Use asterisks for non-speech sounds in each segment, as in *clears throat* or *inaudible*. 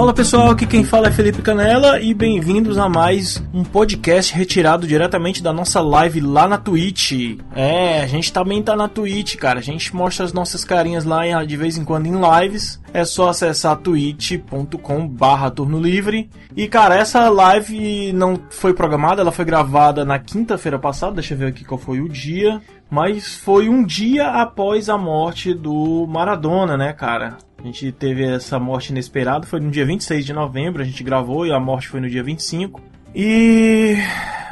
Fala pessoal, aqui quem fala é Felipe Canela e bem-vindos a mais um podcast retirado diretamente da nossa live lá na Twitch. É, a gente também tá na Twitch, cara. A gente mostra as nossas carinhas lá de vez em quando em lives. É só acessar twitch.com barra turno livre. E cara, essa live não foi programada, ela foi gravada na quinta-feira passada. Deixa eu ver aqui qual foi o dia. Mas foi um dia após a morte do Maradona, né, cara? A gente teve essa morte inesperada, foi no dia 26 de novembro, a gente gravou e a morte foi no dia 25. E.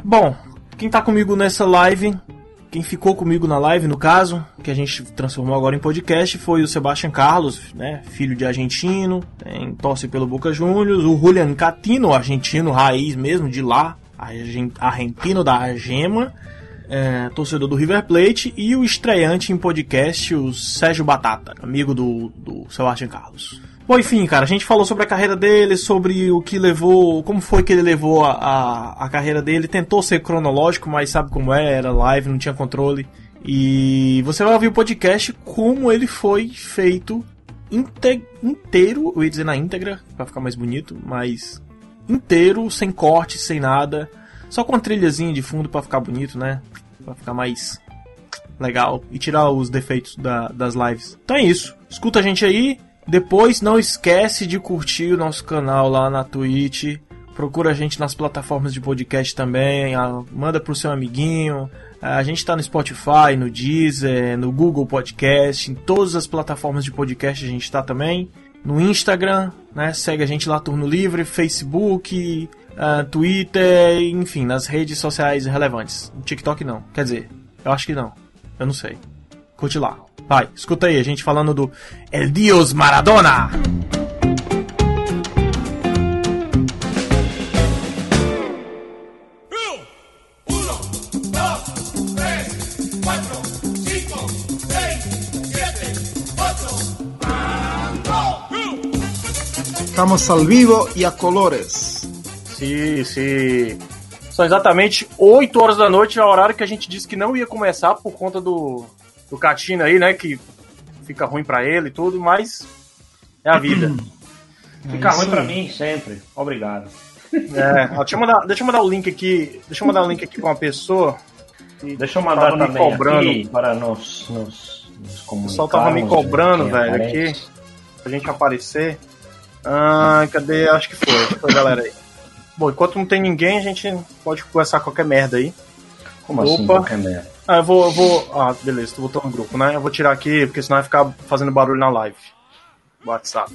Bom, quem tá comigo nessa live, quem ficou comigo na live, no caso, que a gente transformou agora em podcast, foi o Sebastian Carlos, né? Filho de argentino, tem, torce pelo Boca Juniors, o Julian Catino, argentino raiz mesmo, de lá, argentino da Gema é, torcedor do River Plate, e o estreante em podcast, o Sérgio Batata, amigo do, do Sebastião Carlos. Bom, enfim, cara, a gente falou sobre a carreira dele, sobre o que levou, como foi que ele levou a, a, a carreira dele, tentou ser cronológico, mas sabe como é, era live, não tinha controle. E você vai ouvir o podcast como ele foi feito inte inteiro, eu ia dizer na íntegra, para ficar mais bonito, mas inteiro, sem corte, sem nada. Só com uma trilhazinha de fundo para ficar bonito, né? Pra ficar mais legal e tirar os defeitos da, das lives. Então é isso. Escuta a gente aí. Depois não esquece de curtir o nosso canal lá na Twitch. Procura a gente nas plataformas de podcast também. Manda pro seu amiguinho. A gente tá no Spotify, no Deezer, no Google Podcast, em todas as plataformas de podcast a gente tá também. No Instagram, né? Segue a gente lá, Turno Livre, Facebook, uh, Twitter, enfim, nas redes sociais relevantes. TikTok não. Quer dizer, eu acho que não. Eu não sei. Curte lá. Vai, escuta aí, a gente falando do El Dios Maradona! Estamos al vivo y a colores. Sim, sim. São exatamente 8 horas da noite, é o horário que a gente disse que não ia começar por conta do, do Catina aí, né? Que fica ruim para ele e tudo, mas é a vida. É fica ruim para mim sempre. Obrigado. É, ó, deixa, eu mandar, deixa eu mandar o link aqui. Deixa eu mandar o link aqui com uma pessoa. Deixa eu mandar também me cobrando aqui para nos, nos, nos O pessoal tava me cobrando, velho, aqui. Pra gente aparecer. Ah, cadê? Acho que foi. Acho que foi, galera aí. Bom, enquanto não tem ninguém, a gente pode conversar qualquer merda aí. Como assim, Opa. assim qualquer merda? Ah, eu vou, eu vou. Ah, beleza, tu botou no grupo, né? Eu vou tirar aqui, porque senão vai ficar fazendo barulho na live. WhatsApp.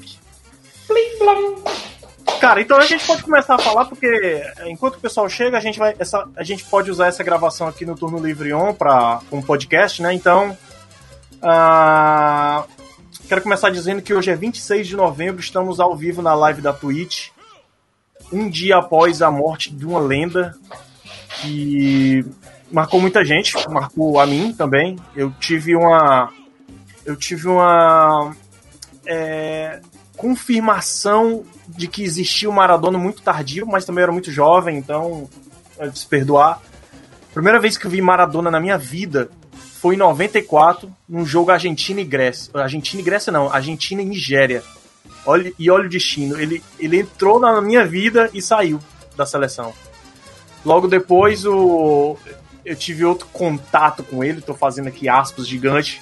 Plim, plim. Cara, então a gente pode começar a falar, porque enquanto o pessoal chega, a gente vai. Essa, a gente pode usar essa gravação aqui no Turno Livre On para um podcast, né? Então. Uh, quero começar dizendo que hoje é 26 de novembro, estamos ao vivo na live da Twitch um dia após a morte de uma lenda que marcou muita gente, marcou a mim também. Eu tive uma. Eu tive uma. É, confirmação de que existia o Maradona muito tardio, mas também era muito jovem, então. É desperdoar. Primeira vez que eu vi Maradona na minha vida foi em 94, num jogo Argentina e Grécia. Argentina e Grécia não, Argentina e Nigéria. Olha, e olha o destino. Ele, ele entrou na minha vida e saiu da seleção. Logo depois, o, eu tive outro contato com ele, tô fazendo aqui aspas gigante.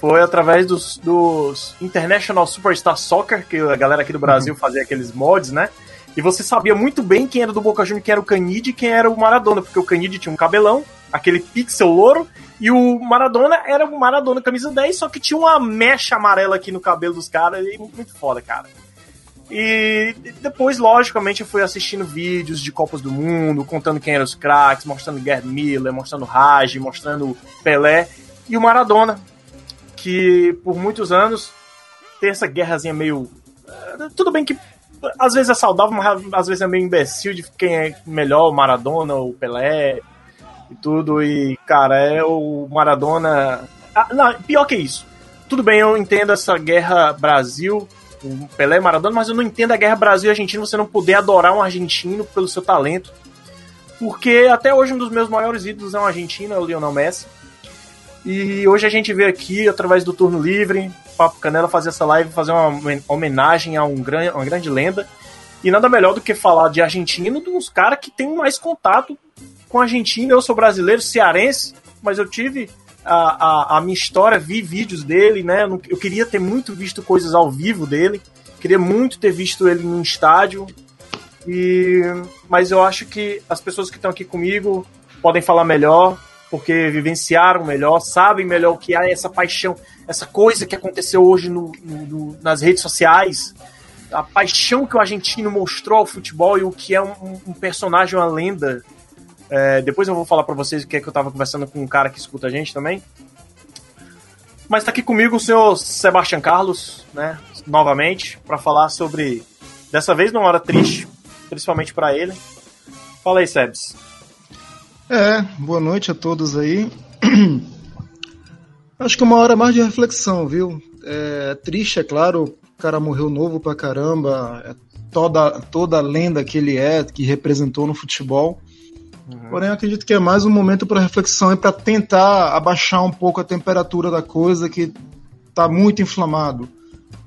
Foi através dos, dos International Superstar Soccer, que a galera aqui do Brasil uhum. fazia aqueles mods, né? E você sabia muito bem quem era do Boca Juniors, quem era o Canide e quem era o Maradona, porque o Canide tinha um cabelão, aquele pixel louro, e o Maradona era o Maradona camisa 10, só que tinha uma mecha amarela aqui no cabelo dos caras, e muito foda, cara. E depois, logicamente, eu fui assistindo vídeos de Copas do Mundo, contando quem eram os craques, mostrando Gerd Miller, mostrando Raj, mostrando Pelé e o Maradona, que por muitos anos tem essa guerrazinha meio. Eh, tudo bem que às vezes é saudável, mas às vezes é meio imbecil de quem é melhor, o Maradona ou Pelé e tudo. E, cara, é o Maradona. Ah, não, pior que isso. Tudo bem, eu entendo essa guerra Brasil, Pelé e Maradona, mas eu não entendo a guerra Brasil-Argentina você não poder adorar um argentino pelo seu talento. Porque até hoje um dos meus maiores ídolos é um argentino, é o Lionel Messi. E hoje a gente vê aqui, através do turno livre, Papo Canela, fazer essa live, fazer uma homenagem a um gran, uma grande lenda. E nada melhor do que falar de argentino dos caras que tem mais contato com a Argentina. Eu sou brasileiro, cearense, mas eu tive a, a, a, minha história, vi vídeos dele, né? Eu queria ter muito visto coisas ao vivo dele, queria muito ter visto ele num estádio. E, mas eu acho que as pessoas que estão aqui comigo podem falar melhor, porque vivenciaram melhor, sabem melhor o que é essa paixão, essa coisa que aconteceu hoje no, no, nas redes sociais, a paixão que o argentino mostrou ao futebol e o que é um, um personagem, uma lenda. É, depois eu vou falar para vocês o que é que eu tava conversando com um cara que escuta a gente também. Mas tá aqui comigo o senhor Sebastião Carlos, né? Novamente, para falar sobre. Dessa vez numa hora triste, principalmente para ele. Fala aí, Sebs. É, boa noite a todos aí. *clears throat* Acho que é uma hora mais de reflexão, viu? É triste, é claro, o cara morreu novo pra caramba, é toda, toda a lenda que ele é, que representou no futebol. Uhum. Porém, acredito que é mais um momento para reflexão e para tentar abaixar um pouco a temperatura da coisa que tá muito inflamado.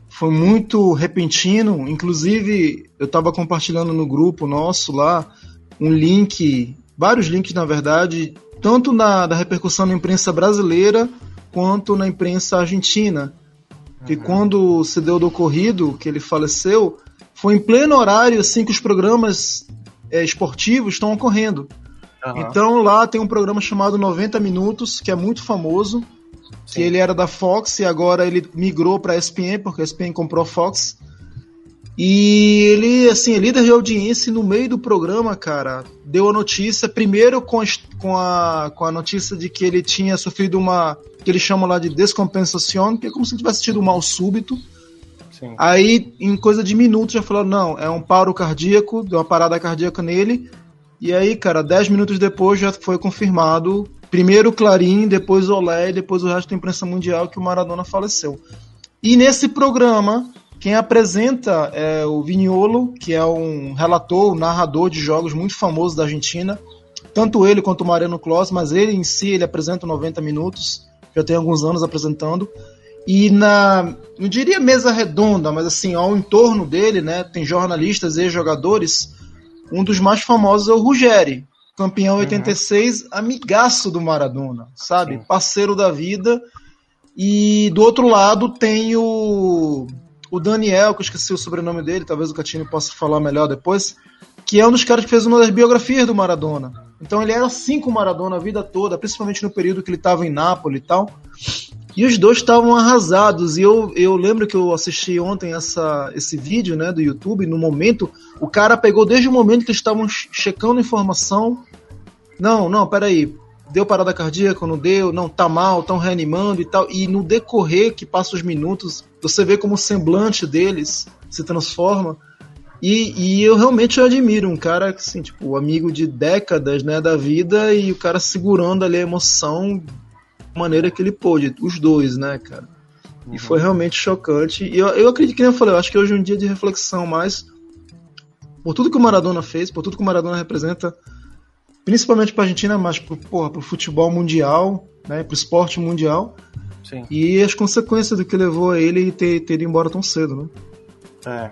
Foi muito repentino, inclusive eu estava compartilhando no grupo nosso lá um link vários links, na verdade, tanto na, da repercussão na imprensa brasileira quanto na imprensa argentina. Que uhum. quando se deu do ocorrido, que ele faleceu, foi em pleno horário assim que os programas é, esportivos estão ocorrendo. Uhum. Então lá tem um programa chamado 90 Minutos, que é muito famoso, Sim. que ele era da Fox e agora ele migrou para a ESPN, porque a ESPN comprou a Fox. E ele, assim, é líder de audiência no meio do programa, cara, deu a notícia, primeiro com a, com a, notícia de que ele tinha sofrido uma, que eles chamam lá de descompensação, que é como se tivesse tido um mal súbito. Sim. Aí, em coisa de minutos, já falou, não, é um paro cardíaco, deu uma parada cardíaca nele. E aí, cara, 10 minutos depois já foi confirmado, primeiro o Clarim, depois o Olé, depois o resto da imprensa mundial que o Maradona faleceu. E nesse programa, quem apresenta é o Vignolo, que é um relator, um narrador de jogos muito famoso da Argentina. Tanto ele quanto o Mariano Clos, mas ele em si ele apresenta 90 minutos, já tem alguns anos apresentando. E na, não diria mesa redonda, mas assim, ao entorno dele, né, tem jornalistas e jogadores. Um dos mais famosos é o Ruggeri, campeão uhum. 86, amigaço do Maradona, sabe? Sim. Parceiro da vida. E do outro lado tem o o Daniel, que eu esqueci o sobrenome dele, talvez o Catini possa falar melhor depois, que é um dos caras que fez uma das biografias do Maradona. Então ele era assim com o Maradona a vida toda, principalmente no período que ele estava em Nápoles e tal. E os dois estavam arrasados. E eu, eu lembro que eu assisti ontem essa, esse vídeo né, do YouTube. No momento, o cara pegou desde o momento que eles estavam checando informação. Não, não, peraí deu parada cardíaca, não deu, não tá mal, estão reanimando e tal. E no decorrer que passa os minutos, você vê como o semblante deles se transforma. E, e eu realmente admiro um cara assim, tipo, amigo de décadas, né, da vida e o cara segurando ali a emoção maneira que ele pôde, os dois, né, cara. Uhum. E foi realmente chocante. E eu, eu acredito que nem eu falei, eu acho que hoje é um dia de reflexão mais por tudo que o Maradona fez, por tudo que o Maradona representa principalmente para a Argentina, mas para o futebol mundial, né, para o esporte mundial. Sim. E as consequências do que levou a ele ter, ter ido embora tão cedo, né? É.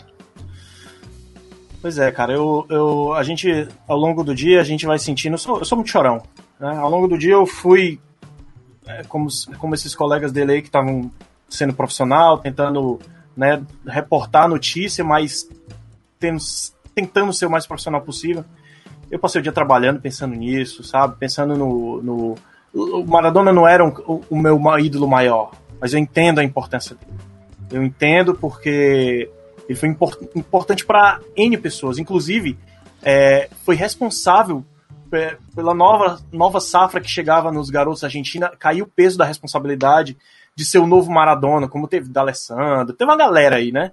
Pois é, cara, eu, eu, a gente, ao longo do dia, a gente vai sentindo. Eu sou, eu sou muito chorão. Né? Ao longo do dia eu fui, como, como esses colegas dele aí que estavam sendo profissional, tentando né, reportar a notícia, mas tendo, tentando ser o mais profissional possível eu passei o dia trabalhando pensando nisso, sabe? Pensando no. no o Maradona não era um, o, o meu ídolo maior, mas eu entendo a importância dele. Eu entendo porque ele foi import, importante para N pessoas. Inclusive, é, foi responsável pela nova, nova safra que chegava nos garotos da Argentina. Caiu o peso da responsabilidade de ser o novo Maradona, como teve da Alessandro. Teve uma galera aí, né?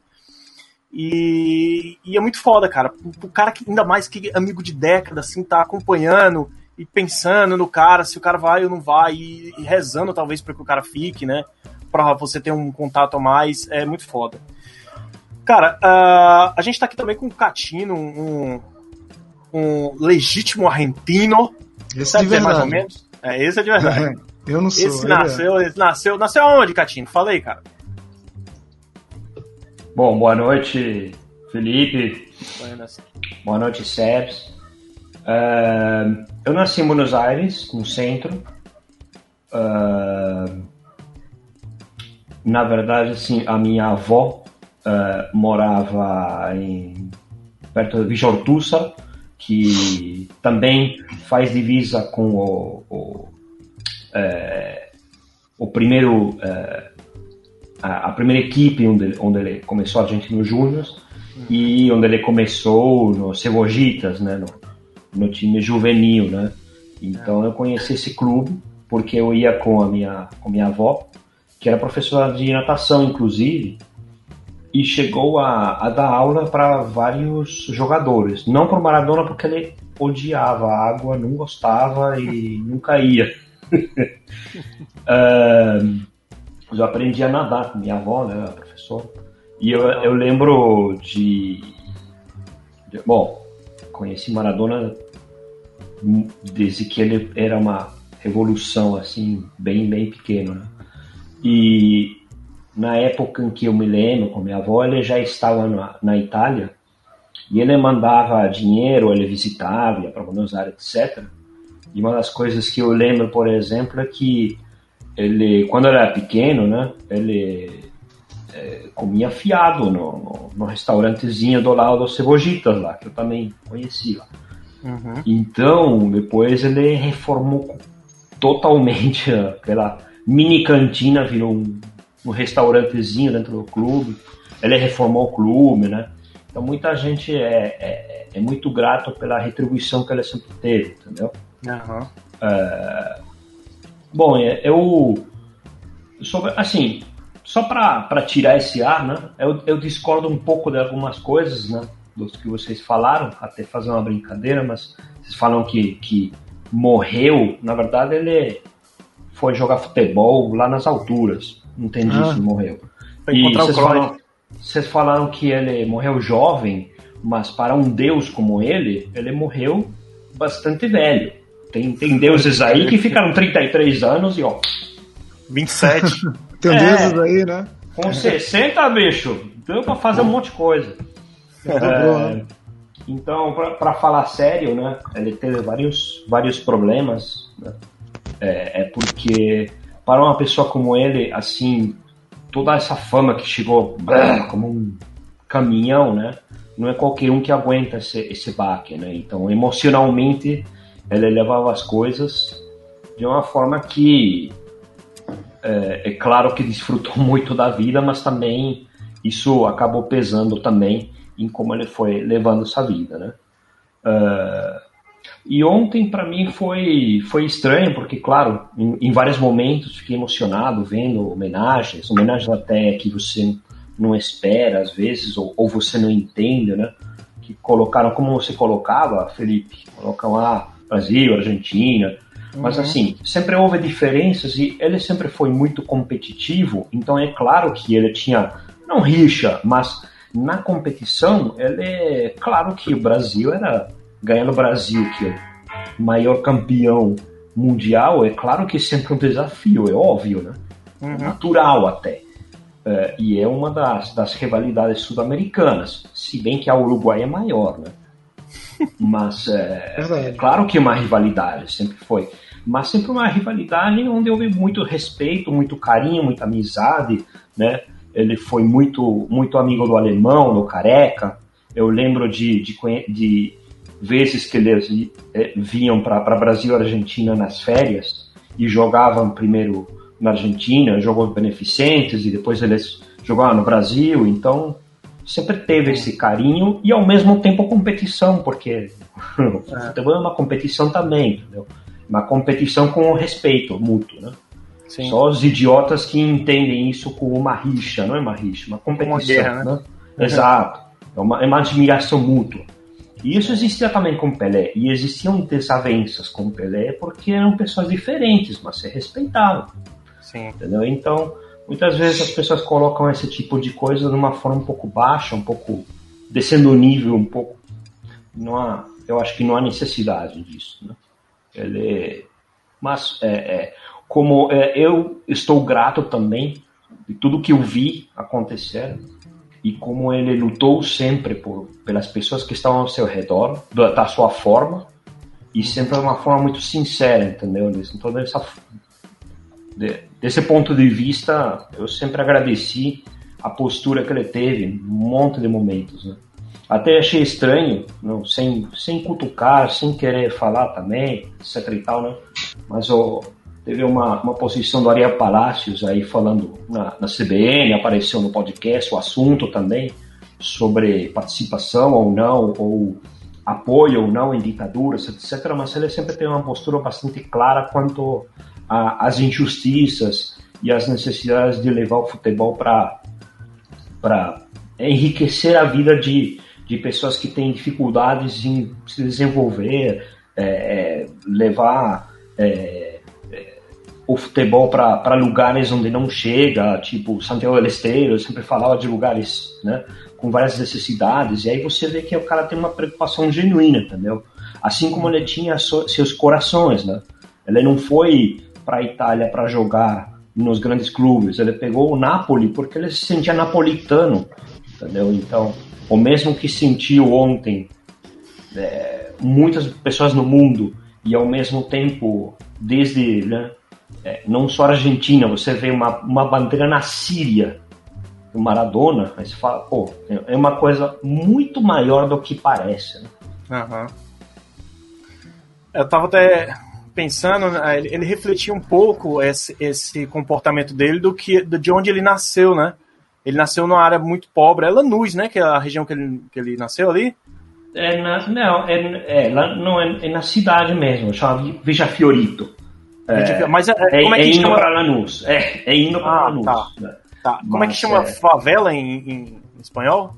E, e, é muito foda, cara. O cara que, ainda mais que amigo de década, assim, tá acompanhando e pensando no cara, se o cara vai ou não vai, e, e rezando talvez para que o cara fique, né? Pra você ter um contato a mais, é muito foda. Cara, uh, a gente tá aqui também com o Catino, um, um legítimo argentino. Esse Sabe é de verdade. mais ou menos? É, esse é de verdade. Eu não sou. Esse nasceu, é. esse nasceu, nasceu aonde, Catino? Fala aí, cara. Bom, boa noite, Felipe, Boa noite, Sebs. Uh, eu nasci em Buenos Aires, no centro. Uh, na verdade, assim, a minha avó uh, morava em perto de Vijortusa, que também faz divisa com o, o, é, o primeiro é, a, a, primeira equipe onde, onde ele começou a gente no Júnior e onde ele começou no Cebollitas, né, no, no time juvenil, né? Então eu conheci esse clube porque eu ia com a minha com a minha avó, que era professora de natação inclusive, e chegou a, a dar aula para vários jogadores. Não para Maradona, porque ele odiava a água, não gostava e *laughs* nunca ia. *laughs* uh, eu aprendi a nadar com minha avó, né, a professora. E eu, eu lembro de, de. Bom, conheci Maradona desde que ele era uma revolução, assim, bem, bem pequeno, né? E na época em que eu me lembro com minha avó, ele já estava na, na Itália e ele mandava dinheiro, ele visitava, ia para Buenos Aires, etc. E uma das coisas que eu lembro, por exemplo, é que ele, quando era pequeno, né, ele é, comia fiado no, no, no, restaurantezinho do lado dos Cebollitas lá, que eu também conhecia. Uhum. Então, depois ele reformou totalmente *laughs* aquela mini cantina, virou um um restaurantezinho dentro do clube. Ele reformou o clube, né? Então muita gente é, é, é muito grato pela retribuição que ele sempre teve, entendeu? Uhum. É, bom, é, eu sobre, assim, só para tirar esse ar, né? Eu, eu discordo um pouco de algumas coisas, né? Dos que vocês falaram, até fazer uma brincadeira, mas vocês falam que, que morreu, na verdade ele foi jogar futebol lá nas alturas. Não entendi ah, se morreu. E vocês falaram, vocês falaram que ele morreu jovem, mas para um deus como ele, ele morreu bastante velho. Tem, tem deuses aí que ficaram 33 anos e ó. 27. *laughs* tem é, deuses aí, né? Com 60, bicho, deu pra fazer um monte de coisa. É, então, para falar sério, né? Ele teve vários, vários problemas. Né? É, é porque para uma pessoa como ele, assim, toda essa fama que chegou como um caminhão, né? Não é qualquer um que aguenta esse, esse baque, né? Então, emocionalmente, ele levava as coisas de uma forma que é, é, claro que desfrutou *laughs* muito da vida, mas também isso acabou pesando também em como ele foi levando essa vida, né? Uh, e ontem para mim foi, foi estranho, porque, claro, em, em, vários momentos fiquei emocionado vendo homenagens, homenagens até que você não espera às vezes, ou, ou você não entende, né? Que colocaram, como você colocava, Felipe, colocam lá Brasil, Argentina, mas uhum. assim, sempre houve diferenças e ele sempre foi muito competitivo, então é claro que ele tinha, não rixa, mas na competição, ele é claro que o Brasil era ganhar no Brasil, que é o maior campeão mundial, é claro que é sempre um desafio, é óbvio, né? Uhum. Natural até. É, e é uma das, das rivalidades sul-americanas, se bem que a Uruguai é maior, né? *laughs* Mas é, é, claro que é uma rivalidade, sempre foi. Mas sempre uma rivalidade onde houve muito respeito, muito carinho, muita amizade, né? Ele foi muito, muito amigo do alemão, do Careca. Eu lembro de, de, de vezes que eles eh, vinham para Brasil e Argentina nas férias e jogavam primeiro na Argentina, jogos beneficentes e depois eles jogavam no Brasil, então sempre teve esse carinho e ao mesmo tempo competição, porque *laughs* o futebol é uma competição também, entendeu? Uma competição com respeito mútuo, né? Sim. Só os idiotas que entendem isso como uma rixa, não é uma rixa, uma competição, uma guerra, né? né? Exato. É uma, é uma admiração mútua. E isso existia também com Pelé. E existiam desavenças com Pelé porque eram pessoas diferentes, mas se respeitavam. Sim. Entendeu? Então, muitas vezes as pessoas colocam esse tipo de coisa de uma forma um pouco baixa, um pouco descendo o nível um pouco. Não há, eu acho que não há necessidade disso. Né? Ele, mas é, é, como é, eu estou grato também de tudo que eu vi acontecer, e como ele lutou sempre por, pelas pessoas que estavam ao seu redor, da, sua forma, e sempre de uma forma muito sincera, entendeu? Então, dessa, de, desse ponto de vista, eu sempre agradeci a postura que ele teve em um monte de momentos, né? Até achei estranho, não, sem, sem cutucar, sem querer falar também, etc e tal, né? Mas oh, teve uma, uma posição do Ariel Palácios aí falando na, na CBN, apareceu no podcast o assunto também sobre participação ou não, ou apoio ou não em ditaduras, etc. Mas ele sempre tem uma postura bastante clara quanto às injustiças e às necessidades de levar o futebol para enriquecer a vida de, de pessoas que têm dificuldades em se desenvolver, é, levar é o futebol para lugares onde não chega, tipo Santiago del Esteiro, eu sempre falava de lugares né, com várias necessidades, e aí você vê que o cara tem uma preocupação genuína, entendeu? Assim como ele tinha seus corações, né? Ele não foi para a Itália para jogar nos grandes clubes, ele pegou o Napoli porque ele se sentia napolitano, entendeu? Então, o mesmo que sentiu ontem é, muitas pessoas no mundo e ao mesmo tempo desde né, é, não só a Argentina, você vê uma, uma bandeira na Síria do Maradona, aí você fala, pô, é uma coisa muito maior do que parece. Né? Uhum. Eu tava até pensando, né, ele, ele refletia um pouco esse, esse comportamento dele do que de onde ele nasceu, né? Ele nasceu numa área muito pobre, é Lanús, né? Que é a região que ele, que ele nasceu ali. É na, não, é, é, lá, não, é, é na cidade mesmo, chama Veja Fiorito. É, Mas é, é, como é, que é indo chama? para Lanús. É, é indo para ah, Lanús. Tá. Tá. Como Mas, é que chama é- favela em, em, espanhol?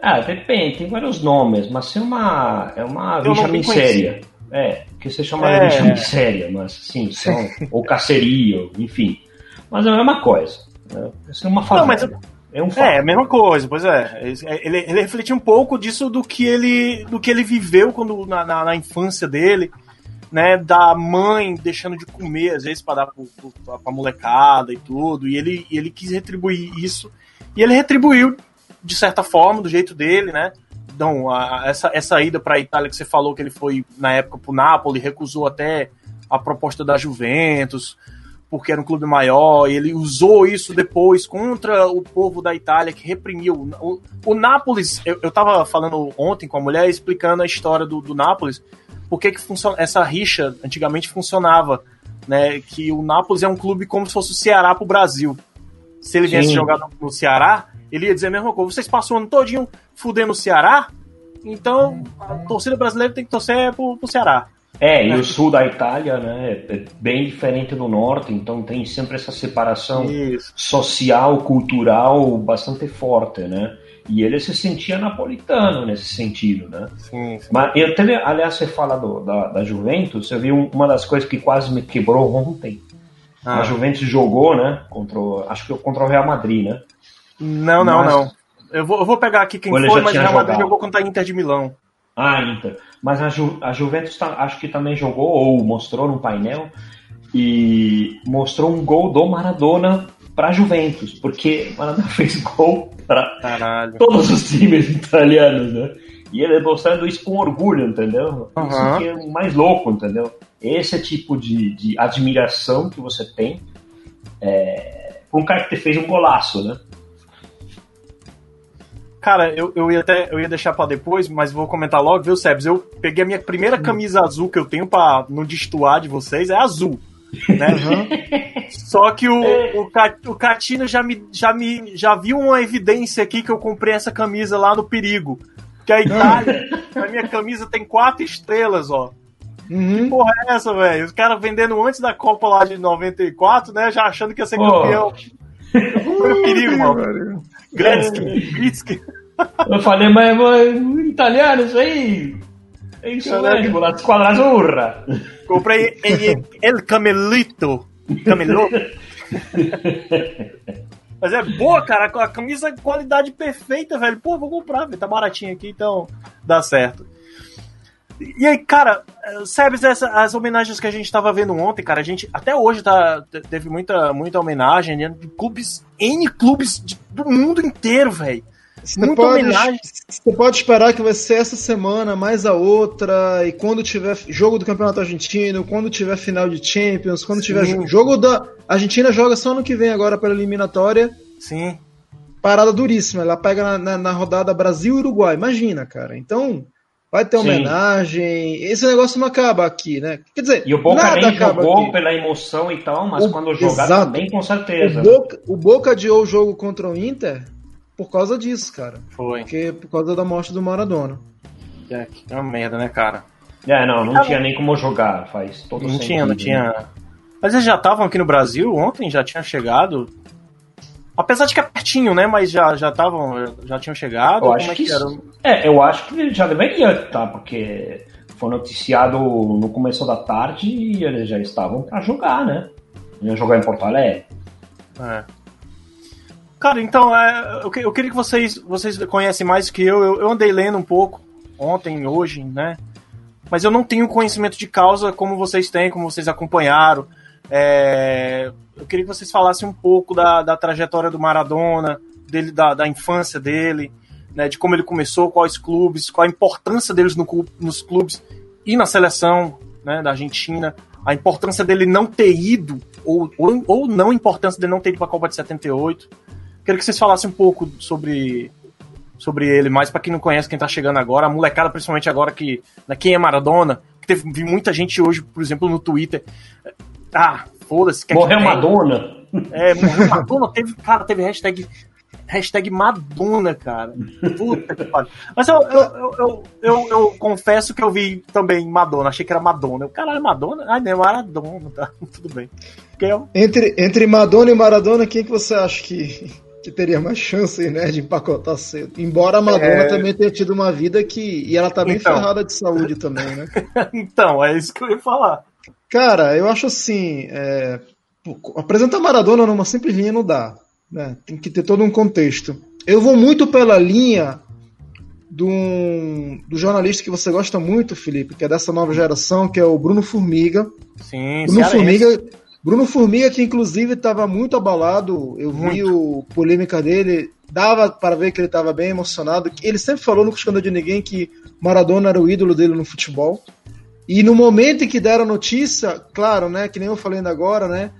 Ah, depende, tem vários nomes, mas é uma, é uma Veja Miséria. É, que você chama é. de Miséria, mas sim, são, *laughs* ou caceria, enfim. Mas é a mesma coisa. Né? Isso é uma favela. Não, mas, é, um é, a mesma coisa, pois é. Ele, ele refletia um pouco disso do que ele, do que ele viveu quando, na, na, na infância dele, né? Da mãe deixando de comer, às vezes, para dar pra, pra molecada e tudo. E ele, ele quis retribuir isso. E ele retribuiu, de certa forma, do jeito dele, né? Então, a, essa, essa ida para a Itália que você falou que ele foi na época para o Napoli, recusou até a proposta da Juventus porque era um clube maior, ele usou isso depois contra o povo da Itália que reprimiu. O, o Nápoles, eu, eu tava falando ontem com a mulher explicando a história do, do Nápoles, porque que funciona, essa rixa antigamente funcionava, né? Que o Nápoles é um clube como se fosse o Ceará pro Brasil. Se ele viesse jogar no, no, Ceará, ele ia dizer a mesma coisa. Vocês passam o ano todinho fudendo o Ceará, então a torcida brasileira tem que torcer pro, pro Ceará. É, e o sul da Itália, né, é bem diferente do norte, então tem sempre essa separação Isso. social, cultural bastante forte, né? E ele se sentia napolitano nesse sentido, né? Sim, sim. Mas eu teve, aliás, você fala do, da, da Juventus, eu vi uma das coisas que quase me quebrou ontem. Ah. A Juventus jogou, né? Contra, acho que contra o Real Madrid, né? Não, não, mas... não. Eu vou, eu vou pegar aqui quem foi, mas o Real Madrid jogou contra a Inter de Milão. Ah, Inter. Mas a, Ju, a Juventus tá, acho que também jogou, ou mostrou no painel, e mostrou um gol do Maradona para Juventus, porque Maradona fez gol para todos os times italianos, né? E ele mostrando isso com orgulho, entendeu? Uhum. Isso que é mais louco, entendeu? Esse tipo de, de admiração que você tem é, um cara que fez um golaço, né? Cara, eu, eu, ia até, eu ia deixar pra depois, mas vou comentar logo, viu, Sebs? Eu peguei a minha primeira camisa azul que eu tenho pra não destoar de vocês, é azul. Né? *laughs* Uhum. Só que o, é. o, o Catino já me, já me já viu uma evidência aqui que eu comprei essa camisa lá no Perigo. Que a Itália, a minha camisa tem quatro estrelas, ó. Uhum. Que porra é essa, velho? Os caras vendendo antes da Copa lá de 94, né? Já achando que ia ser campeão. Foi o perigo, mano. Gretzky, Gretzky. Eu falei, mas, mas italiano isso aí. É isso mesmo, la squadra azzurra. Comprei el, el Camelito. Camelot. Mas é boa, cara. A camisa qualidade perfeita, velho. Pô, vou comprar, velho. Tá baratinho aqui, então dá certo. E aí, cara, sabe essa, as homenagens que a gente tava vendo ontem, cara, a gente até hoje tá, teve muita, muita homenagem né, de clubes, N clubes de, do mundo inteiro, velho. Você pode, você pode esperar que vai ser essa semana, mais a outra, e quando tiver jogo do Campeonato Argentino, quando tiver final de Champions, quando Sim. tiver jogo da. A Argentina joga só no que vem agora pela eliminatória. Sim. Parada duríssima. Ela pega na, na, na rodada Brasil e Uruguai. Imagina, cara. Então, vai ter homenagem. Sim. Esse negócio não acaba aqui, né? Quer dizer, e o Boca nada nem jogou aqui. pela emoção e tal, mas o, quando jogar exato. também, com certeza. O Boca, o Boca adiou o jogo contra o Inter por causa disso, cara. Foi. Porque por causa da morte do Maradona. É, que é uma merda, né, cara? É, não, não ah, tinha nem como jogar, faz todo Não sentido, tinha, não tinha. Mas eles já estavam aqui no Brasil ontem, já tinham chegado. Apesar de que é pertinho, né? Mas já já estavam, já tinham chegado. Eu acho é que, que é, eu acho que já deveria estar, porque foi noticiado no começo da tarde e eles já estavam para jogar, né? Iam jogar em Porto Alegre. É. Cara, então, é, eu, eu, queria que vocês, vocês conhecem mais que eu. eu. Eu andei lendo um pouco ontem, hoje, né? Mas eu não tenho conhecimento de causa como vocês têm, como vocês acompanharam. É, eu queria que vocês falassem um pouco da, da trajetória do Maradona, dele, da, da infância dele, né, de como ele começou, quais clubes, qual a importância deles no, nos clubes e na seleção né, da Argentina, a importância dele não ter ido, ou, ou, ou não a importância dele não ter ido para a Copa de 78. Queria que vocês falassem um pouco sobre sobre ele, mais para quem não conhece, quem tá chegando agora, a molecada, principalmente agora que. Né, quem é Maradona, que teve vi muita gente hoje, por exemplo, no Twitter. Ah, foda-se. Morreu é, Madonna. É, morreu Madonna, teve, cara, teve hashtag. Hashtag Madonna, cara. Puta que pariu. Mas eu eu, eu, eu, eu, confesso que eu vi também Madonna, achei que era Madonna. Eu, caralho, Madonna? Ai, não, Maradona, tá, *laughs* tudo bem. Entre, entre Madonna e Maradona, quem que você acha que, que teria mais chance, né, de empacotar cedo. Embora a Madonna é... também tenha tido uma vida que. E ela tá bem então... ferrada de saúde também, né? *laughs* então, é isso que eu ia falar. Cara, eu acho assim. É... Apresentar Maradona numa simples linha não dá. Né? Tem que ter todo um contexto. Eu vou muito pela linha do, do jornalista que você gosta muito, Felipe, que é dessa nova geração, que é o Bruno Formiga. Sim, Bruno Formiga. Bruno Formiga, que inclusive estava muito abalado, eu muito. vi o polêmica dele, dava para ver que ele estava bem emocionado. Ele sempre falou, no escândalo de ninguém, que Maradona era o ídolo dele no futebol. E no momento em que deram a notícia, claro, né, que nem eu falei ainda agora, né,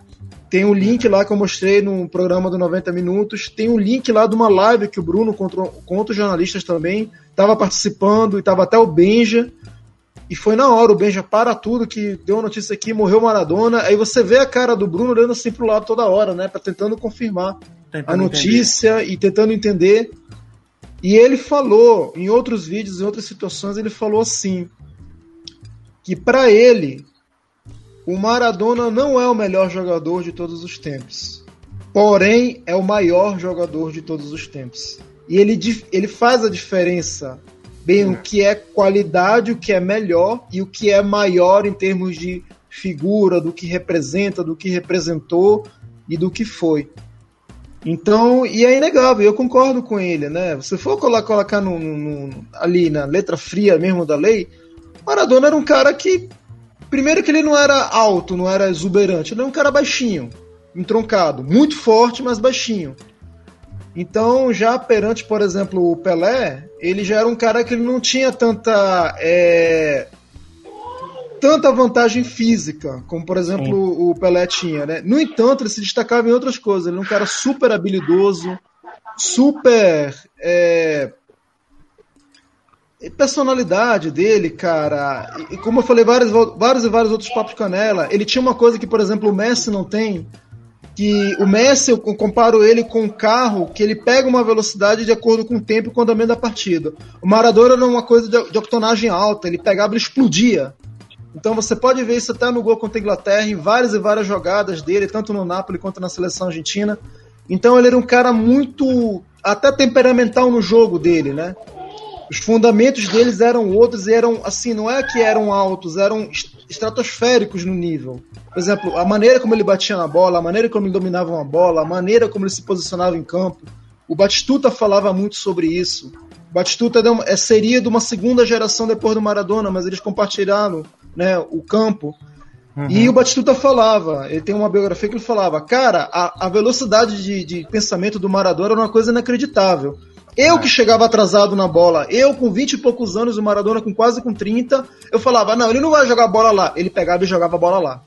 tem um link lá que eu mostrei no programa do 90 Minutos, tem um link lá de uma live que o Bruno, contra, contra os jornalistas também, estava participando, e estava até o Benja, e foi na hora, o Benja para tudo, que deu uma notícia aqui, morreu Maradona. Aí você vê a cara do Bruno olhando assim pro lado toda hora, né? Pra tentando confirmar tentando a notícia entender. e tentando entender. E ele falou, em outros vídeos, em outras situações, ele falou assim: que para ele, o Maradona não é o melhor jogador de todos os tempos. Porém, é o maior jogador de todos os tempos. E ele, ele faz a diferença bem o que é qualidade, o que é melhor e o que é maior em termos de figura, do que representa, do que representou e do que foi. Então, e é inegável, eu concordo com ele, né? Se for colocar no, no, ali na letra fria mesmo da lei, Maradona era um cara que, primeiro que ele não era alto, não era exuberante, ele era um cara baixinho, entroncado, muito forte, mas baixinho. Então, já perante, por exemplo, o Pelé, ele já era um cara que ele não tinha tanta é, tanta vantagem física, como por exemplo Sim. o Pelé tinha, né? No entanto, ele se destacava em outras coisas. Ele era um cara super habilidoso, super é, personalidade dele, cara. E como eu falei vários, vários e vários outros papos canela, ele tinha uma coisa que, por exemplo, o Messi não tem, que o Messi, eu comparo ele com um carro que ele pega uma velocidade de acordo com o tempo e com o andamento da partida. O Maradona era uma coisa de, de octonagem alta, ele pegava e explodia. Então você pode ver isso até no gol contra a Inglaterra, em várias e várias jogadas dele, tanto no Napoli quanto na seleção argentina. Então ele era um cara muito, até temperamental no jogo dele, né? Os fundamentos deles eram outros e eram, assim, não é que eram altos, eram estratosféricos no nível. Por exemplo, a maneira como ele batia na bola, a maneira como ele dominava uma bola, a maneira como ele se posicionava em campo. O Batistuta falava muito sobre isso. O Batistuta é, seria de uma segunda geração depois do Maradona, mas eles compartilharam né, o campo. Uhum. E o Batistuta falava, ele tem uma biografia que ele falava, cara, a, a velocidade de, de pensamento do Maradona era uma coisa inacreditável. Eu é. que chegava atrasado na bola, eu com 20 e poucos anos, o Maradona com quase com 30, eu falava, não, ele não vai jogar bola lá. Ele pegava e jogava a bola lá.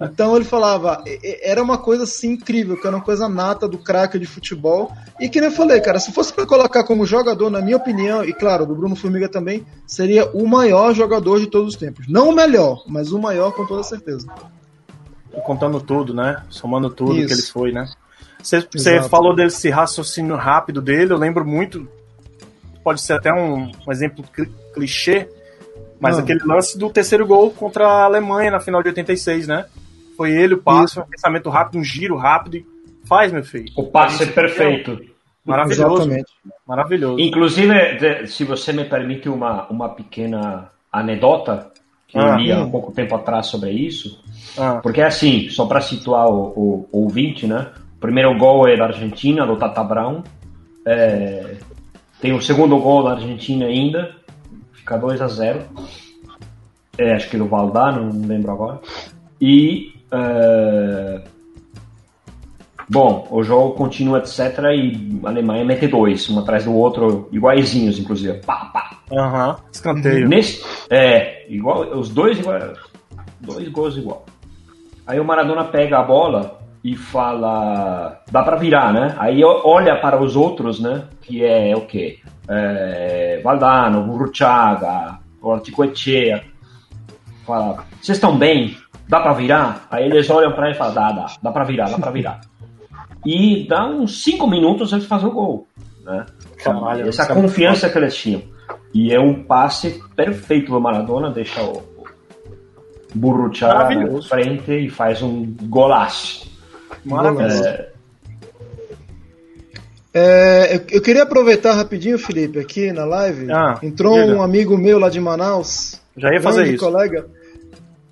Então ele falava, era uma coisa assim incrível, que era uma coisa nata do craque de futebol. E que nem eu falei, cara, se fosse para colocar como jogador, na minha opinião, e claro, do Bruno Formiga também, seria o maior jogador de todos os tempos. Não o melhor, mas o maior com toda certeza. Contando tudo, né? Somando tudo Isso. que ele foi, né? Você falou desse raciocínio rápido dele, eu lembro muito. Pode ser até um, um exemplo clichê, mas ah. aquele lance do terceiro gol contra a Alemanha na final de 86, né? Foi ele o passo, um pensamento rápido, um giro rápido e faz, meu filho. O passe é perfeito. Maravilhoso. Exatamente. Maravilhoso. Inclusive, se você me permite uma, uma pequena anedota, que ah, eu li há um pouco tempo atrás sobre isso, ah. porque é assim, só para situar o, o, o, ouvinte, né? Primeiro gol é da Argentina, do Tata Brown. É, tem o segundo gol da Argentina ainda, fica 2 a 0 é, Acho que do Valdar, não lembro agora. E Uh, bom, o jogo continua, etc. E a Alemanha mete dois, um atrás do outro, iguaizinhos, inclusive. Pá, pá. Aham, uhum. escanteio. Nesse, é, igual, os dois igual, dois gols igual. Aí o Maradona pega a bola e fala, dá para virar, né? Aí olha para os outros, né? Que é o quê? É, Valdano, Burruchaga, Orticoechea. Fala, vocês estão bem? dá pra virar? Aí eles olham pra ele e falam, dá, dá, dá pra virar, dá pra virar. E dá uns 5 minutos eles fazem o gol. Né? Caralho, Essa é confiança que eles tinham. E é um passe perfeito do Maradona, deixa o Burruchaga na frente e faz um golaço. Maravilhoso. É... É, eu, eu, queria aproveitar rapidinho, Felipe, aqui na live. Ah, Entrou diga. um amigo meu lá de Manaus. Já ia fazer isso. colega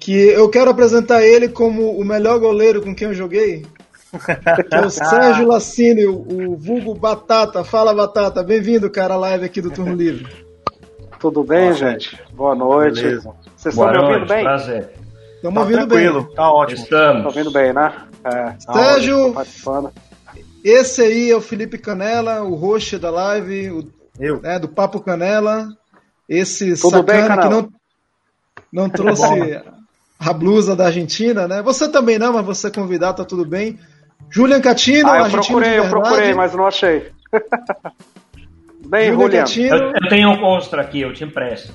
que eu quero apresentar ele como o melhor goleiro com quem eu joguei. *laughs* Que é o Sérgio Lassini, o, vulgo Batata. Fala, Batata. Bem-vindo, cara, à live aqui do Turno Livre. Tudo bem, Boa gente? Boa noite. Beleza. Vocês estão me ouvindo bem? Prazer. Estamos tá ouvindo tranquilo. bem. Tá ótimo. Estamos. Ouvindo bem, né? É, tá Sérgio, esse aí é o Felipe Canela, o host da live, o, Eu. Né, do Papo Canela. Esse Tudo sacana bem, que não, não *laughs* trouxe a blusa da Argentina, né? Você também não, mas você convidado, tá tudo bem. Julian Catino, ah, eu procurei, eu procurei, mas não achei. *laughs* bem, Julian, Julian. Catino. Eu, eu, tenho um monstro aqui, eu te empresto.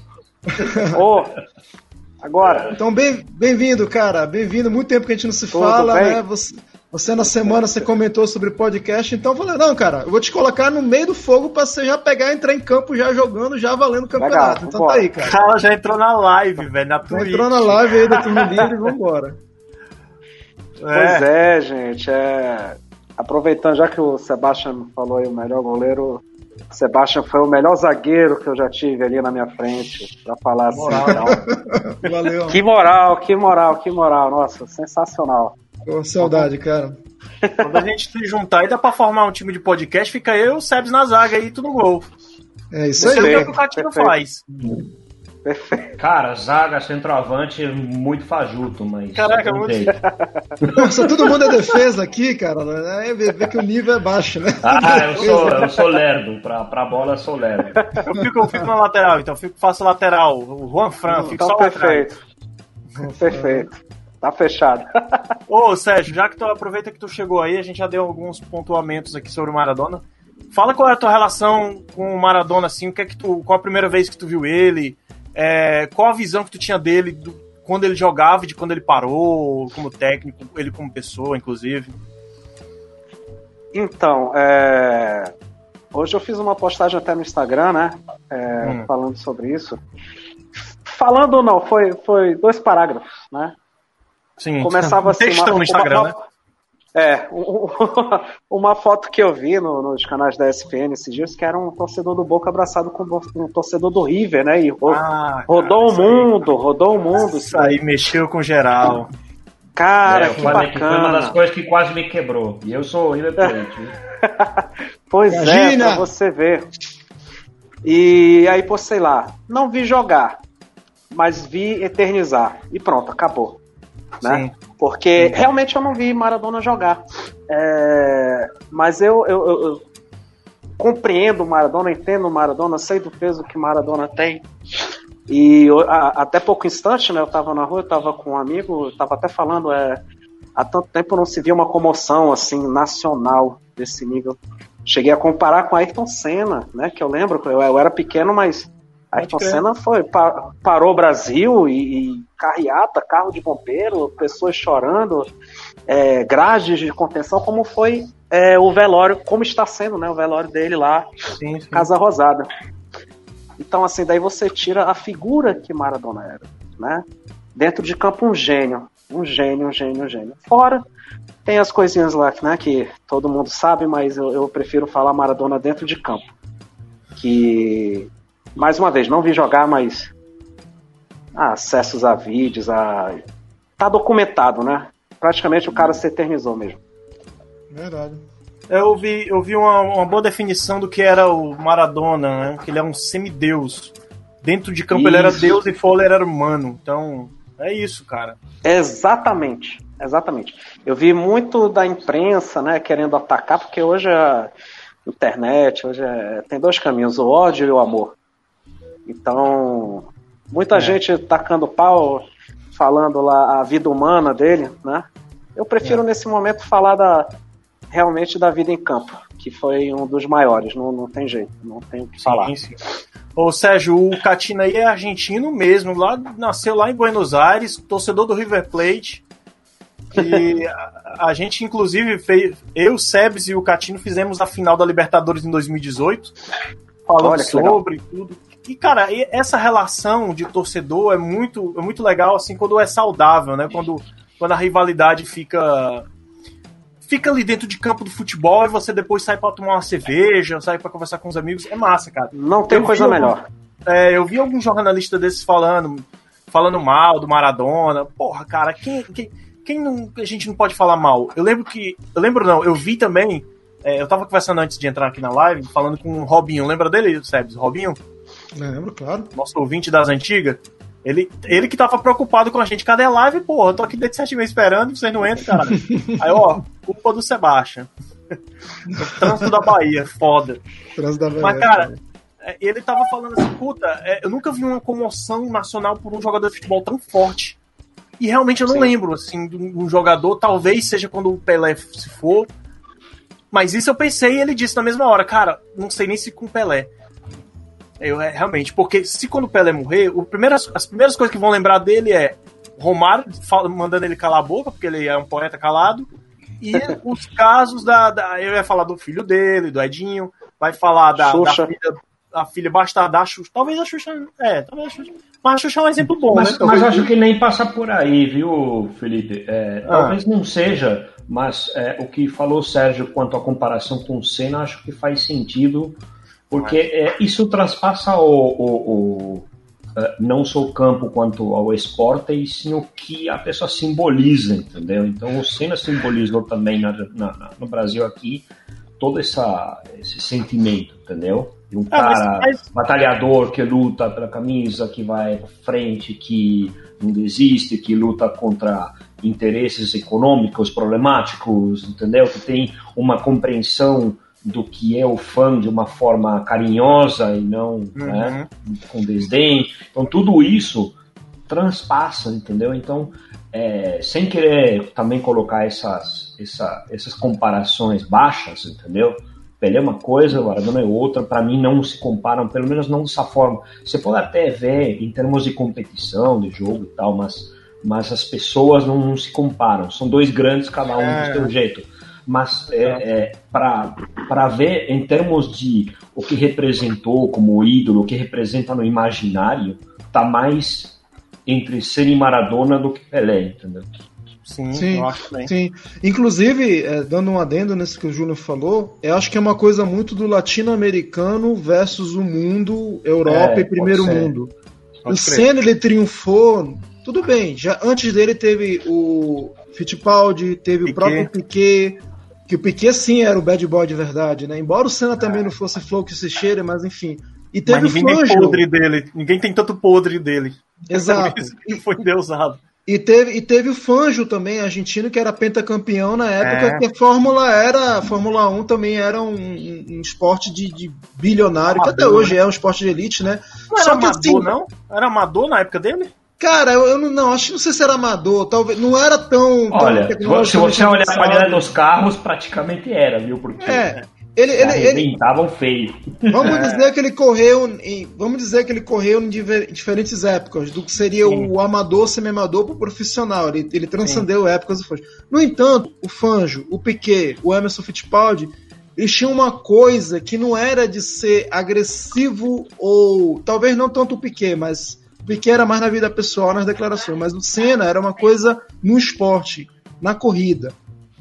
oh, *laughs* agora. Então, bem-vindo, bem cara. Bem-vindo. Muito tempo que a gente não se tudo fala, bem? né? Você, você na semana você comentou sobre podcast, então eu falei, não, cara, eu vou te colocar no meio do fogo pra você já pegar e entrar em campo já jogando, já valendo o campeonato. Legal, então tá aí, cara. O cara já entrou na live, velho, na Twitch. Entrou na live aí da Turma Livre e *laughs* vambora. Pois é, gente, é... aproveitando, já que o Sebastian falou aí o melhor goleiro, Sebastian foi o melhor zagueiro que eu já tive ali na minha frente, pra falar assim. Moral. Então. *laughs* Valeu. Que moral, que moral, que moral, nossa, sensacional. Pô, saudade, cara. Quando a gente se juntar e dá pra formar um time de podcast, fica eu e o Sebs na zaga aí, tudo gol. É isso aí. É o que o Catino faz. Perfeito. Cara, zaga, centroavante, muito fajuto, mas. Caraca, muito. *laughs* Nossa, todo mundo é defesa aqui, cara. Né? É ver que o nível é baixo, né? Ah, eu sou, eu sou lerdo. Pra, pra bola, eu sou lerdo. Eu fico, eu fico na lateral, então. Eu fico, faço lateral. O Juan Fran, fico então, só perfeito. Perfeito. Tá fechado. *laughs* Ô, Sérgio, já que tu aproveita que tu chegou aí, a gente já deu alguns pontuamentos aqui sobre o Maradona. Fala qual é a tua relação com o Maradona, assim, o que é que tu, qual a primeira vez que tu viu ele, é, qual a visão que tu tinha dele do, quando ele jogava e de quando ele parou, como técnico, ele como pessoa, inclusive. Então, é... hoje eu fiz uma postagem até no Instagram, né, é, hum. falando sobre isso. Falando ou não, foi, foi dois parágrafos, né? Sim, começava *laughs* assim. Textão uma, no Instagram, uma, né? É, *laughs* uma foto que eu vi no, nos canais da SPN esses dias, que era um torcedor do Boca abraçado com um torcedor do River, né? E ro ah, rodou cara, o mundo, aí, rodou o mundo. Isso aí mexeu com geral. Cara, é, que bacana. Que foi uma das coisas que quase me quebrou. E eu sou independente. *laughs* pois é, Imagina. é, pra você ver. E aí, pô, sei lá, não vi jogar, mas vi eternizar. E pronto, acabou né? Sim. Porque Sim. realmente eu não vi Maradona jogar. É, mas eu, eu, eu, compreendo o Maradona, entendo o Maradona, sei do peso que Maradona tem. E eu, a, até pouco instante, né, eu tava na rua, eu tava com um amigo, eu tava até falando, é, há tanto tempo não se via uma comoção assim nacional desse nível. Cheguei a comparar com Ayrton Senna, né, que eu lembro, eu, eu era pequeno, mas Ayrton Senna foi, pa, parou o Brasil e, e, carreata, carro de bombeiro, pessoas chorando, é, grades de contenção, como foi é, o velório, como está sendo né, o velório dele lá, sim, sim. Casa Rosada. Então, assim, daí você tira a figura que Maradona era, né? Dentro de campo, um gênio. Um gênio, um gênio, um gênio. Fora, tem as coisinhas lá, né, que todo mundo sabe, mas eu, eu prefiro falar Maradona dentro de campo. Que mais uma vez, não vi jogar, mas ah, acessos a vídeos, a. Tá documentado, né? Praticamente o cara se eternizou mesmo. Verdade. Eu vi, eu vi uma, uma boa definição do que era o Maradona, né? Que ele é um semideus. Dentro de campo isso. ele era deus e fora ele era humano. Então, é isso, cara. Exatamente. Exatamente. Eu vi muito da imprensa, né, querendo atacar, porque hoje a internet, hoje é, tem dois caminhos, o ódio e o amor. Então, muita é. gente tacando pau, falando lá a vida humana dele, né? Eu prefiro é. nesse momento falar da realmente da vida em campo, que foi um dos maiores, não, não tem jeito, não tem o que falar. Sim. Ô Sérgio, o Catina aí é argentino mesmo, lá, nasceu lá em Buenos Aires, torcedor do River Plate. E *laughs* a, a, gente, inclusive, fez. Eu, o Sebes e o Catino fizemos a final da Libertadores em 2018. Falando sobre tudo. E, cara, essa relação de torcedor é muito, é muito legal, assim, quando é saudável, né? Quando, quando a rivalidade fica fica ali dentro de campo do futebol e você depois sai para tomar uma cerveja, sai para conversar com os amigos, é massa, cara. Não tem eu coisa melhor. é, eu vi alguns jornalistas desses falando, falando mal do Maradona. Porra, cara, quem, quem, quem não, a gente não pode falar mal? Eu lembro que, eu lembro não, eu vi também, é, eu tava conversando antes de entrar aqui na live, falando com o Robinho, lembra dele, Sebs? Robinho? Lembro, claro. Nosso ouvinte das antigas. Ele, ele que tava preocupado com a gente. Cadê a live? Porra, eu tô aqui desde sete meses esperando vocês não entram, cara. *laughs* Aí, ó, culpa do Sebastião. *laughs* trânsito da Bahia, foda. Trânsito da Bahia. Mas, cara, é, ele tava falando assim, puta, é, eu nunca vi uma comoção nacional por um jogador de futebol tão forte. E realmente eu não Sim. lembro, assim, de um jogador, talvez seja quando o Pelé se for. Mas isso eu pensei e ele disse na mesma hora, cara, não sei nem se com o Pelé. Eu, é, realmente, porque se quando o Pelé morrer, o primeiras, as primeiras coisas que vão lembrar dele é Romário fala, mandando ele calar a boca, porque ele é um poeta calado, e *laughs* os casos da, da. Eu ia falar do filho dele, do Edinho, vai falar da, da filha, a filha bastarda da Xuxa. Talvez a Xuxa. É, talvez a Xuxa. Mas a Xuxa é um exemplo bom, mas, né? Mas acho que nem passa por aí, viu, Felipe? É, ah. Talvez não seja, mas é, o que falou o Sérgio quanto à comparação com o Senna, acho que faz sentido porque é, isso transpassa o, o, o, é, não só o campo quanto ao esporte, e sim o que a pessoa simboliza, entendeu? Então o Senna simbolizou também na, na, no Brasil aqui todo essa, esse sentimento, entendeu? De um ah, cara mas, mas... batalhador que luta pela camisa, que vai à frente, que não desiste, que luta contra interesses econômicos problemáticos, entendeu? Que tem uma compreensão do que é o fã de uma forma carinhosa e não uhum. né, com desdém. Então tudo isso transpassa, entendeu? Então, é, sem querer também colocar essas, essa, essas comparações baixas, entendeu? Pelé é uma coisa, Maradona é outra, para mim não se comparam, pelo menos não dessa forma. Você pode até ver em termos de competição, de jogo e tal, mas, mas as pessoas não, não se comparam. São dois grandes, cada um é. do seu jeito mas é, é, para ver em termos de o que representou como ídolo, o que representa no imaginário, tá mais entre Senna e Maradona do que Pelé, entendeu? Sim, sim, sim. Inclusive, é, dando um adendo nesse que o Júnior falou, eu acho que é uma coisa muito do latino-americano versus o mundo, Europa é, e primeiro mundo. Pode o Senna ele triunfou, tudo bem. Já antes dele teve o Fittipaldi, teve Piquet. o próprio Piquet, que o Piquet sim era o bad boy de verdade, né? Embora o Senna também não fosse flow que se cheira, mas enfim. E teve mas ninguém tem podre dele. Ninguém tem tanto podre dele. *laughs* Exato. É que foi deusado. E teve, e teve o Fanjo também, argentino, que era pentacampeão na época, é. que a Fórmula era. A Fórmula 1 também era um, um, um esporte de, de bilionário, amador, que até hoje né? é um esporte de elite, né? Não Só era amador, assim, não? Era amador na época dele? Cara, eu, eu não, não, acho que não sei se era amador, talvez. Não era tão. Olha, tão se você olhar a qualidade dos carros, praticamente era, viu? Porque. É. Ele, ele, ele feio. Vamos *laughs* é. dizer que ele correu em, vamos dizer que ele correu em diferentes épocas, do que seria Sim. o amador, semi-amador para o profissional. Ele, ele transcendeu Sim. épocas e foi. No entanto, o Fanjo, o Piquet, o Emerson Fittipaldi, eles tinham uma coisa que não era de ser agressivo ou talvez não tanto o Piquet, mas Piquet era mais na vida pessoal, nas declarações, mas o Senna era uma coisa no esporte, na corrida,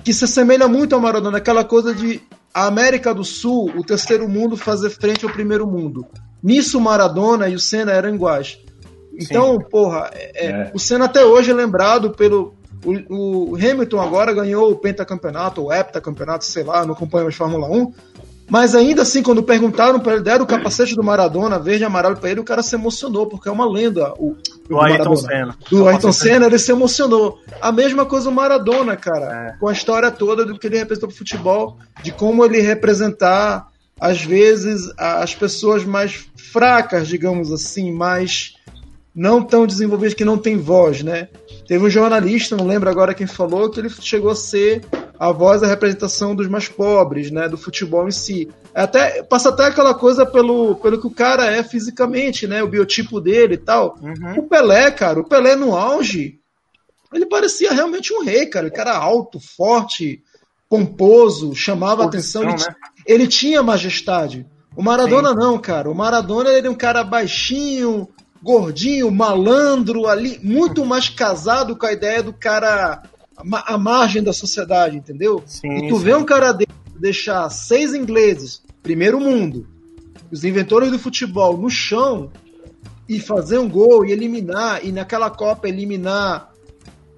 que se assemelha muito ao Maradona, aquela coisa de a América do Sul, o terceiro mundo, fazer frente ao primeiro mundo. Nisso, o Maradona e o Senna eram iguais. Então, Sim. porra, é, é. o Senna até hoje é lembrado pelo. O, o, Hamilton agora ganhou o pentacampeonato, ou heptacampeonato, sei lá, não acompanha mais Fórmula 1, mas ainda assim, quando perguntaram para ele, deram o capacete do Maradona, verde e amarelo para ele, o cara se emocionou, porque é uma lenda. O, do, Ayrton Senna. Do Ayrton Senna, ele se emocionou. A mesma coisa o Maradona, cara, é. com a história toda do que ele representou pro futebol, de como ele representar, às vezes, as pessoas mais fracas, digamos assim, mais não tão desenvolvidas, que não tem voz, né? Teve um jornalista, não lembro agora quem falou, que ele chegou a ser a voz da representação dos mais pobres, né, do futebol em si. É até passa até aquela coisa pelo, pelo que o cara é fisicamente, né, o biotipo dele e tal. Uhum. O Pelé, cara, o Pelé no auge, ele parecia realmente um rei, cara. Ele era alto, forte, pomposo, chamava Posição, atenção. Ele, né? ele, tinha majestade. O Maradona Sim. não, cara. O Maradona ele é um cara baixinho, gordinho, malandro ali, muito mais casado com a ideia do cara a margem da sociedade, entendeu? Sim, e tu sim. vê um cara dele deixar seis ingleses, primeiro mundo, os inventores do futebol no chão e fazer um gol e eliminar, e naquela Copa eliminar,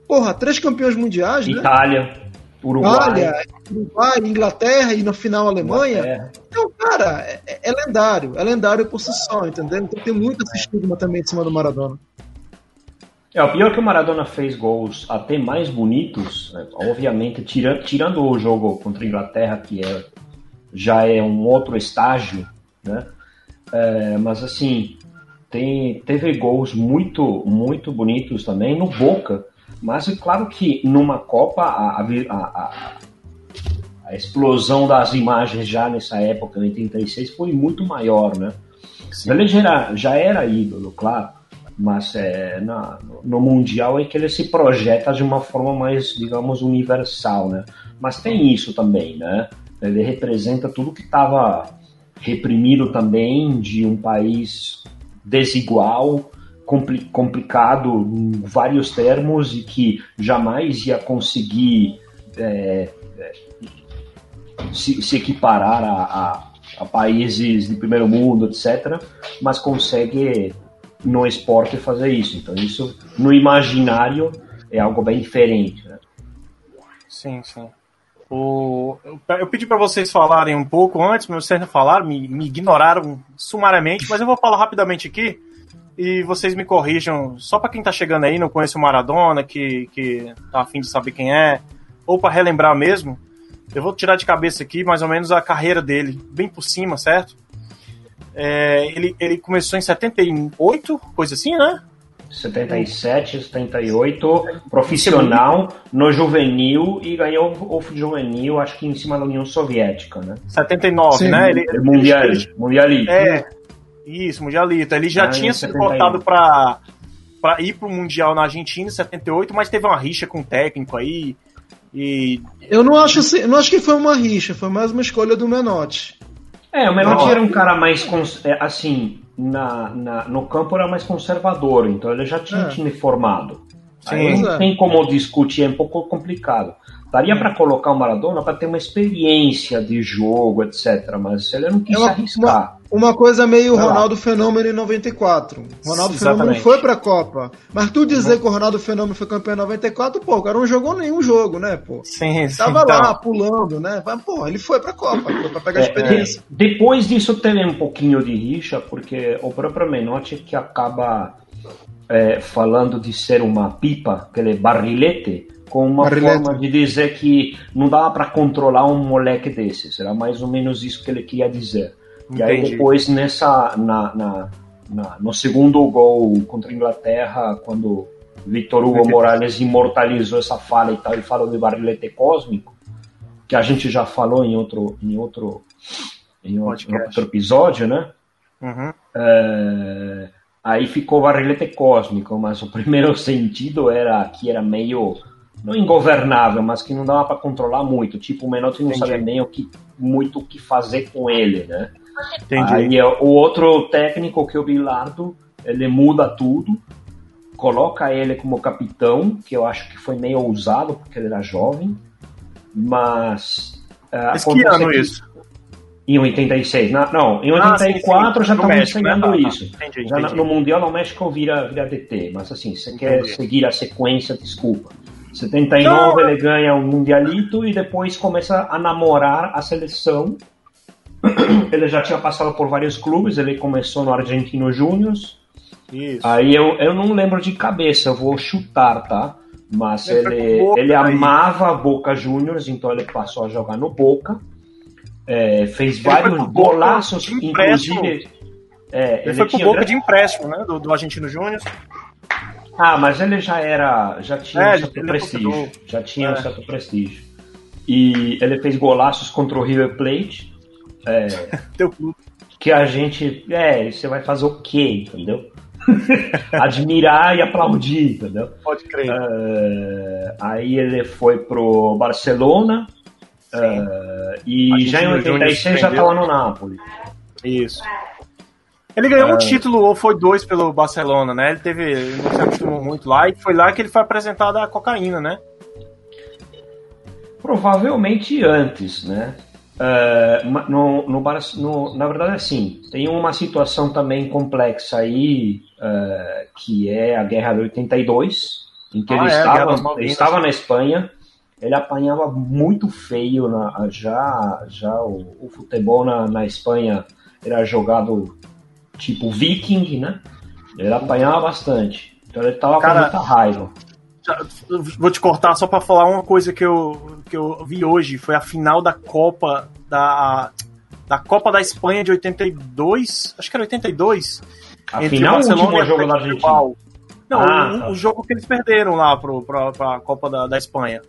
porra, três campeões mundiais, né? Itália, Uruguai. Itália, Uruguai, Inglaterra e no final Alemanha. Inglaterra. Então, cara, é, é, lendário, é lendário por si só, entendeu? Então tem muito esse estigma também em cima do Maradona. É, o pior é que o Maradona fez gols até mais bonitos, né? obviamente, tira, tirando o jogo contra a Inglaterra, que é, já é um outro estágio, né? É, mas assim, tem, teve gols muito, muito bonitos também no Boca, mas é claro que numa Copa a, a, a, a explosão das imagens já nessa época, em 86, foi muito maior, né? Ele já, já era ídolo, claro, mas é, na, no Mundial é que ele se projeta de uma forma mais, digamos, universal, né? Mas tem isso também, né? Ele representa tudo que estava reprimido também de um país desigual, compli complicado em vários termos e que jamais ia conseguir é, é, se, se, equiparar a, a, a países de primeiro mundo, etc., mas consegue no esporte fazer isso. Então isso no imaginário é algo bem diferente. Né? Sim, sim. O, eu pedi para vocês falarem um pouco antes, mas vocês não falaram, me, me, ignoraram sumariamente, mas eu vou falar rapidamente aqui e vocês me corrijam. Só para quem tá chegando aí, não conhece o Maradona, que, que tá afim de saber quem é, ou para relembrar mesmo, eu vou tirar de cabeça aqui mais ou menos a carreira dele, bem por cima, certo? É, ele, ele começou em 78, coisa assim, né? 77, 78, profissional no juvenil e ganhou o juvenil, acho que em cima da União Soviética, né? 79, Sim. né? Ele, mundial, ele, mundialista. É, isso, mundialista. Ele já ah, tinha sido cortado para para ir pro Mundial na Argentina em 78, mas teve uma rixa com o técnico aí. E... Eu não acho, assim, não acho que foi uma rixa, foi mais uma escolha do Menotti. É, o Menotti era um cara mais, é, assim, na, na, no campo era mais conservador, então ele já tinha é. time formado. Sim, Aí não é. tem como discutir, é um pouco complicado. Daria para colocar o Maradona para ter uma experiência de jogo, etc. Mas ele não quis é uma, arriscar. Uma, uma coisa meio Vai Ronaldo lá. Fenômeno em 94. Ronaldo Sim, Fenômeno foi pra Copa. Mas tu dizer uhum. que o Ronaldo Fenômeno foi campeão em 94, pô, o cara não jogou nenhum jogo, né, pô? Sim, sim. Tava então... lá pulando, né? Mas, pô, ele foi pra Copa, foi pra pegar é, experiência. É, depois disso teve um pouquinho de rixa, porque o próprio Menotti que acaba é, falando de ser uma pipa, aquele barrilete, com uma barrilete. forma de dizer que não dava para controlar um moleque desses. Era mais ou menos isso que ele queria dizer. Entendi. E aí depois nessa na, na, na, no segundo gol contra a Inglaterra, quando Victor Hugo Morales imortalizou essa fala e tal, ele falou de barrilete cósmico, que a gente já falou em outro em outro em outro, outro episódio, né? Uhum. É, aí ficou barrilete cósmico, mas o *laughs* primeiro sentido era que era meio não ingovernável, mas que não dava para controlar muito. Tipo, o Menotti não sabia nem o que, muito o que fazer com ele, né? Entendi. Aí o outro técnico que é o Bilardo, ele muda tudo, coloca ele como capitão, que eu acho que foi meio ousado, porque ele era jovem, mas... Uh, mas que ano que... isso? Em 86. Não, não em 84 ah, sim, sim. já estavam ensinando né? isso. Entendi, já no Mundial no México vira, vira DT, mas assim, você quer seguir a sequência, desculpa. 79 não. ele ganha um Mundialito e depois começa a namorar a seleção. *clears throat* Ele já tinha passado por vários clubes, ele começou no Argentino Júnior. Aí eu, eu não lembro de cabeça, eu vou chutar, tá? Mas ele, ele, Boca, ele amava Boca Juniors, então ele passou a jogar no Boca. É, fez vários golaços, inclusive. É, ele, ele, foi pro Boca de empréstimo, né? Do, do Argentino Júnior. Ah, mas ele já era. Já tinha é, um certo prestígio. Já tinha é. um certo prestígio. E ele fez golaços contra o River Plate. É, *laughs* Teu clube. Que a gente. É, você vai fazer o quê, entendeu? *laughs* Admirar e aplaudir, entendeu? Pode crer. É, aí ele foi pro Barcelona. É, e já em 86 já estava no Napoli. Isso. Ele ganhou é... um título, ou foi dois pelo Barcelona, né? Ele teve. Ele não se acostumou muito lá, e foi lá que ele foi apresentado a cocaína, né? Provavelmente antes, né? Uh, no, no, no, na verdade, assim, tem uma situação também complexa aí, uh, que é a Guerra de 82, em que ah, ele, é, estava, ele estava na Espanha, ele apanhava muito feio, na, já, já o, o futebol na, na Espanha era jogado tipo viking, né? Ele apanhava bastante. Então ele tava Cara, com muita raiva. Vou te cortar só para falar uma coisa que eu, que eu vi hoje. Foi a final da Copa da, da Copa da Espanha de 82. Acho que era 82. A entre final Barcelona o jogo da Argentina? Não, ah, o, tá. o, jogo que eles perderam lá pro, pra, pra Copa da, da Espanha.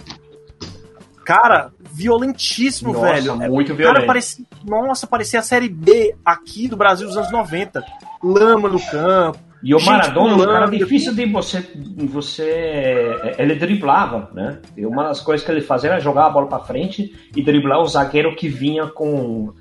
Cara, violentíssimo, nossa, velho. Muito violento. Cara, parecia, nossa, parecia a série B aqui do Brasil dos anos 90. Lama no campo. E o Maradona era difícil de você. você ele driblava, né? E uma das coisas que ele fazia era jogar a bola para frente e driblar o zagueiro que vinha com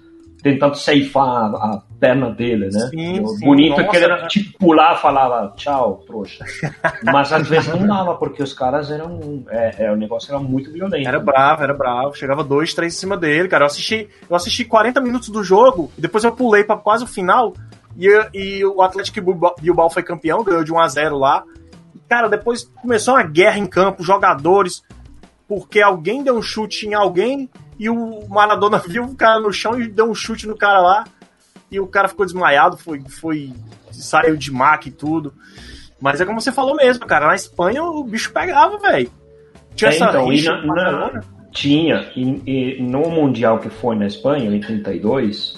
tentando ceifar a, perna dele, né? Sim, sim, Bonito nossa, é que ele era tipo pular falava tchau, trouxa. *laughs* Mas às vezes não dava, porque os caras eram. É, é, o negócio era muito violento. Era bravo, era bravo. Chegava dois, três em cima dele, cara. Eu assisti, eu assisti 40 minutos do jogo, e depois eu pulei para quase o final. E, e o Atlético Bilbao foi campeão, ganhou de 1 a 0 lá. Cara, depois começou uma guerra em campo, jogadores, porque alguém deu um chute em alguém e o Maradona *laughs* viu o cara no chão e deu um chute no cara lá. E o cara ficou desmaiado, foi, foi saiu de maca e tudo. Mas é como você falou mesmo, cara. Na Espanha o bicho pegava, velho. Tinha é, essa então, e na, na, Tinha. E, e, no Mundial que foi na Espanha, em 82,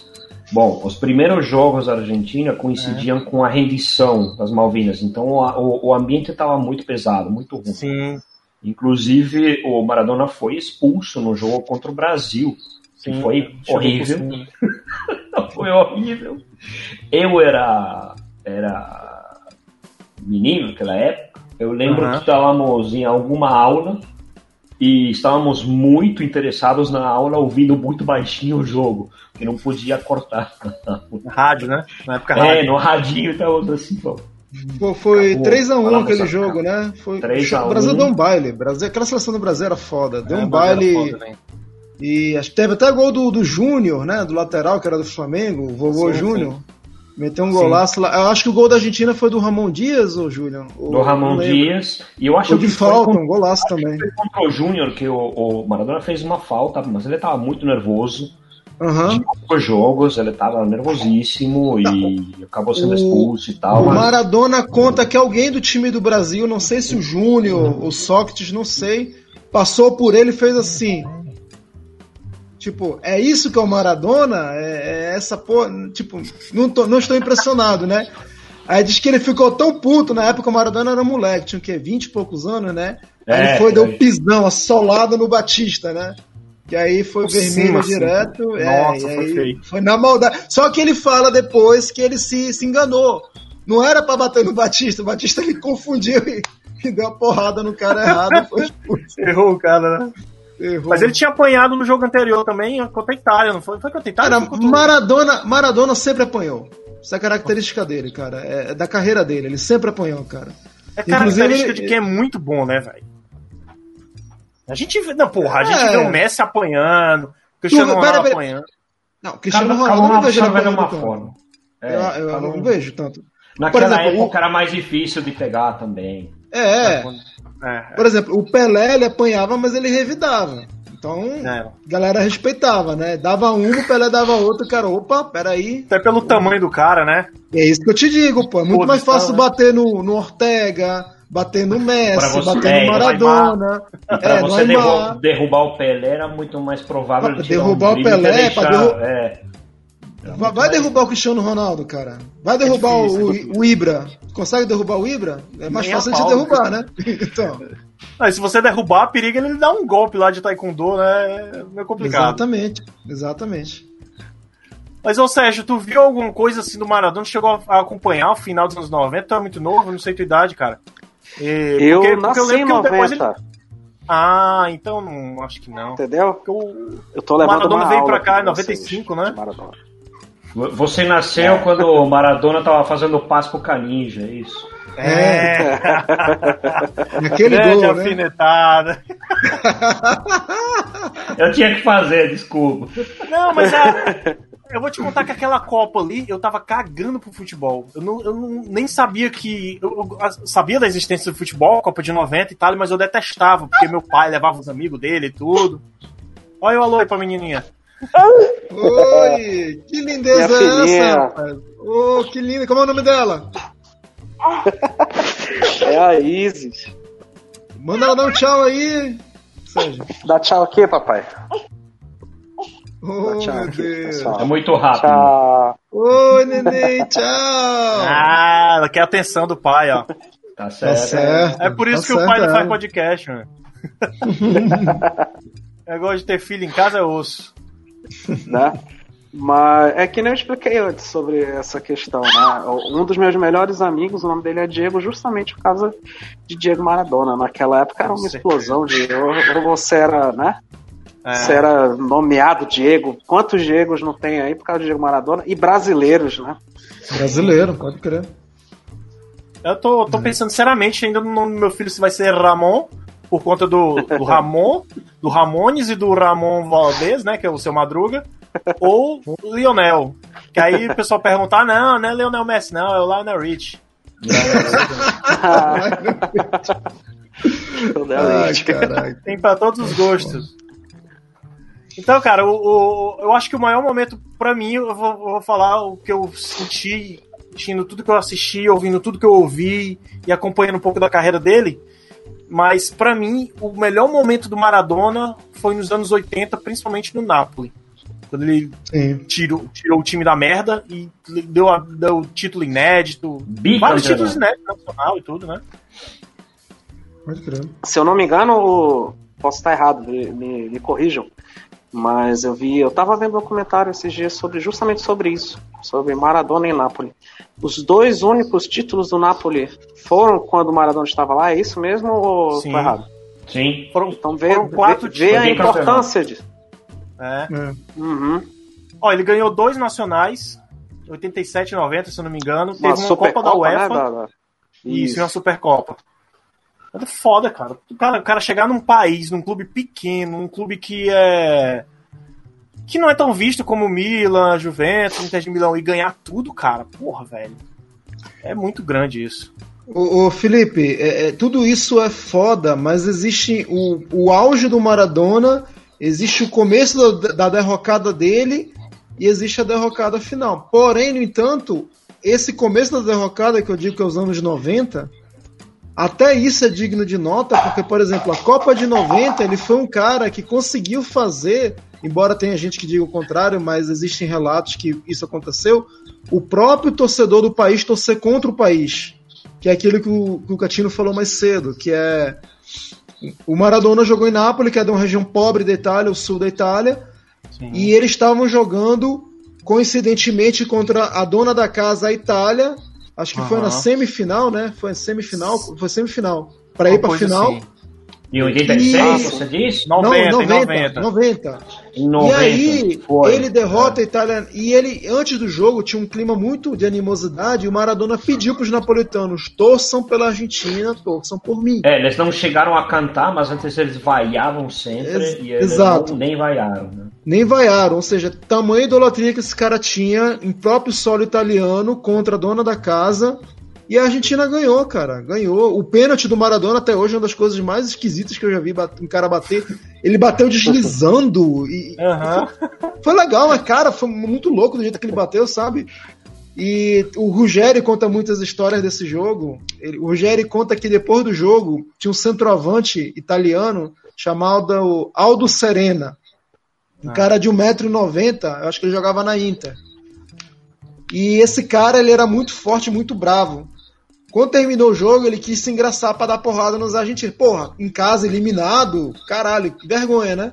bom, os primeiros jogos da Argentina coincidiam é. com a rendição das Malvinas. Então o, o, o ambiente estava muito pesado, muito ruim. Sim. Inclusive, o Maradona foi expulso no jogo contra o Brasil. Sim, foi horrível. *laughs* foi horrível. Eu era, era menino naquela época. Eu lembro uhum. que estávamos em alguma aula e estávamos muito interessados na aula, ouvindo muito baixinho o jogo, que não podia cortar. *laughs* Rádio, né? Na época é, rádio. no radinho estávamos assim, pô. Pô, foi 3x1 aquele jogo, né? Foi 3 a 1. O Brasil deu um baile. Brasil, aquela seleção do Brasil era foda. Deu é, um baile. Foda, e acho que teve até gol do, do Júnior, né? Do lateral, que era do Flamengo, o vovô Júnior. Meteu um golaço lá. Eu acho que o gol da Argentina foi do Ramon Dias, ou Júnior? Do Ramon Dias. E eu acho que de falta, um golaço também. Foi contra o Júnior, que o, o Maradona fez uma falta, mas ele tava muito nervoso. Uhum. Os jogos, ele tava nervosíssimo e acabou sendo expulso e tal. O mas... Maradona conta que alguém do time do Brasil, não sei se o Júnior, o Sócrates, não sei, passou por ele e fez assim. Tipo, é isso que é o Maradona? É, é essa porra. Tipo, não, tô, não estou impressionado, né? Aí diz que ele ficou tão puto, na época o Maradona era moleque, tinha o quê? 20 e poucos anos, né? Aí é, ele foi, deu um pisão, assolado no Batista, né? Que aí foi Por vermelho cima, direto. Assim. É, Nossa, foi feio. Foi na maldade. Só que ele fala depois que ele se, se enganou. Não era para bater no Batista, o Batista *laughs* ele confundiu e, e deu uma porrada no cara errado. Errou o cara, né? Errou. Mas ele tinha apanhado no jogo anterior também contra a Itália, não foi? Foi contra a Itália? Cara, Maradona, Maradona sempre apanhou. Essa é a característica dele, cara. É, é da carreira dele. Ele sempre apanhou, cara. É característica ele... de quem é muito bom, né, velho? A gente vê. Não, porra, a gente é. vê o Messi apanhando, o Cristiano Ronaldo pera, pera. apanhando. Não, Cristiano Ronaldo não vejo ele uma forma. É, eu, eu, eu não vejo tanto. Naquela exemplo, época o... era mais difícil de pegar também. É, é. É. Por exemplo, o Pelé ele apanhava, mas ele revidava. Então, é. a galera respeitava, né? Dava um, o Pelé dava outro, cara, opa, peraí. Até pelo tamanho do cara, né? É isso que eu te digo, pô. É muito mais fácil né? bater no, no Ortega, bater no Messi, você, bater é, no Maradona. Pra é, você derrubar, derrubar o Pelé era muito mais provável de derrubar um o Pelé, deixar, derru... é, Vai, vai derrubar o Cristiano Ronaldo, cara. Vai derrubar é difícil, o, o, Ibra. Consegue derrubar o Ibra? É mais Nem fácil de derrubar, né? *laughs* então. Não, se você derrubar, periga ele dá um golpe lá de taekwondo, né? É meio complicado. Exatamente, exatamente. Mas, ô Sérgio, tu viu alguma coisa assim do Maradona? Chegou a acompanhar o final dos anos 90? Tu é muito novo, não sei tua idade, cara. E, eu porque, nasci porque eu em 90. Ele... Ah, então não, acho que não. Entendeu? Eu, eu tô levando Maradona veio pra cá em 95, né? Maradona. Você nasceu é. quando o Maradona tava fazendo o passo pro Caninja, é isso? É. *laughs* Naquele Grande gol, né? alfinetada. Eu tinha que fazer, desculpa. Não, mas a, eu vou te contar que aquela Copa ali, eu tava cagando pro futebol. Eu, não, eu não, nem sabia que. Eu, eu, sabia da existência do futebol, Copa de 90 e tal, mas eu detestava, porque meu pai levava os amigos dele e tudo. Olha o alô aí pra menininha. Oi! *laughs* Que lindeza é essa, rapaz? Oh, que linda! Como é o nome dela? É a Isis. Manda ela dar um tchau aí, Sérgio. Dá tchau aqui, papai. Oh, tchau, meu Deus. É muito rápido. Tchau. Oi, neném, tchau. *laughs* Ah, ela quer a atenção do pai, ó. Tá certo. Tá certo. É por isso tá que certo, o pai não faz podcast, mano. Eu gosto de ter filho em casa, é osso. *laughs* Né? Mas é que nem eu expliquei antes sobre essa questão, né? Um dos meus melhores amigos, o nome dele é Diego, justamente por causa de Diego Maradona. Naquela época era uma explosão de. Ou você era, né? É. Você era nomeado Diego. Quantos Diegos não tem aí por causa de Diego Maradona? E brasileiros, né? Brasileiro, pode crer. Eu tô, tô pensando seriamente ainda no nome do meu filho se vai ser Ramon, por conta do, do Ramon, do Ramones e do Ramon Valdez, né? Que é o seu Madruga. Ou Lionel. Que aí o pessoal pergunta: ah, não, não é Lionel Messi, não, é o Lionel Rich. Ai, Tem pra todos os gostos. Então, cara, o, o, eu acho que o maior momento para mim, eu vou, eu vou, falar o que eu senti, assistindo tudo que eu assisti, ouvindo tudo que eu ouvi e acompanhando um pouco da carreira dele. Mas para mim, o melhor momento do Maradona foi nos anos 80, principalmente no Napoli. Quando ele tirou, tirou o time da merda e deu, deu título inédito. Bica, vários títulos inéditos nacional e tudo, né? Se eu não me engano, posso estar errado, me, me, me corrijam. Mas eu vi, eu tava vendo um documentário esses dias sobre justamente sobre isso, sobre Maradona e Napoli. Os dois únicos títulos do Napoli foram quando o Maradona estava lá, é isso mesmo ou Sim. errado? Sim. Foram, então vê, foram quatro vê, vê a importância disso. É. é. Uhum. Ó, ele ganhou dois nacionais, 87 e 90, se eu não me engano. Uma Teve uma Copa da UEFA. Né, da, da... Isso, e uma Supercopa. É foda, cara. O, cara. o cara chegar num país, num clube pequeno, num clube que é. que não é tão visto como Milan, Juventus, Inter de Milão e ganhar tudo, cara. Porra, velho. É muito grande isso. Ô, ô Felipe, é, é, tudo isso é foda, mas existe o, o auge do Maradona Existe o começo da, da derrocada dele e existe a derrocada final. Porém, no entanto, esse começo da derrocada, que eu digo que é os anos 90, até isso é digno de nota, porque, por exemplo, a Copa de 90, ele foi um cara que conseguiu fazer, embora tenha gente que diga o contrário, mas existem relatos que isso aconteceu, o próprio torcedor do país torcer contra o país. Que é aquilo que o, que o Catino falou mais cedo, que é o Maradona jogou em Nápoles, que é de uma região pobre da Itália, o sul da Itália, Sim. e eles estavam jogando coincidentemente contra a dona da casa, a Itália. Acho que uhum. foi na semifinal, né? Foi semifinal, foi semifinal. Para ir para final. Assim. Em 86, e... você disse? 90, Não, 90, 90. 90. Em 90. E aí, foi. ele derrota a Itália. E ele, antes do jogo, tinha um clima muito de animosidade. E o Maradona pediu para os napolitanos: torçam pela Argentina, torçam por mim. É, eles não chegaram a cantar, mas antes eles vaiavam sempre. Ex e eles exato. Não, nem vaiaram. Né? Nem vaiaram. Ou seja, tamanha idolatria que esse cara tinha em próprio solo italiano contra a dona da casa e a Argentina ganhou, cara. Ganhou. O pênalti do Maradona até hoje é uma das coisas mais esquisitas que eu já vi um cara bater. Ele bateu deslizando. E uhum. foi, legal, mas, cara, foi muito louco do jeito que ele bateu, sabe? E o Ruggeri conta muitas histórias desse jogo. Ele, o Ruggeri conta que depois do jogo tinha um centroavante italiano chamado Aldo Serena. Um ah. cara de 1,90m, eu acho que ele jogava na Inter. E esse cara ele era muito forte, muito bravo. Quando terminou o jogo, ele quis se engraçar para dar porrada nos argentinos. Porra, em casa, eliminado, caralho, que vergonha, né?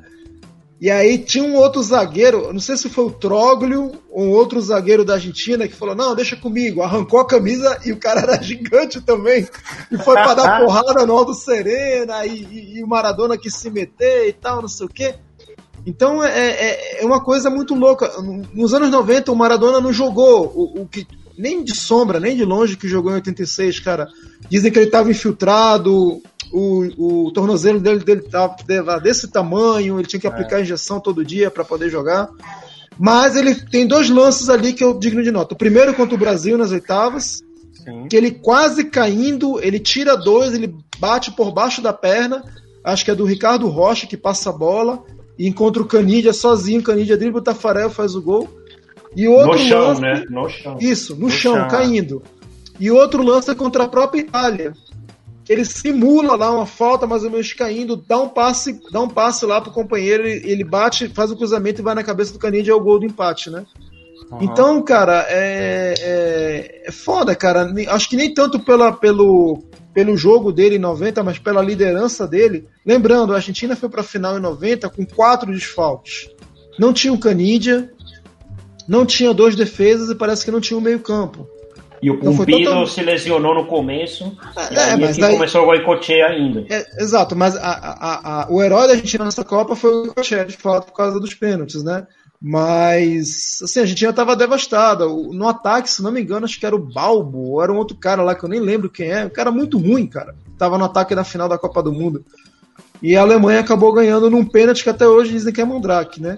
E aí tinha um outro zagueiro, não sei se foi o Troglio ou um outro zagueiro da Argentina que falou: Não, deixa comigo. Arrancou a camisa e o cara *laughs* era gigante também. E foi para dar *laughs* porrada no Aldo Serena e, e, e, o Maradona quis se meter e tal, não sei o quê. Então é, é, é, uma coisa muito louca. Nos anos 90, o Maradona não jogou o, o que nem de sombra, nem de longe que jogou em 86, cara. Dizem que ele estava infiltrado, o, o tornozelo dele, dele tava desse tamanho, ele tinha que aplicar é. injeção todo dia para poder jogar. Mas ele tem dois lances ali que eu digno de nota. O primeiro contra o Brasil nas oitavas, Sim. que ele quase caindo, ele tira dois, ele bate por baixo da perna. Acho que é do Ricardo Rocha que passa a bola e encontra o Canidia sozinho. Canidia dribla o Tafarel, faz o gol. E outro no chão, lance, né? No chão. Isso, no, no chão, chão, caindo. E outro lance é contra a própria Itália. Ele simula lá uma falta, mais ou menos caindo, dá um passe, dá um passe lá pro companheiro, ele bate, faz o cruzamento e vai na cabeça do Canidia, é o gol do empate, né? Uhum. Então, cara, é, é, é, foda, cara. Acho que nem tanto pela, pelo, pelo jogo dele em 90, mas pela liderança dele. Lembrando, a Argentina foi pra final em 90 com quatro desfalques. Não tinha o Canidia, não tinha dois defesas e parece que não tinha um meio-campo. E o então Pumpido total... se lesionou no começo, é, e aí mas daí... começou a boicotear ainda. É, exato, mas a, a, a, o herói da Argentina nessa Copa foi o Boicoteia, de fato, por causa dos pênaltis, né? Mas, assim, a Argentina estava devastada. No ataque, se não me engano, acho que era o Balbo, ou era um outro cara lá que eu nem lembro quem é. Um cara muito ruim, cara. Tava no ataque na final da Copa do Mundo. E a Alemanha acabou ganhando num pênalti que até hoje dizem que é Mondrake, né?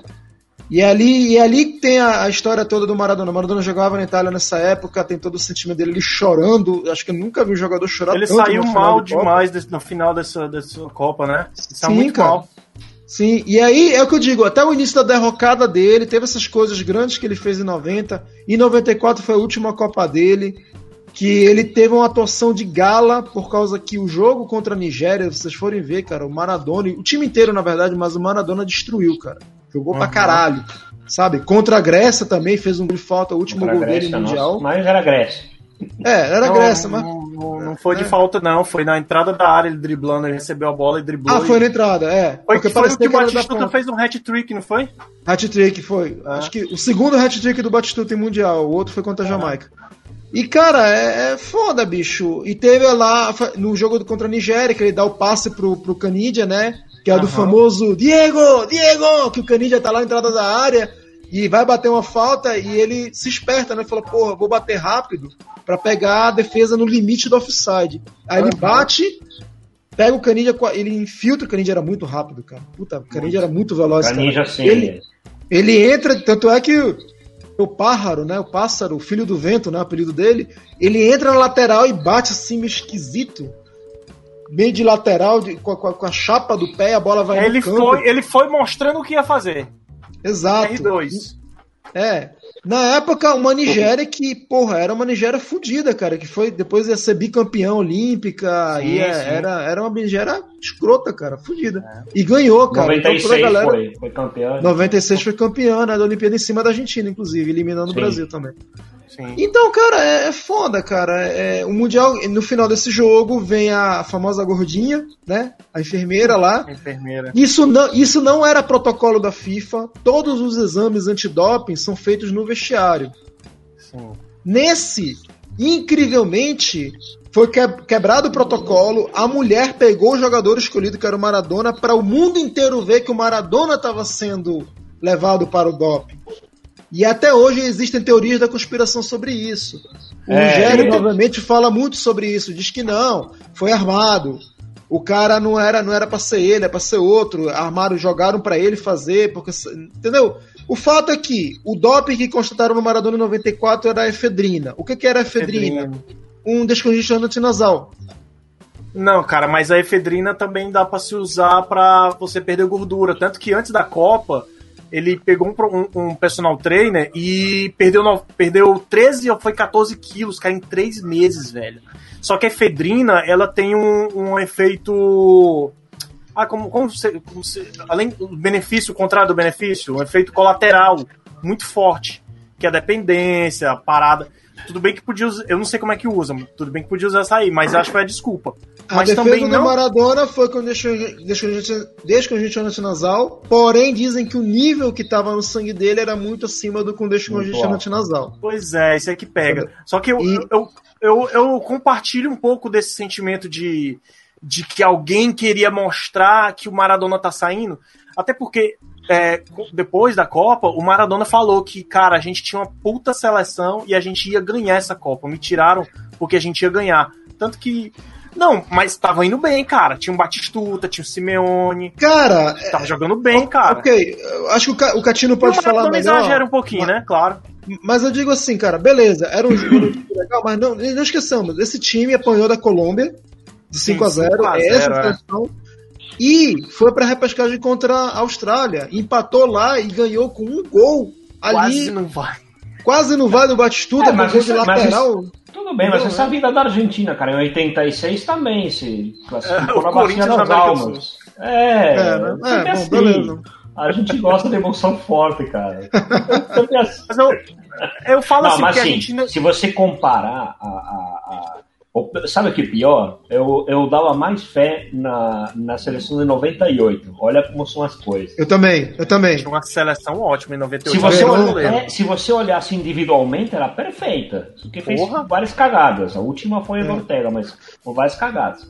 E ali, e ali tem a, a, história toda do Maradona. O Maradona jogava na Itália nessa época, tem todo o sentimento dele, ele chorando. Acho que eu nunca vi um jogador chorar ele tanto. Ele saiu mal demais desse, no final dessa, dessa Copa, né? Ele Sim, muito cara. mal. Sim, e aí é o que eu digo, até o início da derrocada dele, teve essas coisas grandes que ele fez em 90. Em 94 foi a última Copa dele, que ele teve uma atuação de gala por causa que o jogo contra a Nigéria, vocês forem ver, cara, o Maradona, o time inteiro na verdade, mas o Maradona destruiu, cara. Jogou uhum. pra caralho. Sabe? Contra a Grécia também fez um gol de falta, o último gol dele no Mundial. Mas era Grécia. É, era não, Grécia, mas. Não, não, não foi é. de falta, não. Foi na entrada da área, ele driblando, ele recebeu a bola e driblou. Ah, foi e... na entrada, é. Foi, porque foi o que o Batistuta fez um hat-trick, não foi? Hat-trick, foi. É. Acho que o segundo hat-trick do Batistuta em Mundial, o outro foi contra a é. Jamaica. E, cara, é, é, foda, bicho. E teve lá, no jogo contra a Nigéria, que ele dá o passe pro, pro Canidia, né? Que é uhum. do famoso Diego, Diego, que o Canidia tá lá na entrada da área e vai bater uma falta e ele se esperta, né? Fala, porra, vou bater rápido para pegar a defesa no limite do offside. Aí uhum. ele bate, pega o Canidia, ele infiltra, o Canidia era muito rápido, cara. Puta, o Canidia era muito veloz, Canidia, sim. Ele, ele entra, tanto é que o pájaro, né? O pássaro, o filho do vento, né? O apelido dele. Ele entra na lateral e bate assim, meio esquisito. Meio de lateral, de, com, a, com, a, chapa do pé, a bola vai ele Foi, ele foi mostrando o que ia fazer. Exato. R2. É. Na época, uma Nigéria que, porra, era uma Nigéria fodida, cara, que foi, depois ia ser bicampeã olímpica, sim, e é, era, era uma Nigéria escrota, cara, fodida. É. E ganhou, cara. 96 então, galera, foi, foi campeã. 96 foi campeã, né, da Olimpíada em cima da Argentina, inclusive, eliminando sim. o Brasil também. Sim. Então, cara, é, é foda, cara. É, o Mundial, no final desse jogo, vem a famosa gordinha, né? A enfermeira lá. A enfermeira. Isso não, isso não era protocolo da FIFA. Todos os exames antidoping são feitos no vestiário. Sim. Nesse, incrivelmente, foi quebrado o protocolo. A mulher pegou o jogador escolhido, que era o Maradona, para o mundo inteiro ver que o Maradona estava sendo levado para o doping. E até hoje existem teorias da conspiração sobre isso. O é, Rogério, novamente, fala muito sobre isso. Diz que não, foi armado. O cara não era não era para ser ele, é para ser outro. Armaram, jogaram para ele fazer, porque entendeu? O fato é que o doping que constataram no Maradona em 94 era a efedrina. O que, que era a efedrina? efedrina. Um descongestionante nasal. Não, cara, mas a efedrina também dá para se usar para você perder gordura, tanto que antes da Copa ele pegou um, um, um personal trainer e perdeu, no, perdeu 13 ou foi 14 quilos, cara, em 3 meses, velho. Só que a efedrina, ela tem um, um efeito. Ah, como, como, se, como se, além do benefício, o contrário do benefício, um efeito colateral muito forte, que é a dependência, a parada. Tudo bem que podia usar, eu não sei como é que usa, tudo bem que podia usar essa aí, mas acho que foi a desculpa. A mas defesa também do não... Maradona foi com descongestionante nasal, porém dizem que o nível que estava no sangue dele era muito acima do com descongestionante nasal. Pois é, isso é que pega. Só que eu, e... eu, eu, eu compartilho um pouco desse sentimento de, de que alguém queria mostrar que o Maradona tá saindo, até porque é, depois da Copa, o Maradona falou que, cara, a gente tinha uma puta seleção e a gente ia ganhar essa Copa. Me tiraram porque a gente ia ganhar. Tanto que. Não, mas tava indo bem, cara. Tinha um Batistuta, tinha o Simeone. Cara. Tava jogando bem, cara. Ok, acho que o Catino pode falar melhor. exagera um pouquinho, mas, né? Claro. Mas eu digo assim, cara, beleza, era um jogo *laughs* legal, mas não, não esqueçamos, esse time apanhou da Colômbia de 5 a 0 essa é. E foi para repescagem contra a Austrália. Empatou lá e ganhou com um gol ali. Quase não vai. Quase não vai do Batistuta, é, mas de lateral. Isso, tudo bem, mas essa é. vida da Argentina, cara. Em 86 também se classificou é, na bacia das almas. É, é, né? é bom, assim. beleza. A gente gosta de emoção forte, cara. mas eu, eu falo não, assim, mas, assim, gente... se você comparar a, a, a Sabe o que é pior? Eu, eu dava mais fé na, na seleção de 98. Olha como são as coisas. Eu também, eu também. Tinha uma seleção ótima em 98. Se você, olhar, é, se você olhasse individualmente, era perfeita. Porque fez Porra. várias cagadas. A última foi a é. Ortega, mas com várias cagadas.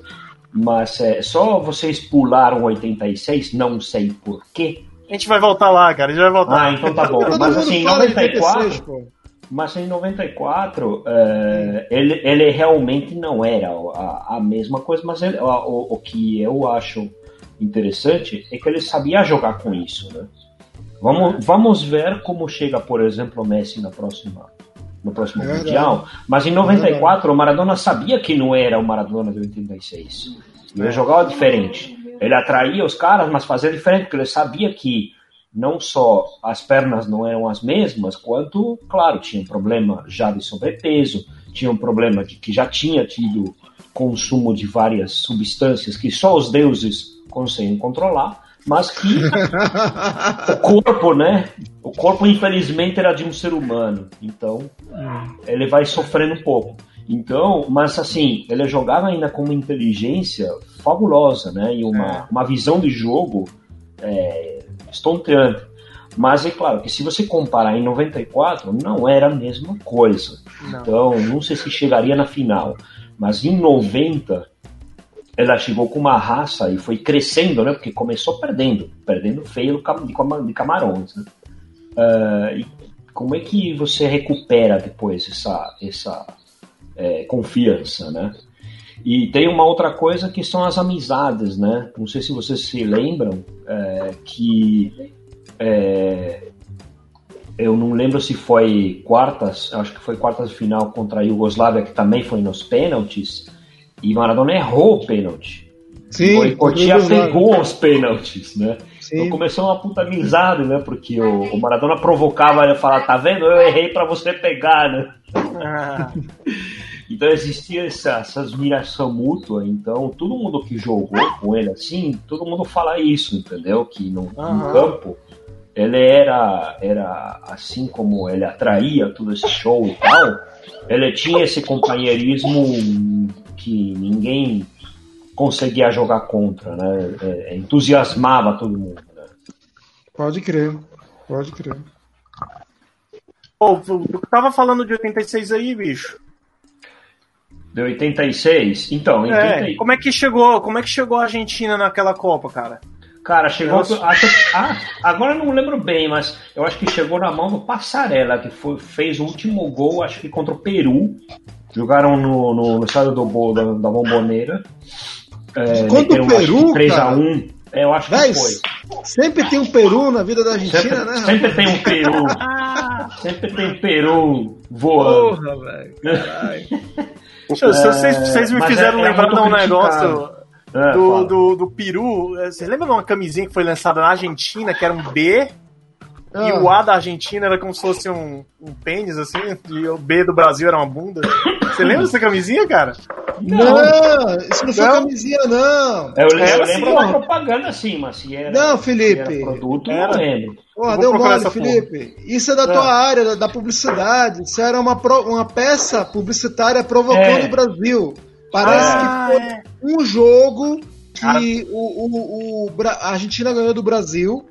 Mas é, só vocês pularam 86, não sei porquê. A gente vai voltar lá, cara. A gente vai voltar. Ah, então tá bom. Mas assim, em 94. 86, mas em 94, é, ele, ele realmente não era a, a mesma coisa, mas ele, o, o que eu acho interessante é que ele sabia jogar com isso, né? Vamos, vamos ver como chega, por exemplo, o Messi na próxima, no próximo é Mundial. Mas em 94, é o Maradona sabia que não era o Maradona de 86. Ele jogava diferente. Ele atraía os caras, mas fazia diferente, porque ele sabia que não só as pernas não eram as mesmas, quanto, claro, tinha um problema já de sobrepeso, tinha um problema de que já tinha tido consumo de várias substâncias que só os deuses conseguem controlar, mas que *laughs* o corpo, né? O corpo, infelizmente, era de um ser humano, então ele vai sofrendo um pouco. Então, mas assim, ele jogava ainda com uma inteligência fabulosa, né? E uma, é. uma visão de jogo é, estonteante. Mas é claro que se você comparar em 94, não era a mesma coisa. Não. Então, não sei se chegaria na final. Mas em 90, ela chegou com uma raça e foi crescendo, né? Porque começou perdendo, perdendo feio de camarões. Né? Uh, e como é que você recupera depois essa, essa é, confiança, né? E tem uma outra coisa que são as amizades, né? Não sei se vocês se lembram é, que é, eu não lembro se foi quartas, acho que foi quartas de final contra a Iugoslávia, que também foi nos pênaltis, e Maradona errou o pênalti. Sim, o Cotia pegou os pênaltis, né? Sim. Então começou uma puta amizade, né? Porque o, o Maradona provocava ele a falar, tá vendo? Eu errei para você pegar, né? *laughs* Então existia essa, essa admiração mútua. Então todo mundo que jogou com ele assim, todo mundo fala isso, entendeu? Que no, uhum. no campo ele era, era assim como ele atraía todo esse show e tal, ele tinha esse companheirismo que ninguém conseguia jogar contra, né? É, entusiasmava todo mundo. Né? Pode crer, pode crer. Pô, tu tava falando de 86 aí, bicho. De 86? Então, é, como é que chegou? Como é que chegou a Argentina naquela Copa, cara? Cara, chegou. Acho, ah, agora não lembro bem, mas eu acho que chegou na mão do Passarela, que foi, fez o último gol, acho que contra o Peru. Jogaram no, no, no estádio do, da, da Bomboneira. É, Contra o Peru, 3 cara, a 1 é, eu acho que foi. Sempre tem um Peru na vida da Argentina, sempre, né? Sempre tem um Peru. *laughs* sempre tem um Peru voando. Porra, velho. *laughs* Vocês, vocês me fizeram é, é lembrar de um negócio é, do, do, do, Peru. Vocês lembram de uma camisinha que foi lançada na Argentina, que era um B? Ah. E o A da Argentina era como se fosse um, um pênis, assim, e o B do Brasil era uma bunda. Você lembra dessa camisinha, cara? Não, não isso não foi não. camisinha, não. Eu, eu, eu lembro uma propaganda assim, mas se era, não, Felipe. era produto, era. não lembro. Porra, deu mole, Felipe. Porra. Isso é da tua é. área, da, da, publicidade. Isso era uma, pro, uma peça publicitária provocando é. o Brasil. Parece ah, que foi é. um jogo que o, o, o, a Argentina ganhou do Brasil.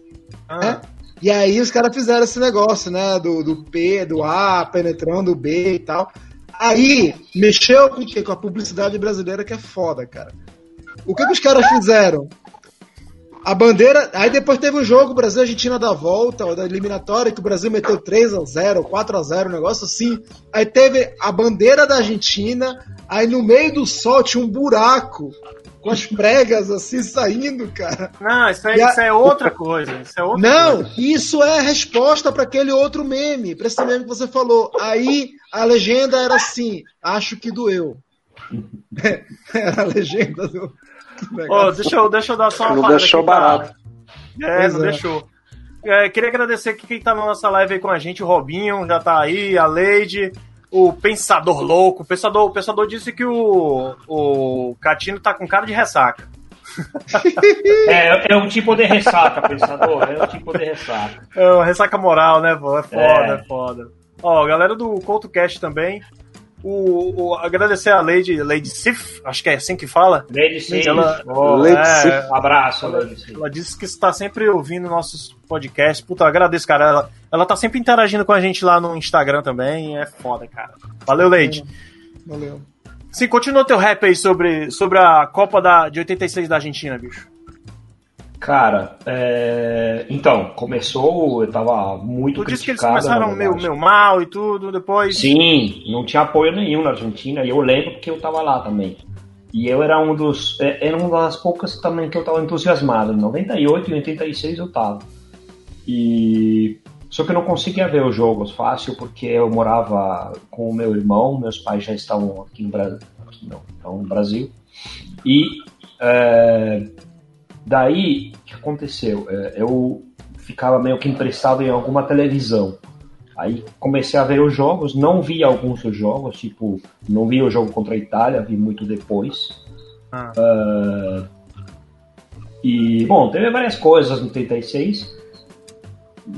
Ah. Né? E aí os caras fizeram esse negócio, né? Do, do P, do A penetrando o B e tal. Aí mexeu com o quê? Com a publicidade brasileira que é foda, cara. O que, que os caras fizeram? A bandeira. Aí depois teve o jogo Brasil Argentina da volta, da eliminatória, que o Brasil meteu 3 a 0 4 a 0 um negócio assim. Aí teve a bandeira da Argentina, aí no meio do sol tinha um buraco com as pregas assim saindo, cara. Não, isso, aí, a... isso é outra coisa. Isso é outra Não, coisa. isso é a resposta para aquele outro meme, para esse meme que você falou. Aí a legenda era assim: acho que doeu. *laughs* era a legenda do. Oh, deixa, eu, deixa eu dar só uma Não deixou barato. É, pois não é. deixou. É, queria agradecer aqui quem tá na nossa live aí com a gente, o Robinho, já tá aí, a Leide, o Pensador Louco. O Pensador, o Pensador disse que o, o Catino tá com cara de ressaca. *laughs* é, é um tipo de ressaca, Pensador. É um tipo de ressaca. É uma ressaca moral, né, pô? É foda, é, é foda. Ó, galera do CoutoCast também. O, o, agradecer a Lady, Lady Sif, acho que é assim que fala. Lady Sif. Ela, oh, Lady é, Sif. Abraço, ela, Lady Sif. Ela disse que está sempre ouvindo nossos podcasts. Puta, agradeço, cara. Ela, ela tá sempre interagindo com a gente lá no Instagram também. É foda, cara. Valeu, Lady. Valeu. Sim, continua teu rap aí sobre, sobre a Copa da, de 86 da Argentina, bicho. Cara, é... então, começou, eu tava muito Tu disse que eles começaram meio, meio mal e tudo, depois... Sim, não tinha apoio nenhum na Argentina, e eu lembro porque eu tava lá também. E eu era um dos... É, era uma das poucas também que eu tava entusiasmado. Em 98 e 86 eu tava. E... Só que eu não conseguia ver os jogos fácil, porque eu morava com o meu irmão, meus pais já estavam aqui no Brasil, aqui não, estavam no Brasil. E... É Daí, o que aconteceu? É, eu ficava meio que emprestado em alguma televisão. Aí comecei a ver os jogos, não vi alguns dos jogos, tipo, não vi o jogo contra a Itália, vi muito depois. Ah. Uh, e, bom, teve várias coisas no 36,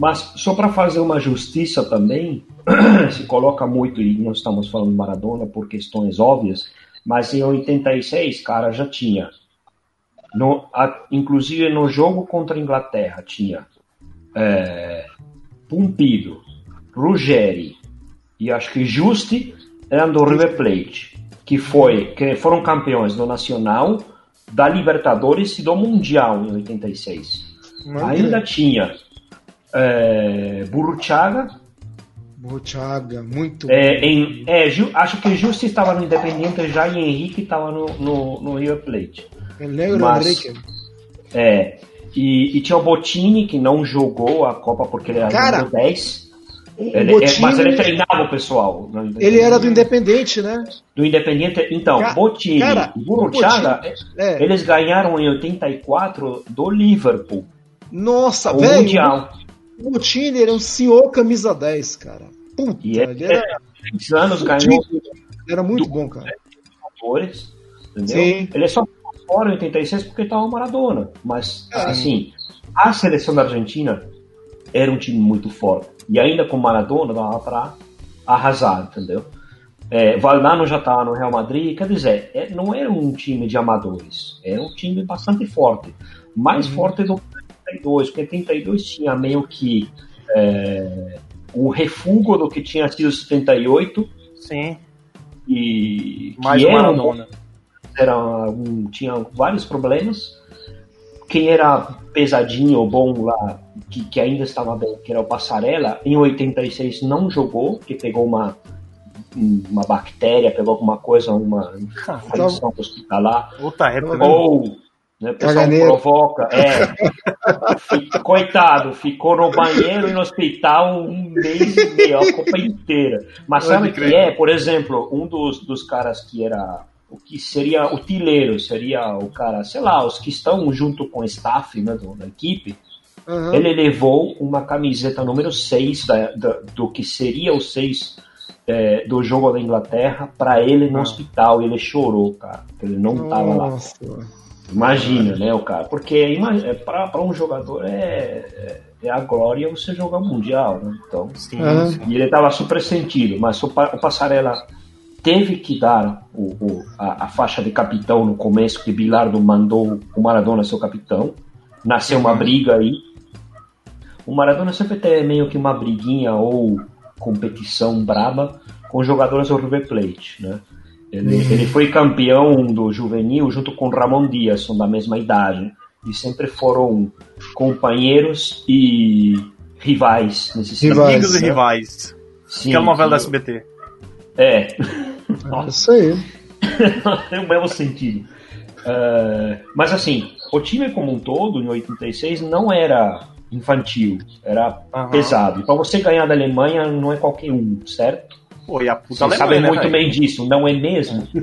mas só para fazer uma justiça também, *clears throat* se coloca muito, e nós estamos falando de Maradona por questões óbvias, mas em 86, cara, já tinha no, a, inclusive no jogo contra a Inglaterra tinha é, Pumpido, Ruggeri e acho que Justi eram do River Plate, que foi que foram campeões do Nacional, da Libertadores e do Mundial em 86. Ainda tinha é, Burruchaga. Burruchaga, muito é, em, é, acho que Justi estava no Independiente já e Henrique estava no, no, no River Plate. Negro Mas, Enrique. É. E, e, tinha o Botini, que não jogou a Copa porque ele era Cara, 10. Ele, é, mas ele treinava o pessoal. Ele era do Independente, né? Do Independente. Então, Ca Botini e Buruchaga, é. eles ganharam em 84 do Liverpool. Nossa, velho. Mundial. O Botini era um senhor camisa 10, cara. Puta, e ele, era... 10 anos ganhou. Era muito bom, cara. Atores, entendeu? Sim. Ele é só fora em 86 porque estava Maradona. Mas, é. assim, a seleção da Argentina era um time muito forte. E ainda com Maradona dava para arrasar, entendeu? É, Valdano já estava no Real Madrid, quer dizer, é, não era um time de amadores, era um time bastante forte. Mais uhum. forte do que 32, porque 32 tinha meio que é, o refúgio do que tinha sido 78. Sim. E mais Maradona. Era um, tinha vários problemas quem era pesadinho ou bom lá, que, que ainda estava bem, que era o Passarela, em 86 não jogou, que pegou uma, uma bactéria, pegou alguma coisa, uma infecção *laughs* hospitalar. Outra época, ou né, o pessoal provoca. É, coitado, ficou no banheiro e no hospital um mês e meio, a Copa inteira. Mas sabe o que é? Por exemplo, um dos, dos caras que era o que seria o tileiro, seria o cara, sei lá, os que estão junto com o staff né, do, da equipe, uhum. ele levou uma camiseta número 6 da, da, do que seria o 6 é, do jogo da Inglaterra para ele no hospital. Ele chorou, cara, ele não Nossa. tava lá. Imagina, né, o cara? Porque é, para um jogador é, é, é, a glória você jogar mundial, né? Então, Sim. Uhum. e ele tava super sentido, mas o, o Passarela teve que dar o, o, a, a, faixa de capitão no começo, que Bilardo mandou o Maradona ser o capitão. Nasceu uma uhum. briga aí. O Maradona sempre teve meio que uma briguinha ou competição braba com jogadores do River Plate, né? Ele, uhum. ele foi campeão do juvenil junto com Ramon Dias, são da mesma idade. E sempre foram companheiros e rivais nesse rivais, Amigos né? e rivais. Sim, que é uma novela da SBT. É. É isso aí. *laughs* Tem o mesmo sentido. Uh, mas assim, o time como um todo, em 86, não era infantil, era uhum. pesado. E para você ganhar da Alemanha não é qualquer um, certo? Pô, e a puta Você Alemanha, sabe né, muito bem disso, não é mesmo? *laughs*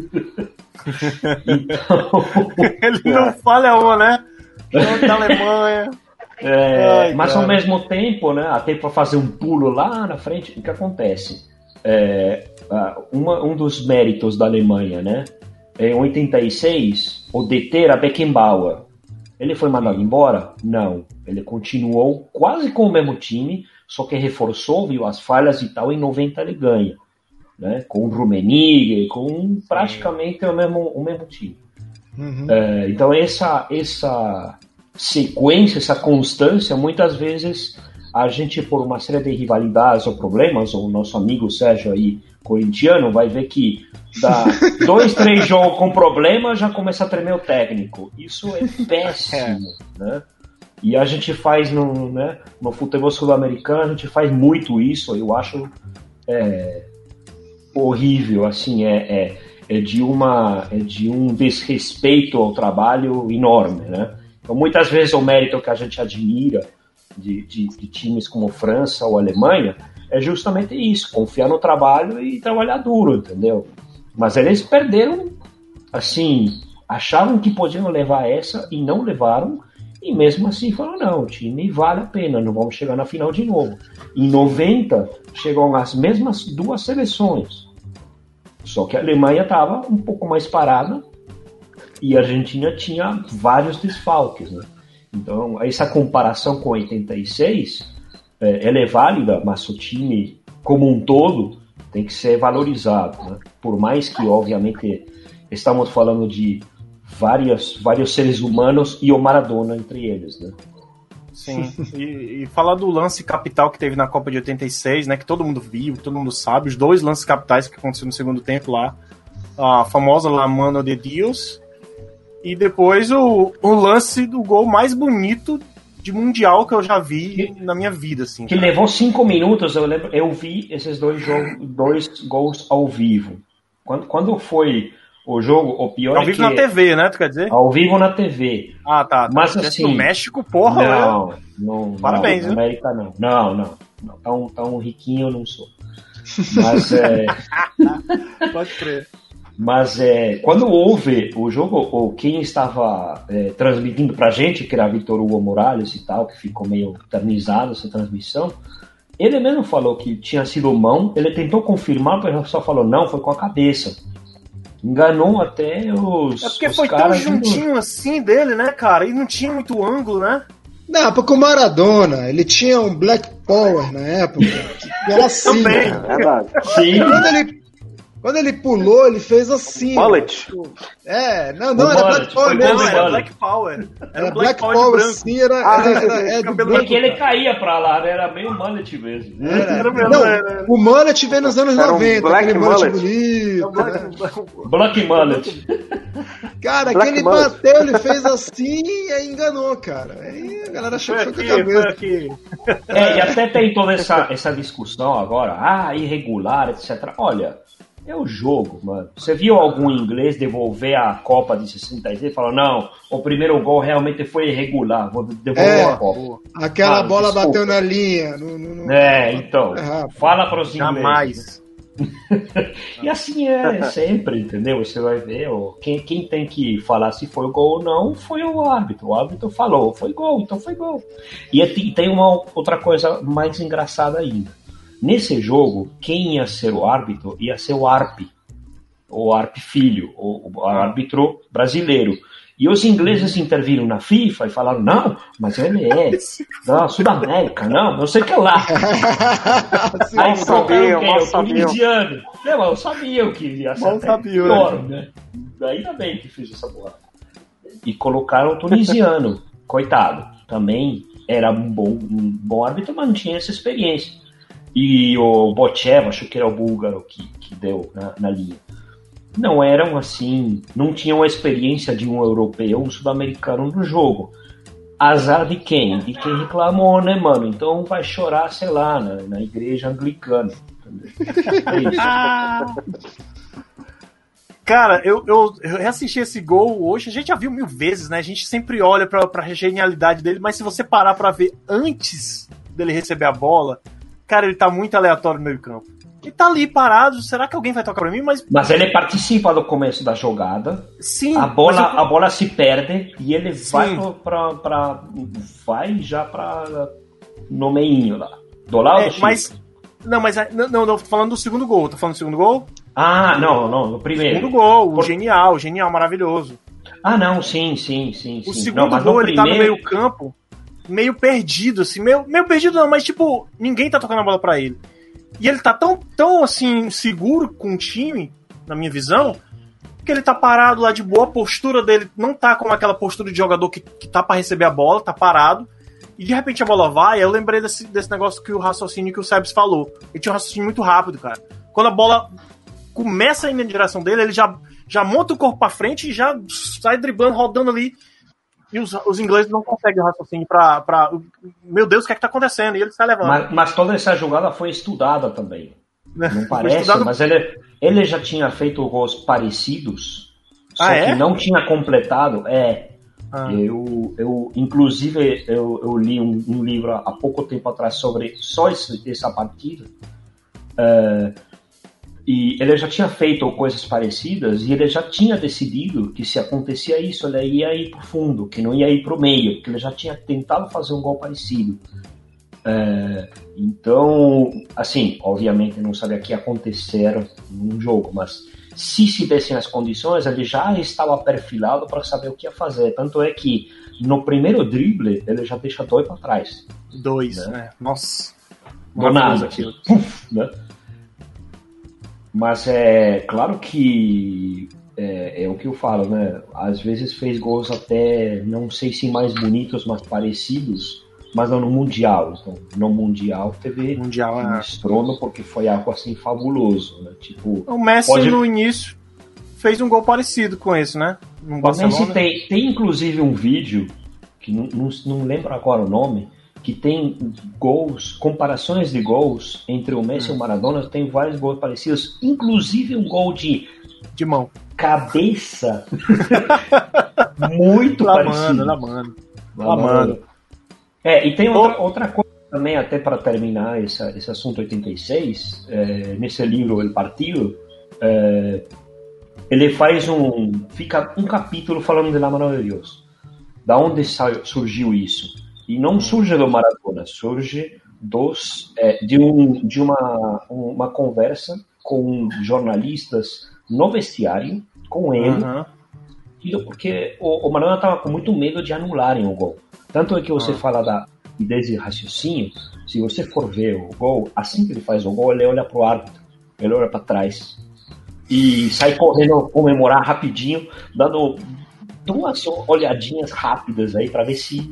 então... *laughs* Ele não fala uma, né? da Alemanha. É, Ai, mas cara. ao mesmo tempo, né, até para fazer um pulo lá na frente, o que acontece? É, uma, um dos méritos da Alemanha, né? Em 86, o DT era Beckenbauer. Ele foi mandado embora? Não. Ele continuou quase com o mesmo time, só que reforçou, viu as falhas e tal. Em 90 ele ganha, né? Com o Rummenigge, com praticamente o mesmo, o mesmo time. Uhum. É, então essa essa sequência, essa constância, muitas vezes a gente por uma série de rivalidades ou problemas, o nosso amigo Sérgio aí corintiano vai ver que dá *laughs* dois, três jogos com problema, já começa a tremer o técnico. Isso é *laughs* péssimo, né? E a gente faz no, né, no futebol sul-americano, a gente faz muito isso, eu acho é, horrível, assim, é, é, é, de uma, é de um desrespeito ao trabalho enorme, né? Então, muitas vezes o mérito que a gente admira de, de, de times como França ou Alemanha é justamente isso, confiar no trabalho e trabalhar duro, entendeu? Mas eles perderam, assim, achavam que podiam levar essa e não levaram, e mesmo assim falaram, não, o time vale a pena, não vamos chegar na final de novo. Em 90, chegam as mesmas duas seleções, só que a Alemanha estava um pouco mais parada e a Argentina tinha vários desfalques, né? Então, essa comparação com 86 é, ela é válida, mas o time como um todo tem que ser valorizado. Né? Por mais que, obviamente, estamos falando de várias, vários seres humanos e o Maradona entre eles. Né? Sim, e, e, falar do lance capital que teve na Copa de 86, né, que todo mundo viu, todo mundo sabe, os dois lances capitais que aconteceram no segundo tempo lá, a famosa La Mano de Dios, e depois o, o lance do gol mais bonito de mundial que eu já vi que, na minha vida, assim. Que levou cinco minutos, eu lembro, eu vi esses dois, jogos, dois gols ao vivo. Quando, quando foi o jogo, o pior ao é vivo na TV, né, tu quer dizer? Ao vivo na TV. Ah, tá. tá. Mas assim... No México, porra, Não, né? não. Parabéns, não, América não. Não, não. não tão, tão riquinho eu não sou. Mas é. *laughs* Pode crer. Mas é, quando houve o jogo, ou quem estava é, transmitindo pra gente, que era Vitor Hugo Morales e tal, que ficou meio eternizado essa transmissão, ele mesmo falou que tinha sido mão, ele tentou confirmar, mas só falou, não, foi com a cabeça. Enganou até os. É porque os foi tão juntinho assim dele, né, cara? E não tinha muito ângulo, né? Não, porque o Maradona, ele tinha um Black Power na época, que era assim. Também. É verdade. Sim, Quando ele, quando ele pulou, ele fez assim. Mullet. É, não, não, O era Black Power foi mesmo. Não, era. Black Power. Era, Era Black, Black Power, sim, era, Ah, era, era, é branco, ele caía pra lá, né? era meio mullet mesmo. Era. Era mesmo, Não, era. o mullet veio nos anos Era um 90, black mullet, bonito. Black- né? Black mullet. Cara, Black aquele mullet. bateu, ele fez assim e aí enganou, cara. Aí a galera achou Foi que foi com a cabeça. aqui. É, e até tem toda essa, essa discussão agora, ah, irregular, etc. Olha, é o jogo, mano. Você viu algum inglês devolver a Copa de 66 e falar, não, o primeiro gol realmente foi irregular, vou devolver É. a Copa. Aquela Ah, bola desculpa. bateu na linha. No, no, no- É, então, É, fala para os ingleses. Jamais. *laughs* E assim é sempre, entendeu? Você vai ver, ó, quem, quem tem que falar se foi gol ou não foi o árbitro. O árbitro falou, foi gol, então foi gol. E tem uma outra coisa mais engraçada ainda. Nesse jogo, quem ia ser o árbitro ia ser o ARP, o ARP filho, o, o árbitro brasileiro. E os ingleses interviram na FIFA e falaram, não, mas ele é da Sudamérica, não, não sei o que lá. *laughs* Sim, Aí sabiam, quem? mal sabiam. tunisiano. Não, eu sabia que ia ser Mal até sabiam, pior, né? Ainda bem que fiz essa boa. E colocaram o tunisiano. *laughs* Coitado. Também era um bom, um bom árbitro, mas não tinha essa experiência. E o Bochev, acho que era o búlgaro que, que deu na, na linha. Não eram assim, não tinham a experiência de um europeu, um sul-americano no jogo. Azar de quem? De quem reclamou, né, mano? Então vai chorar, sei lá, na, na igreja anglicana. É. *laughs* Cara, eu, eu, eu reassisti esse gol hoje, a gente já viu mil vezes, né? A gente sempre olha pra, pra genialidade dele, mas se você parar pra ver antes dele receber a bola, cara, ele tá muito aleatório no meio campo. Ele tá ali parado, será que alguém vai tocar pra mim? Mas Mas ele participa do começo da jogada. sim. A bola, eu- a bola se perde e ele vai Sim. pra, pra- vai já pra no meinho lá. Do lado é, do mas. Não, mas é- não, não, tô falando do segundo gol. Tô falando do segundo gol? Ah, não, não, no primeiro. Segundo gol, o Por- genial, genial, maravilhoso. Ah, não, sim, sim, sim, O sim. segundo não, gol, ele tá no meio campo, meio perdido, assim, meio, meio perdido não, mas tipo, ninguém tá tocando a bola pra ele. E ele tá tão, tão assim, seguro com o time, na minha visão, que ele tá parado lá de boa, a postura dele não tá como aquela postura de jogador que, que tá pra receber a bola, tá parado. E de repente a bola vai, eu lembrei desse, desse negócio que o raciocínio que o Sebs falou. Ele tinha um raciocínio muito rápido, cara. Quando a bola começa a ir na direção dele, ele já, já monta o corpo pra frente e já sai driblando, rodando ali. E os, os ingleses não conseguem raciocínio pra, pra. Meu Deus, o que é que tá acontecendo? E ele sai levando. Mas, mas toda essa jogada foi estudada também. Não Foi parece, estudado- mas ele, ele já tinha feito gols parecidos, só Ah, é? que não tinha completado. É, Ah. eu, eu inclusive eu, eu li um, um livro há pouco tempo atrás sobre só esse, essa partida. É, e ele já tinha feito coisas parecidas e ele já tinha decidido que se acontecia isso, ele ia ir pro fundo, que não ia ir pro meio, porque ele já tinha tentado fazer um gol parecido. É, então, assim, obviamente não sabia o que acontecer num jogo, mas se se dessem as condições, ele já estava perfilado para saber o que ia fazer. Tanto é que no primeiro drible ele já deixa dois para trás, Dois, Né? né? Nossa. do nada, aquilo. puf, né? Mas é claro que é, é o que eu falo, né? Às vezes fez gols até, não sei se mais bonitos, mas parecidos, mas não no Mundial. Então, no Mundial teve Mundial um é. estrondo porque foi algo assim fabuloso, né? Tipo, O Messi Pode- no início fez um gol parecido com esse, né? No o Messi Barcelona. tem, tem inclusive um vídeo, que não, não, não lembro agora o nome, que tem gols, comparações de gols entre o Messi e Hum. o Maradona, tem vários gols parecidos, inclusive um gol de De mão. cabeça *laughs* muito Lamando, parecido. lamando. Lamando. Lamando. É, e tem outra, outra coisa também até para terminar essa, esse assunto 86, é, nesse livro El Partido, é, ele faz um fica um capítulo falando de la mano de Deus. Da onde surgiu isso? E não surge do Maradona, surge dos é, de, um, de uma, uma conversa com jornalistas no vestiário, com ele, uhum. porque o, o Maradona estava com muito medo de anularem o gol. Tanto é que você uhum. fala da ideias de raciocínio, se você for ver o gol, assim que ele faz o gol, ele olha pro árbitro, ele olha para trás e sai correndo comemorar rapidinho, dando duas olhadinhas rápidas aí para ver se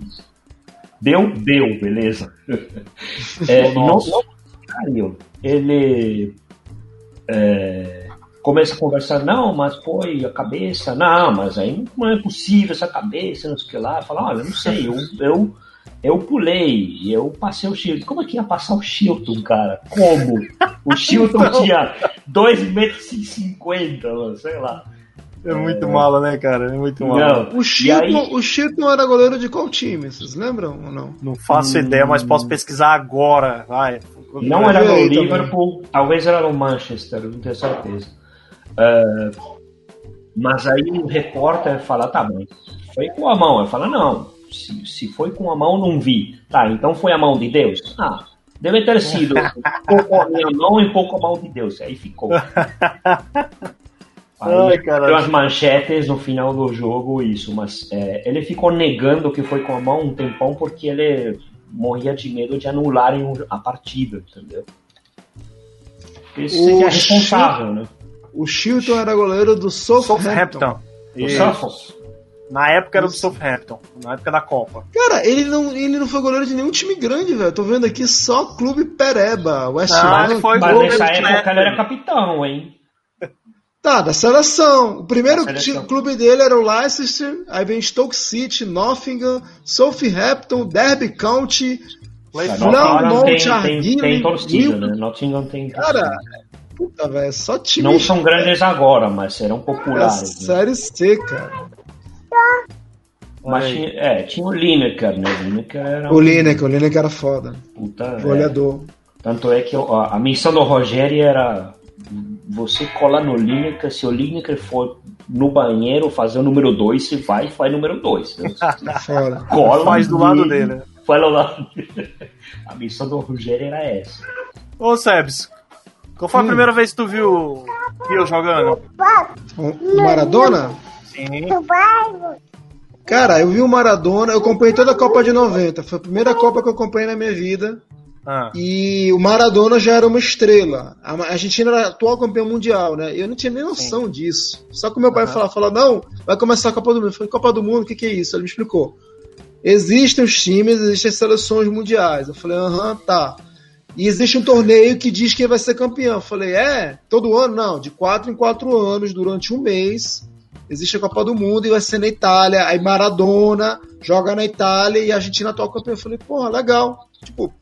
deu, deu, beleza. *laughs* é, não, não, ele é, começa a conversar, não, mas foi a cabeça, não, mas aí não é possível essa cabeça, não sei o que lá. Fala, olha, não sei, eu, eu eu pulei, eu passei o Chilton. Como é que ia passar o Chilton, cara? Como? O Chilton *laughs* tinha 2,50 metros, sei lá. É muito é... mala, né, cara? É muito mala. O Chilton, aí... o Chilton era goleiro de qual time? Vocês lembram ou não? Não faço hum... ideia, mas posso pesquisar agora. Vai. Não era no Liverpool, também. talvez era no Manchester, não tenho certeza. Uh, mas aí o repórter fala, tá bom, foi com a mão. Eu falo, não, se, se foi com a mão, não vi. Tá, então foi a mão de Deus? Ah, deve ter sido *laughs* pouco a minha mão e pouco a mão de Deus. Aí ficou. *laughs* Aí, deu as manchetes no final do jogo, isso, mas é, ele ficou negando que foi com a mão um tempão porque ele morria de medo de anularem a partida, entendeu? Esse seria responsável, né? O Chilton era goleiro do Southampton. Southampton. Isso. Na época era do Southampton, na época da Copa. Cara, ele não, ele não foi goleiro de nenhum time grande, velho. Tô vendo aqui só Clube Pereba, West Ham. Ele foi mas nessa época ele era capitão, hein? Tá, da seleção. O primeiro seleção. clube dele era o Leicester, aí vem Stoke City, Nottingham, Southampton, Derby County, Flamont, Arguile... Tem, tem torcida, né? Nottingham tem Cara, puta, velho, só time... Não são grandes agora, mas serão populares. É, né? Série C, cara. Mas tinha, é, tinha o Lineker, né? O Lineker era. O Lineker, o Lineker era foda. Puta, Goleador. É. Tanto é que a, a missão do Rogério era você colar no Lineker, se o Lineker for no banheiro fazer o número 2, você vai e faz o número 2. Né? *laughs* Cola faz do lado dele. Faz do lado dele. A missão do Rogério era essa. Ô Sebs, qual foi hum. a primeira vez que tu viu eu jogando? O Maradona? Sim. Cara, eu vi o Maradona, eu acompanhei toda a Copa de 90. Foi a primeira Copa que eu acompanhei na minha vida. Ah. E o Maradona já era uma estrela. A Argentina era atual campeão mundial, né? Eu não tinha nem noção Sim. disso. Só que o meu pai uhum. falou, falou: não, vai começar a Copa do Mundo. Eu falei, Copa do Mundo, o que, que é isso? Ele me explicou. Existem os times, existem as seleções mundiais. Eu falei, aham, tá. E existe um torneio que diz quem vai ser campeão. Eu falei, é? Todo ano? Não, de quatro em quatro anos, durante um mês existe a Copa do Mundo e vai ser na Itália. Aí Maradona joga na Itália e a Argentina toca campeão. Eu falei, porra, legal. Tipo,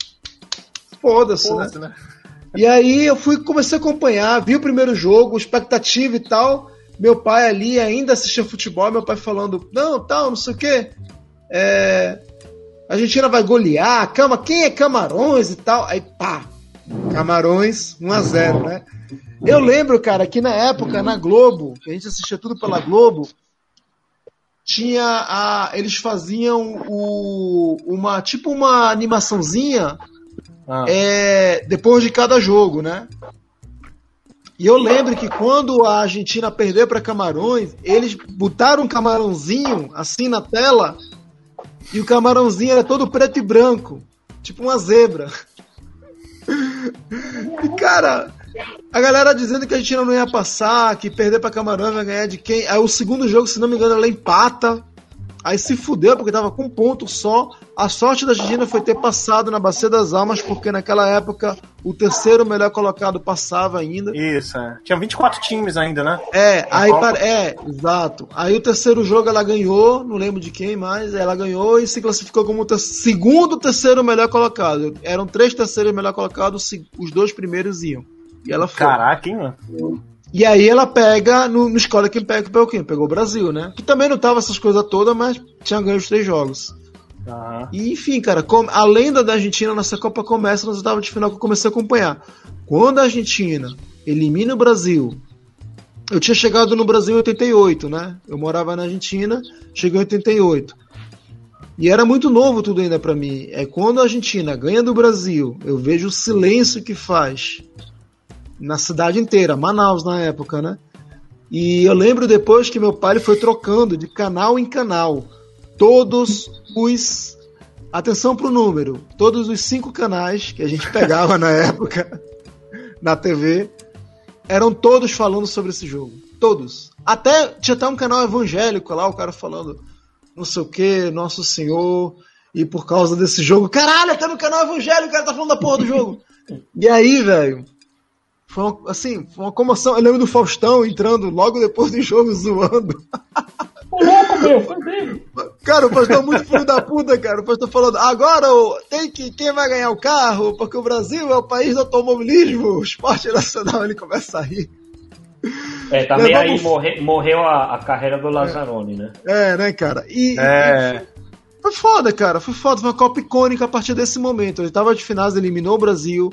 foda-se, né? né? E aí eu fui, comecei a acompanhar, vi o primeiro jogo, expectativa e tal. Meu pai ali ainda assistia futebol, meu pai falando, não, tal, não sei o quê. É, a Argentina vai golear, cama, quem é Camarões e tal. Aí pá, Camarões 1 a 0 né? Eu lembro, cara, que na época, na Globo, que a gente assistia tudo pela Globo, tinha a. Eles faziam o, uma. Tipo uma animaçãozinha ah. é, depois de cada jogo, né? E eu lembro que quando a Argentina perdeu para Camarões, eles botaram um camarãozinho assim na tela e o camarãozinho era todo preto e branco, tipo uma zebra. E cara, a galera dizendo que a Argentina não ia passar, que perder pra Camarão vai ganhar de quem. Aí o segundo jogo, se não me engano, ela empata. Aí se fudeu porque tava com um ponto só. A sorte da Argentina foi ter passado na Bacia das Almas, porque naquela época o terceiro melhor colocado passava ainda. Isso, é. Tinha 24 times ainda, né? É, aí é, exato. Aí o terceiro jogo ela ganhou, não lembro de quem mais, ela ganhou e se classificou como o segundo terceiro melhor colocado. Eram três terceiros melhor colocados, os dois primeiros iam. E ela foi. Caraca, hein, mano? E aí ela pega, no, no escola quem pega, pegou quem? Pegou o Brasil, né? Que também não tava essas coisas todas, mas tinha ganho os três jogos. Uhum. E enfim, cara, a lenda da Argentina nessa Copa começa nas oitavas de final que eu comecei a acompanhar. Quando a Argentina elimina o Brasil, eu tinha chegado no Brasil em 88, né? Eu morava na Argentina, cheguei em 88. E era muito novo tudo ainda para mim. É quando a Argentina ganha do Brasil, eu vejo o silêncio que faz na cidade inteira, Manaus na época, né? E eu lembro depois que meu pai foi trocando de canal em canal todos os. Atenção pro número, todos os cinco canais que a gente *laughs* pegava na época na TV eram todos falando sobre esse jogo. Todos. Até tinha até um canal evangélico lá, o cara falando não sei o que, Nosso Senhor, e por causa desse jogo. Caralho, até no canal evangélico o cara tá falando da porra do jogo. *laughs* e aí, velho, foi uma, assim, foi uma comoção. Eu lembro do Faustão entrando logo depois do jogo *laughs* zoando. Ô louco, meu, foi dele. Cara, o Faustão é muito filho da puta, cara. O Faustão falando, agora tem que. Quem vai ganhar o carro? Porque o Brasil é o país do automobilismo, o esporte nacional, ele começa a rir. É, também tá aí morre, morreu a, a, carreira do Lazzaroni, né? É, né, cara? E, é. E, foi foda, cara. Foi foda. Foi uma Copa icônica a partir desse momento. Ele tava de finais, eliminou o Brasil.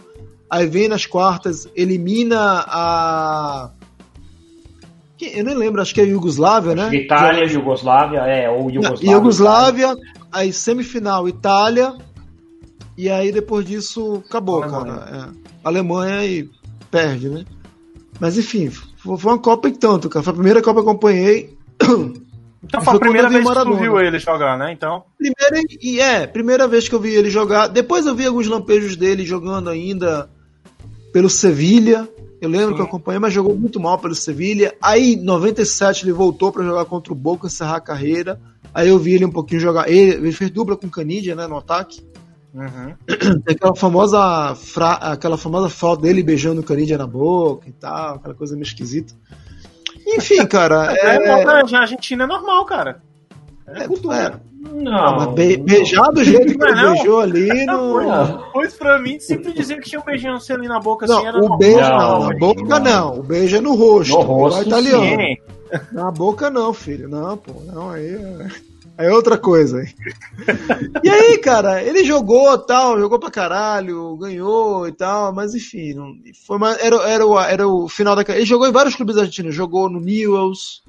Aí vem nas quartas, elimina a. Eu nem lembro, acho que é a Yugoslávia, né? Itália, Yugoslávia, é, ou Yugoslávia. Yugoslávia, aí semifinal, Itália, e aí depois disso acabou, Alemanha. cara. É. Alemanha e perde, né? Mas enfim, foi uma Copa e tanto, cara. Foi a primeira Copa que eu acompanhei. *coughs* Então foi a primeira vez que tu viu ele jogar, né? Então. Primeira, e é, primeira vez que eu vi ele jogar. Depois eu vi alguns lampejos dele jogando ainda pelo Sevilha. Eu lembro que eu acompanhei, mas jogou muito mal pelo Sevilha. Aí, em 97, ele voltou para jogar contra o Boca, encerrar a carreira. Aí eu vi ele um pouquinho jogar. Ele, ele fez dupla com o Canidia, né, no ataque. Uhum. *clears throat* Aquela famosa fra... aquela famosa foto dele beijando o Canidia na boca e tal, aquela coisa meio esquisita. Enfim, cara. *laughs* é, é... é a Argentina é normal, cara. É, é cultura. É. Não, mas be beijar do jeito que ele beijou ali não. Pois pra mim, sempre dizer que tinha um beijinho assim ali na boca não, assim era O beijo não, na boca não. O beijo é no rosto. No rosto, italiano. Sim. Na boca não, filho. Não, pô. Não, aí é, é outra coisa. e aí, cara, ele jogou tal, jogou pra caralho, ganhou e tal, mas enfim, não, foi era, era, o, era o final da Ele jogou em vários clubes argentinos, jogou no Newells,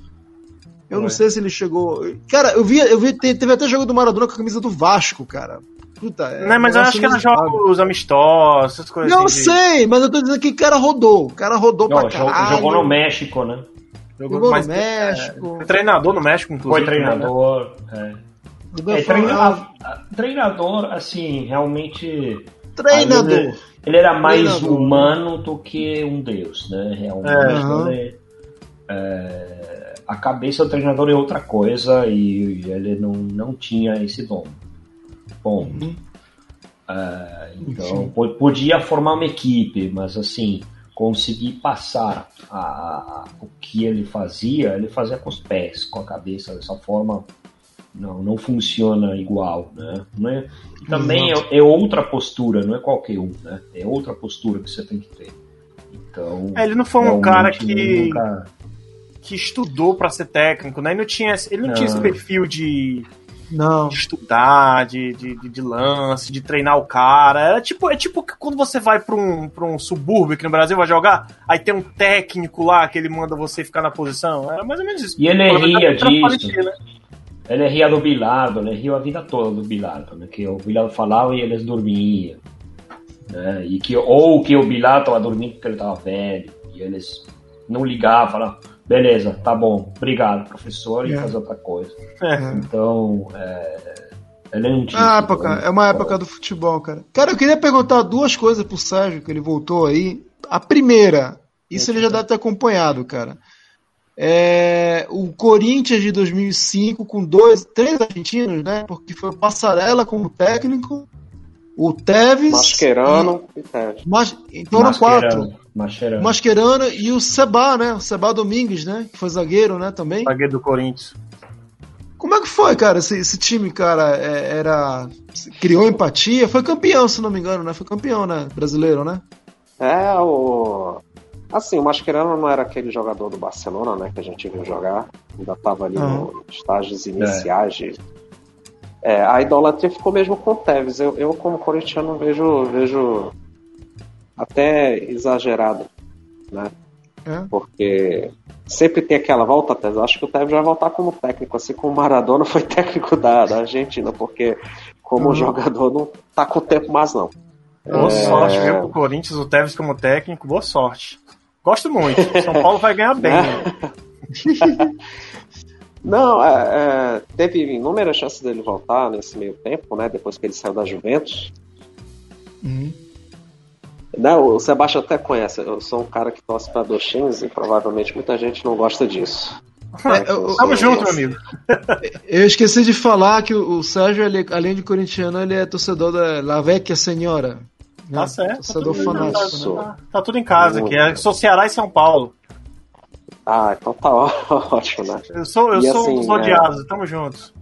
eu Ué. não sei se ele chegou. Cara, eu vi, eu vi, teve até jogo do Maradona com a camisa do Vasco, cara. Puta, é, não, mas eu acho que era jogos amistosos, essas coisas Não assim, sei, mas eu tô dizendo que o cara rodou. O cara rodou não, pra caralho. Jogou no México, né? Jogou, jogou no México. É, treinador no México, inclusive. Foi treinador, né? é. é treinador, treinador, assim, realmente. Treinador. Ele, ele, era mais treinador. humano do que um deus, né? Realmente. É, uhum. ele, é, a cabeça do treinador é outra coisa e ele não, não tinha esse dom. Bom, uhum. uh, então podia formar uma equipe, mas assim conseguir passar a, a, o que ele fazia, ele fazia com os pés, com a cabeça dessa forma não não funciona igual, né? É, também é, é, outra postura, não é qualquer um, né? É outra postura que você tem que ter. Então. É, ele não foi um cara que nunca que estudou para ser técnico, né? Ele não tinha, ele não, não. tinha esse perfil de, não. de estudar, de, de, de, lance, de treinar o cara. Era tipo, é tipo quando você vai pra um, pra um subúrbio aqui no Brasil, vai jogar, aí tem um técnico lá que ele manda você ficar na posição. Era mais ou menos isso. E ele ria disso. Né? Ele ria do Bilardo, ele riu a vida toda do Bilardo, né? Que o Bilardo falava e eles dormiam. Né? E que, ou que o Bilardo estava dormindo porque ele estava velho. E eles não ligavam, falavam beleza, tá bom, obrigado, professor, e é. fazer outra coisa. É. Então, é, é um tipo, ah, época, é uma época do futebol, cara. Cara, eu queria perguntar duas coisas pro Sérgio, que ele voltou aí. A primeira, isso ele já deve ter acompanhado, cara. É, o Corinthians de 2005 com dois, três argentinos, né? Porque foi o Passarela como técnico, o Tevez, Mascherano e, Tevez. Mas, então eram quatro. Mascherano. Mascherano e o Seba, né? O Seba Domingues, né? Que foi zagueiro, né? Também. Zagueiro do Corinthians. Como é que foi, cara? Esse, esse time, cara, é, era. Criou empatia? Foi campeão, se não me engano, né? Foi campeão, né? Brasileiro, né? É, o. Assim, o Mascherano não era aquele jogador do Barcelona, né? Que a gente viu jogar. Ainda estava ali ah. nos estágios iniciais é. de É, a idolatria ficou mesmo com o Tevez. Eu, eu como corintiano, vejo, vejo até exagerado, né? É. Porque sempre tem aquela volta, Tevez. Acho que o Tevez vai voltar como técnico, assim como o Maradona *laughs* foi técnico da, da Argentina, porque como uhum. jogador não tá com tempo mais não. Boa é... sorte, viu, pro Corinthians, o Tevez como técnico, boa sorte. Gosto muito. São Paulo vai ganhar bem. *laughs* Né? Não, é, é, teve inúmeras chances dele voltar nesse meio tempo, né? Depois que ele saiu da Juventus. Uhum. Não, o Sebastião até conhece. Eu sou um cara que torce para dois times e provavelmente muita gente não gosta disso. *laughs* É, Tamo junto, meu amigo. *laughs* Eu esqueci de falar que o Sérgio, ele, além de corintiano, ele é torcedor da La Vecchia Senhora. Né? Tá certo. Torcedor tá fanático. Né? Tá, tá, tudo em casa aqui. É sou Ceará e São Paulo. Ah, então tá *laughs* ótimo, né? Eu sou, eu sou assim, um dos odiados, é... tamo juntos.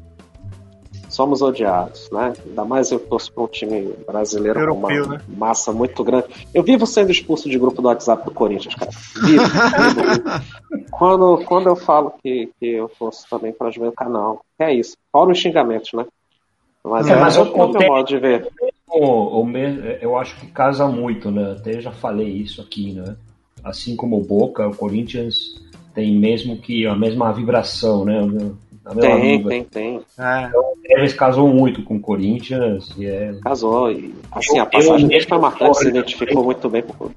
Somos odiados, né? Ainda mais eu torço para um time brasileiro Europeu, com uma né? massa muito grande. Eu vivo sendo expulso de grupo do WhatsApp do Corinthians, cara. Vivo. *laughs* quando, quando eu falo que, que eu fosse também para Juventus, canal, é isso. Fora os xingamentos, né? Mas é, é mas eu, o modo de ver. O, o, eu acho que casa muito, né? Até já falei isso aqui, né? Assim como o Boca, o Corinthians tem mesmo que a mesma vibração, né? A mesma tem, tem, tem. É. Então, Tevez casou muito com o Corinthians e é... Casou, e assim, a passagem dele foi marcante, se identificou muito bem com o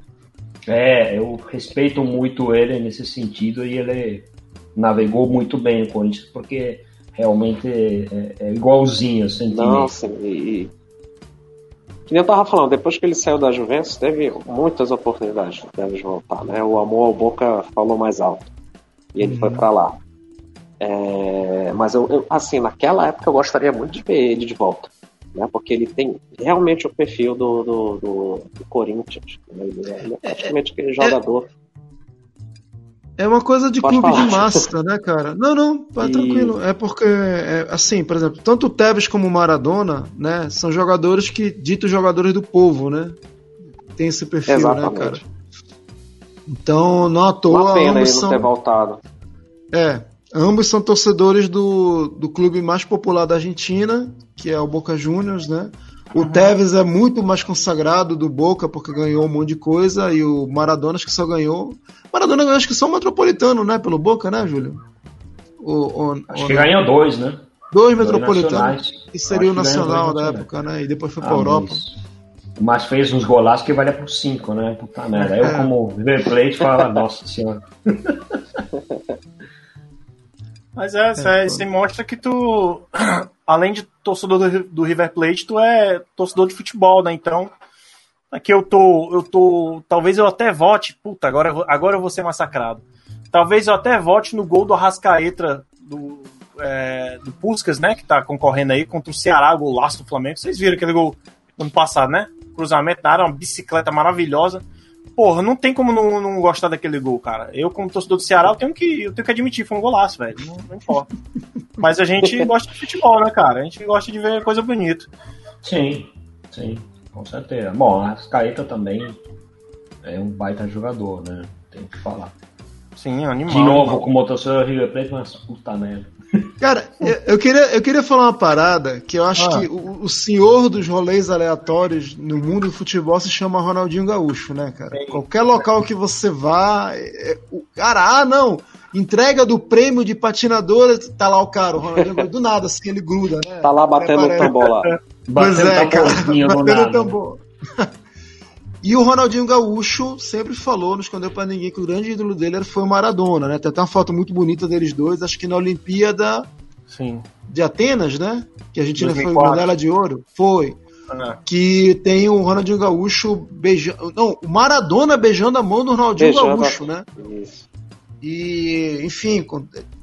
É, eu respeito muito ele nesse sentido e ele navegou muito bem o Corinthians, porque realmente é, é igualzinho o sentimento. Nossa, e, que nem eu tava falando, depois que ele saiu da Juventus, teve muitas oportunidades de voltar, né? O amor ao Boca falou mais alto. E ele uhum. foi para lá. É, mas eu, eu, assim, naquela época eu gostaria muito de ver ele de volta. Né, porque ele tem realmente o perfil do, do, do, do Corinthians. Né, ele, é, ele é praticamente aquele jogador. É uma coisa de Pode clube falar. de massa, né, cara? Não, não, tá e... tranquilo. É porque, é, assim, por exemplo, tanto o Tevez como o Maradona, né, são jogadores que, ditos jogadores do povo, né? Tem esse perfil, Exatamente. né, cara? Então, não à toa. Uma pena ele são... não ter voltado. É, ambos são torcedores do, do clube mais popular da Argentina, que é o Boca Juniors, né? O uhum. Tevez é muito mais consagrado do Boca porque ganhou um monte de coisa e o Maradona acho que só ganhou. Maradona acho que só um metropolitano, né? Pelo Boca, né, Júlio? O, o, acho o, que ganhou dois, né? Dois metropolitanos. Que seria o nacional da época, né? E depois foi ah, pra Europa. Mas mas fez uns golaços que valia por 5, né? Puta merda. Eu, é. como *laughs* River Plate, falo, nossa senhora. *laughs* Mas é, é, isso mostra que tu, *clears throat* além de torcedor do, do, River Plate, tu é torcedor de futebol, né? Então, aqui eu tô, eu tô, talvez eu até vote, puta, agora, agora eu vou ser massacrado. Talvez eu até vote no gol do Arrascaeta, do, é, do Puskas, né? Que tá concorrendo aí contra o Ceará, golaço do Flamengo. Vocês viram aquele gol ano passado, né? cruzamento na área, uma bicicleta maravilhosa. Porra, não tem como não, não gostar daquele gol, cara. Eu, como torcedor do Ceará, eu tenho que, eu tenho que admitir, foi um golaço, velho. Não, não importa. Mas a gente *laughs* gosta de futebol, né, cara? A gente gosta de ver coisa bonita. Sim, sim, com certeza. Bom, a Caeta também é um baita jogador, né? Tem que falar. Sim, animal. De novo, com o motor River Plate, mas puta merda. Cara, eu, queria, eu queria falar uma parada que eu acho ah. que o, o, senhor dos rolês aleatórios no mundo do futebol se chama Ronaldinho Gaúcho, né, cara? Sim. Qualquer local que você vá, é, é, o cara, ah, não, entrega do prêmio de patinadora, tá lá o cara, o Ronaldinho do nada, assim, ele gruda, né? Tá lá batendo o tambor lá. Pois é, cara, batendo o tambor. E o Ronaldinho Gaúcho sempre falou, não escondeu para ninguém que o grande ídolo dele foi o Maradona, né? Tem até uma foto muito bonita deles dois, acho que na Olimpíada Sim. de Atenas, né? Que a Argentina 2004. foi medalha de ouro. Foi. Ah. Que tem o Ronaldinho Gaúcho beijando. Não, o Maradona beijando a mão do Ronaldinho beijando Gaúcho, né? Isso. E, enfim,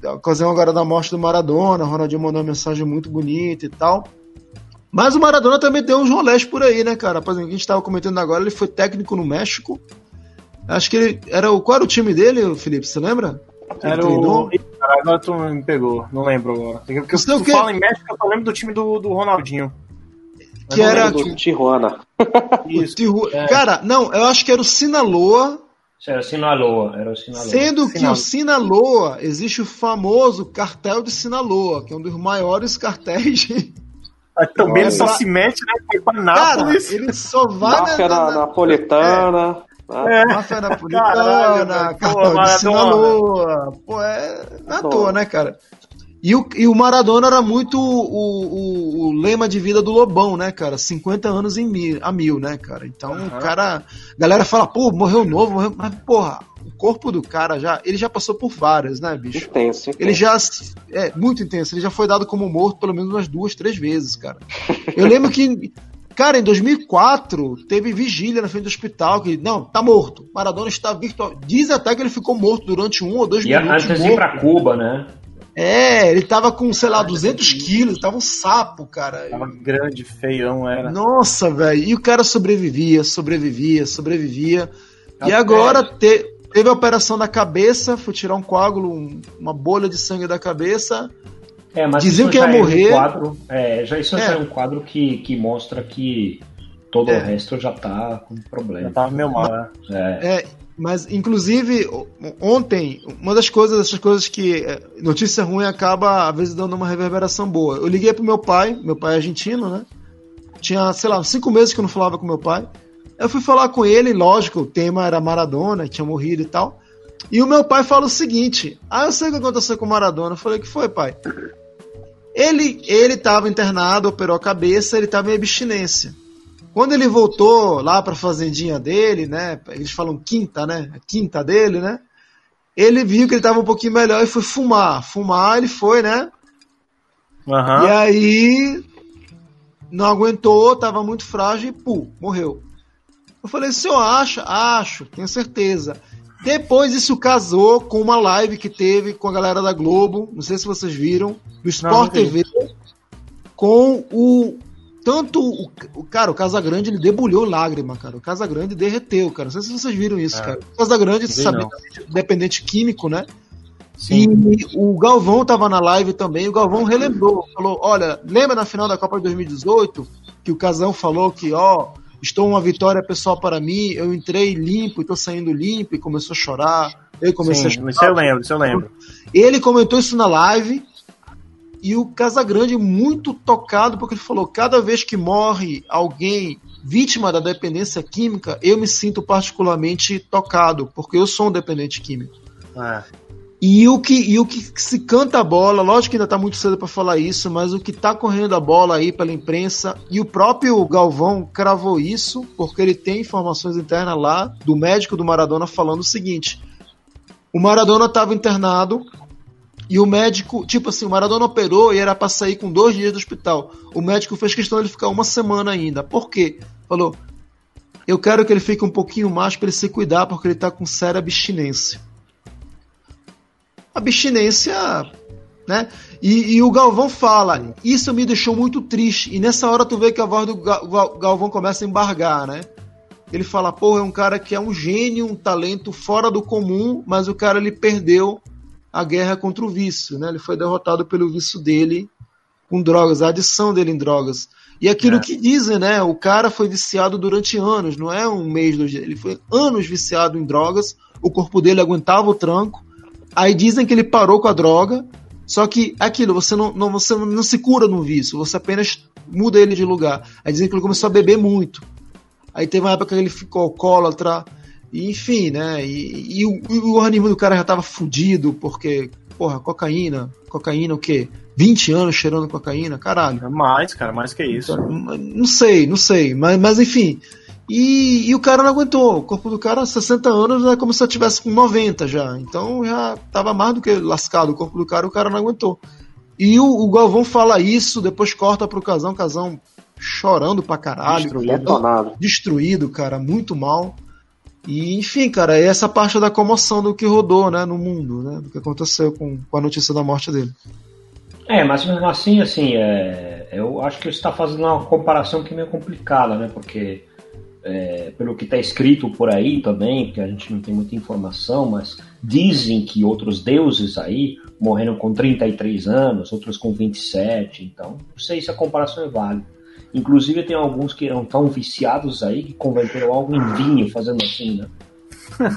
a ocasião agora da morte do Maradona, o Ronaldinho mandou uma mensagem muito bonita e tal. Mas o Maradona também tem uns rolés por aí, né, cara? Por exemplo, a gente estava comentando agora, ele foi técnico no México. Acho que ele era o. Qual era o time dele, Felipe? Você lembra? Era o. agora tu me pegou, não lembro agora. Porque se tu que... fala em México, eu só lembro do time do, do Ronaldinho. Que era. Do Tijuana. *laughs* Isso. Tihu... É. Cara, não, eu acho que era o Sinaloa. Era o Sinaloa, era o Sinaloa. Sendo que Sinaloa. o Sinaloa existe o famoso cartel de Sinaloa, que é um dos maiores cartéis Também ele só se mete, né? Foi pra Nápoles. Cara, ele só vai Máfia na, na, napolitana. É. Máfia napolitana, de Sinaloa. Pô, é. É à toa, né, cara? E o, e o Maradona era muito o, o, o, lema de vida do Lobão, né, cara? 50 anos em mil, a mil, né, cara? Então uhum. o cara. A galera fala, pô, morreu novo, morreu. Mas, porra, corpo do cara já. Ele já passou por várias, né, bicho? Intenso, intenso. Ele já. É, muito intenso. Ele já foi dado como morto pelo menos umas duas, três vezes, cara. Eu lembro que. Cara, em 2004 teve vigília na frente do hospital que não, tá morto. Maradona está virtual. Diz até que ele ficou morto durante um ou dois e minutos. E antes de ir para Cuba, né? É, ele tava com, sei lá, 200 quilos, tava um sapo, cara. Tava grande, feião, era. Nossa, velho. E o cara sobrevivia, sobrevivia, sobrevivia. e agora te, teve a operação da cabeça, foi tirar um coágulo, um, uma bolha de sangue da cabeça. É, mas Diziam que ia morrer. É um quadro, é, já, isso é. já é um quadro que, que mostra que todo é. o resto já tá com problema. Já tava meio mal, né? É. é. Mas, inclusive, ontem, uma das coisas, essas coisas que é, notícia ruim acaba, às vezes, dando uma reverberação boa. Eu liguei pro meu pai, meu pai é argentino, né? Tinha, sei lá, cinco meses que eu não falava com meu pai. Eu fui falar com ele, lógico, o tema era Maradona, tinha morrido e tal. E o meu pai fala o seguinte: Ah, eu sei o que aconteceu com o Maradona. Eu falei, que foi, pai? Ele, ele tava internado, operou a cabeça, ele tava em abstinência. Quando ele voltou lá para a fazendinha dele, né? Eles falam quinta, né? A quinta dele, né? Ele viu que ele estava um pouquinho melhor e foi fumar. Fumar, ele foi, né? Uhum. E aí não aguentou, estava muito frágil e pum, morreu. Eu falei, senhor acha? Acho, tenho certeza. Depois isso casou com uma live que teve com a galera da Globo, não sei se vocês viram, do Sport não, não TV, com o tanto o, o cara, o Casagrande, ele debulhou lágrima, cara. O Casagrande derreteu, cara. Não sei se vocês viram isso, é. cara. O Casagrande, sabe, dependente químico, né? Sim. E o Galvão tava na live também, o Galvão relembrou, falou: olha, lembra na final da Copa de 2018 que o Casão falou que, ó, estou uma vitória pessoal para mim, eu entrei limpo e tô saindo limpo e começou a chorar. Eu comecei Sim, a chorar. Isso eu lembro, isso eu lembro. Ele comentou isso na live e o Casagrande muito tocado porque ele falou: cada vez que morre alguém vítima da dependência química, eu me sinto particularmente tocado, porque eu sou um dependente químico. É. E o que, e o que se canta a bola, lógico que ainda está muito cedo para falar isso, mas o que está correndo a bola aí pela imprensa, e o próprio Galvão cravou isso, porque ele tem informações internas lá do médico do Maradona falando o seguinte: o Maradona estava internado e o médico, tipo assim, o Maradona operou e era pra sair com dois dias do hospital. O médico fez questão de ele ficar uma semana ainda. Por quê? Falou: eu quero que ele fique um pouquinho mais para ele se cuidar, porque ele tá com séria abstinência. Abstinência, né? E, e, o Galvão fala: Isso me deixou muito triste. E nessa hora tu vê que a voz do Galvão começa a embargar, né? Ele fala: Porra, é um cara que é um gênio, um talento fora do comum, mas o cara ele perdeu a guerra contra o vício, né? Ele foi derrotado pelo vício dele com drogas, a adição dele em drogas. E aquilo é. que dizem, né? O cara foi viciado durante anos, não é um mês, dois dias. Ele foi anos viciado em drogas, o corpo dele aguentava o tranco. Aí dizem que ele parou com a droga, só que aquilo, você não, não, você não se cura no vício, você apenas muda ele de lugar. Aí dizem que ele começou a beber muito. Aí teve uma época que ele ficou alcoólatra, enfim, né? E, e, o, e, o, organismo do cara já tava fudido, porque, porra, cocaína, cocaína o quê? 20 anos cheirando cocaína, caralho. É mais, cara, mais que isso. Então, não sei, não sei, mas, mas enfim. E, e, o cara não aguentou. O corpo do cara, 60 anos, é como se eu tivesse com 90 já. Então já tava mais do que lascado o corpo do cara, o cara não aguentou. E o, o Galvão fala isso, depois corta pro Casão, Casão chorando pra caralho. Destruído. Destruído, cara, muito mal. E, enfim, cara, é essa parte da comoção do que rodou, né, no mundo, né, do que aconteceu com, com a notícia da morte dele. É, mas mesmo assim, assim, é, eu acho que você está fazendo uma comparação que é meio complicada, né, porque é, pelo que está escrito por aí também, que a gente não tem muita informação, mas dizem que outros deuses aí morreram com 33 anos, outros com 27, então não sei se a comparação é válida. Inclusive tem alguns que eram tão viciados aí que converteram algo em vinho fazendo assim, né?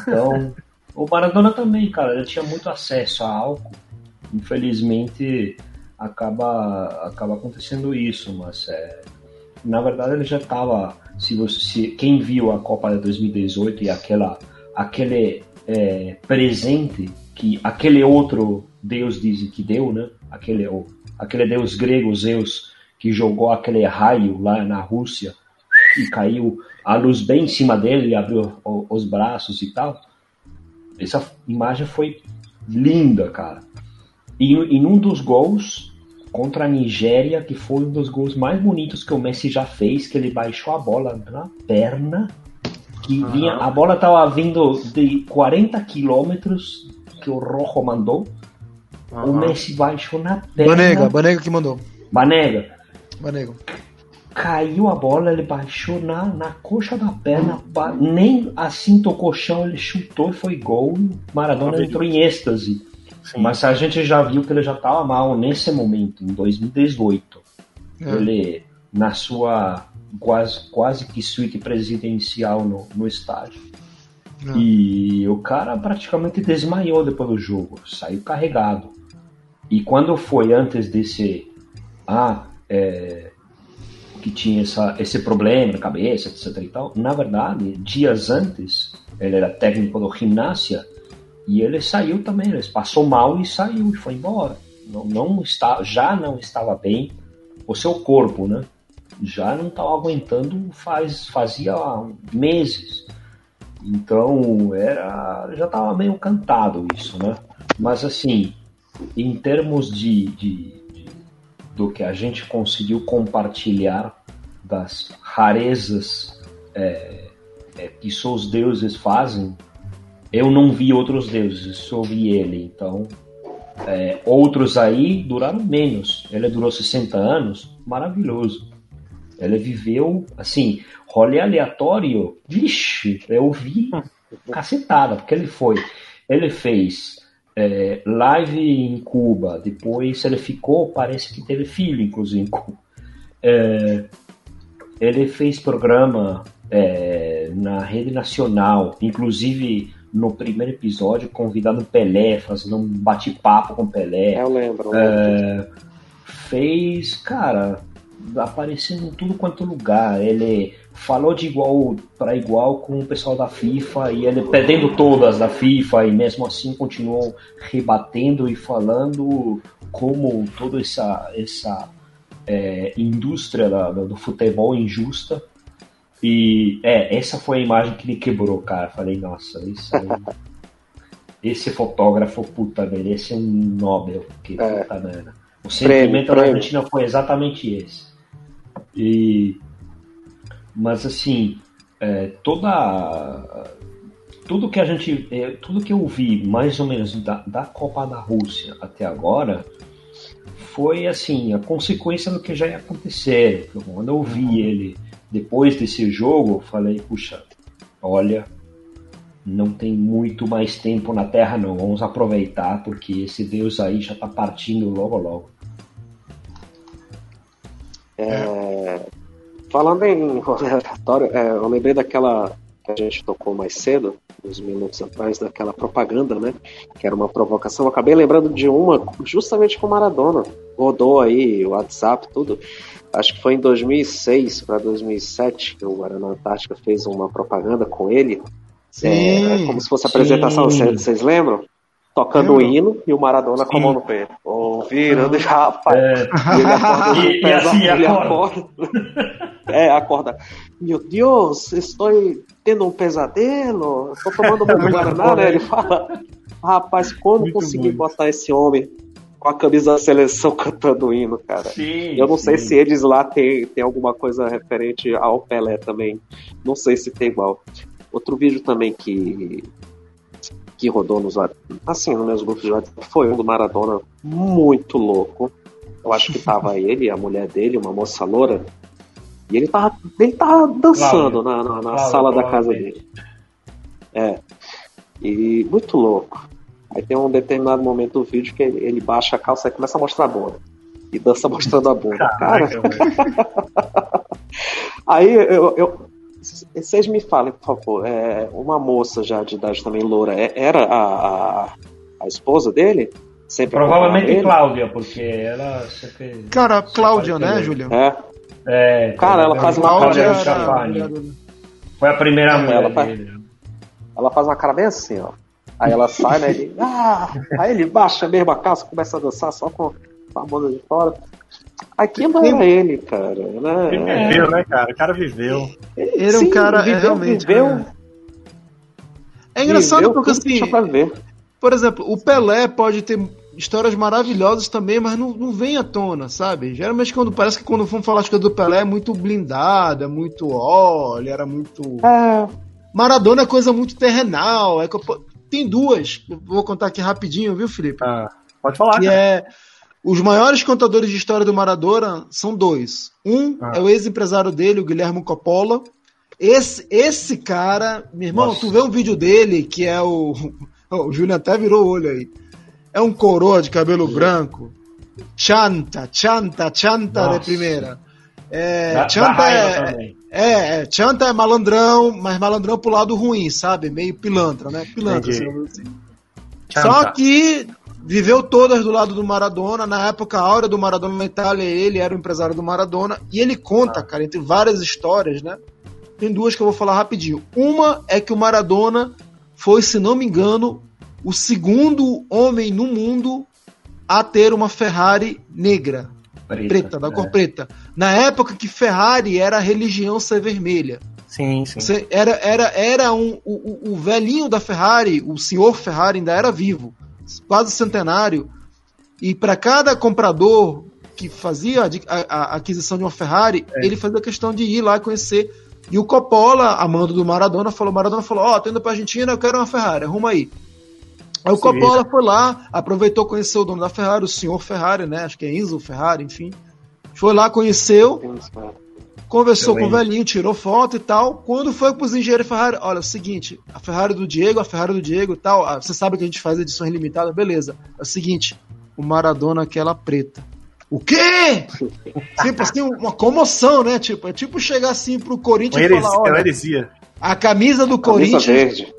Então, *laughs* o Maradona também, cara, ele tinha muito acesso a álcool. Infelizmente, acaba, acaba acontecendo isso, mas é, na verdade ele já estava. Se você, se, quem viu a Copa de 2018 e aquela, aquele é, presente que aquele outro Deus diz que deu, né? Aquele, aquele Deus grego, Zeus, que jogou aquele raio lá na Rússia e caiu a luz bem em cima dele, ele abriu os braços e tal. Essa imagem foi linda, cara. E em um dos gols contra a Nigéria, que foi um dos gols mais bonitos que o Messi já fez, que ele baixou a bola na perna, que vinha, a bola tava vindo de 40 quilômetros que o Rojo mandou. Uhum. O Messi baixou na perna. Banega, Banega que mandou. Banega. Banega caiu a bola, ele baixou na, na coxa da perna, nem assim tocou o chão, ele chutou e foi gol. Maradona entrou em êxtase. Sim. Mas a gente já viu que ele já estava mal nesse momento, em 2018. É. Ele, na sua quase, quase que suíte presidencial no, no estádio. É. E o cara praticamente desmaiou depois do jogo, saiu carregado. E quando foi antes desse. Ah, é, que tinha essa, esse problema na cabeça, etc e tal. Na verdade, dias antes, ele era técnico do Gimnasia e ele saiu também, ele passou mal e saiu e foi embora. Não, não está, já não estava bem o seu corpo, né? Já não estava aguentando faz, fazia meses. Então era já estava meio cantado isso, né? Mas assim, em termos de, de do que a gente conseguiu compartilhar das rarezas é, é, que só os deuses fazem, eu não vi outros deuses, só vi ele. Então, é, outros aí duraram menos. Ele durou 60 anos, maravilhoso. Ele viveu, assim, rolê aleatório, vixe, eu vi *laughs* cacetada, porque ele foi. Ele fez é, live em Cuba, depois ele ficou, parece que teve filho, inclusive. É, ele fez programa é, na rede nacional, inclusive no primeiro episódio convidando Pelé, fazendo um bate-papo com Pelé. Eu lembro. É, fez, cara, aparecendo em tudo quanto lugar. Ele falou de igual para igual com o pessoal da FIFA e ele perdendo todas da FIFA e mesmo assim continuou rebatendo e falando como toda essa essa é, indústria da, do futebol injusta e é essa foi a imagem que me quebrou cara falei nossa isso aí, *laughs* esse fotógrafo puta merece um Nobel que é. puta merda o sentimento prêmio, da Argentina foi exatamente esse e mas assim, é, toda tudo que a gente, é, tudo que eu vi mais ou menos da, da Copa da Rússia até agora foi assim a consequência do que já ia acontecer. Quando eu vi ele depois desse jogo, eu falei, puxa, olha, não tem muito mais tempo na Terra não, vamos aproveitar porque esse Deus aí já está partindo logo logo. É, Falando em *laughs* rolê aleatório, é, eu lembrei daquela que a gente tocou mais cedo, uns minutos atrás, daquela propaganda, né? Que era uma provocação. Eu acabei lembrando de uma justamente com Maradona. Rodou aí, o WhatsApp, tudo. Acho que foi em 2006 para 2007 que o Guarana Antártica fez uma propaganda com ele. Sim, é, como se fosse apresentação, vocês lembram? tocando o hino e o Maradona Sim. com a mão no peito. Ouviram, já, *laughs* rapaz. É. E *laughs* e, e assim, ele acorda. *laughs* é, acorda. Meu Deus, estou tendo um pesadelo, estou tomando muito Guaraná, né? Ele fala, rapaz, como muito consegui bom. botar esse homem com a camisa da seleção *laughs* cantando o hino, cara? Sim, Eu não sim. sei se eles lá tem, tem alguma coisa referente ao Pelé também. Não sei se tem igual. Outro vídeo também que que rodou nos assim, nos meus grupos de WhatsApp foi um do Maradona muito louco. Eu acho que tava *laughs* ele, a mulher dele, uma moça loura, e ele tava, ele tava dançando na, na, na sala da casa dele. É. E muito louco. Aí tem um determinado momento do vídeo que ele, baixa a calça e começa a mostrar a bunda. E dança mostrando a bunda. Caraca, Cara. *laughs* Aí eu, eu, vocês me falem, por favor, é, uma moça já de idade também loura, é, era a, a, a esposa dele? Sempre Provavelmente Cláudia, porque ela sempre. Cara, Cláudia, né, Julião? É. É, cara, ela faz uma cara Foi a primeira mulher ela faz, ela faz uma cara bem assim, ó. Aí ela sai, né? Ele, ah! Aí ele baixa mesmo a calça, começa a dançar só com a bunda de fora. Aqui não era ele, cara. Né? Ele viveu, né, cara? O cara viveu. Ele é um cara viveu, realmente. Viveu. Cara. É engraçado viveu porque assim. Por exemplo, o Pelé pode ter histórias maravilhosas também, mas não, não vem à tona, sabe? Geralmente quando parece que quando vamos falar as coisas do Pelé é muito blindado, é muito ó, ele era muito. É. Maradona é coisa muito terrenal. É que eu... Tem duas, vou contar aqui rapidinho, viu, Felipe? Ah, pode falar. Que cara. é os maiores contadores de história do Maradona são dois. Um ah. é o ex-empresário dele, o Guilherme Coppola. Esse, esse cara, meu irmão, Nossa. tu vê um vídeo dele que é o. *laughs* O Júnior até virou o olho aí. É um coroa de cabelo branco. Chanta, chanta, chanta Nossa. de primeira. É, da, chanta da é, é, é, chanta é malandrão, mas malandrão pro lado ruim, sabe? Meio pilantra, né? Pilantra, assim. Só que viveu todas do lado do Maradona. Na época, a aura do Maradona na Itália, ele era o empresário do Maradona. E ele conta, ah. cara, entre várias histórias, né? Tem duas que eu vou falar rapidinho. Uma é que o Maradona foi, se não me engano, o segundo homem no mundo a ter uma Ferrari negra. Preta, preta da é. cor preta. Na época que Ferrari era a religião ser vermelha. Sim, sim. Era, era, era um, o, o velhinho da Ferrari, o senhor Ferrari ainda era vivo quase centenário, e para cada comprador que fazia a, a, a, aquisição de uma Ferrari, é. ele fazia questão de ir lá conhecer. E o Coppola, amando do Maradona, falou: Maradona falou: Ó, oh, tô indo pra Argentina, eu quero uma Ferrari, arruma aí. Aí o. Coppola foi lá, aproveitou, conheceu o dono da Ferrari, o senhor Ferrari, né? Acho que é Enzo Ferrari, enfim. Foi lá, conheceu. Conversou com o velhinho, tirou foto e tal. Quando foi pros engenheiros Ferrari, olha, é o seguinte, a Ferrari do Diego, a Ferrari do Diego e tal, ah, você sabe que a gente faz edições limitadas, beleza. É o seguinte, o Maradona aquela preta. O quê? *laughs* tipo assim, uma comoção, né? Tipo, é tipo chegar assim pro Corinthians e falar, olha, heresia. a camisa do camisa Corinthians verde.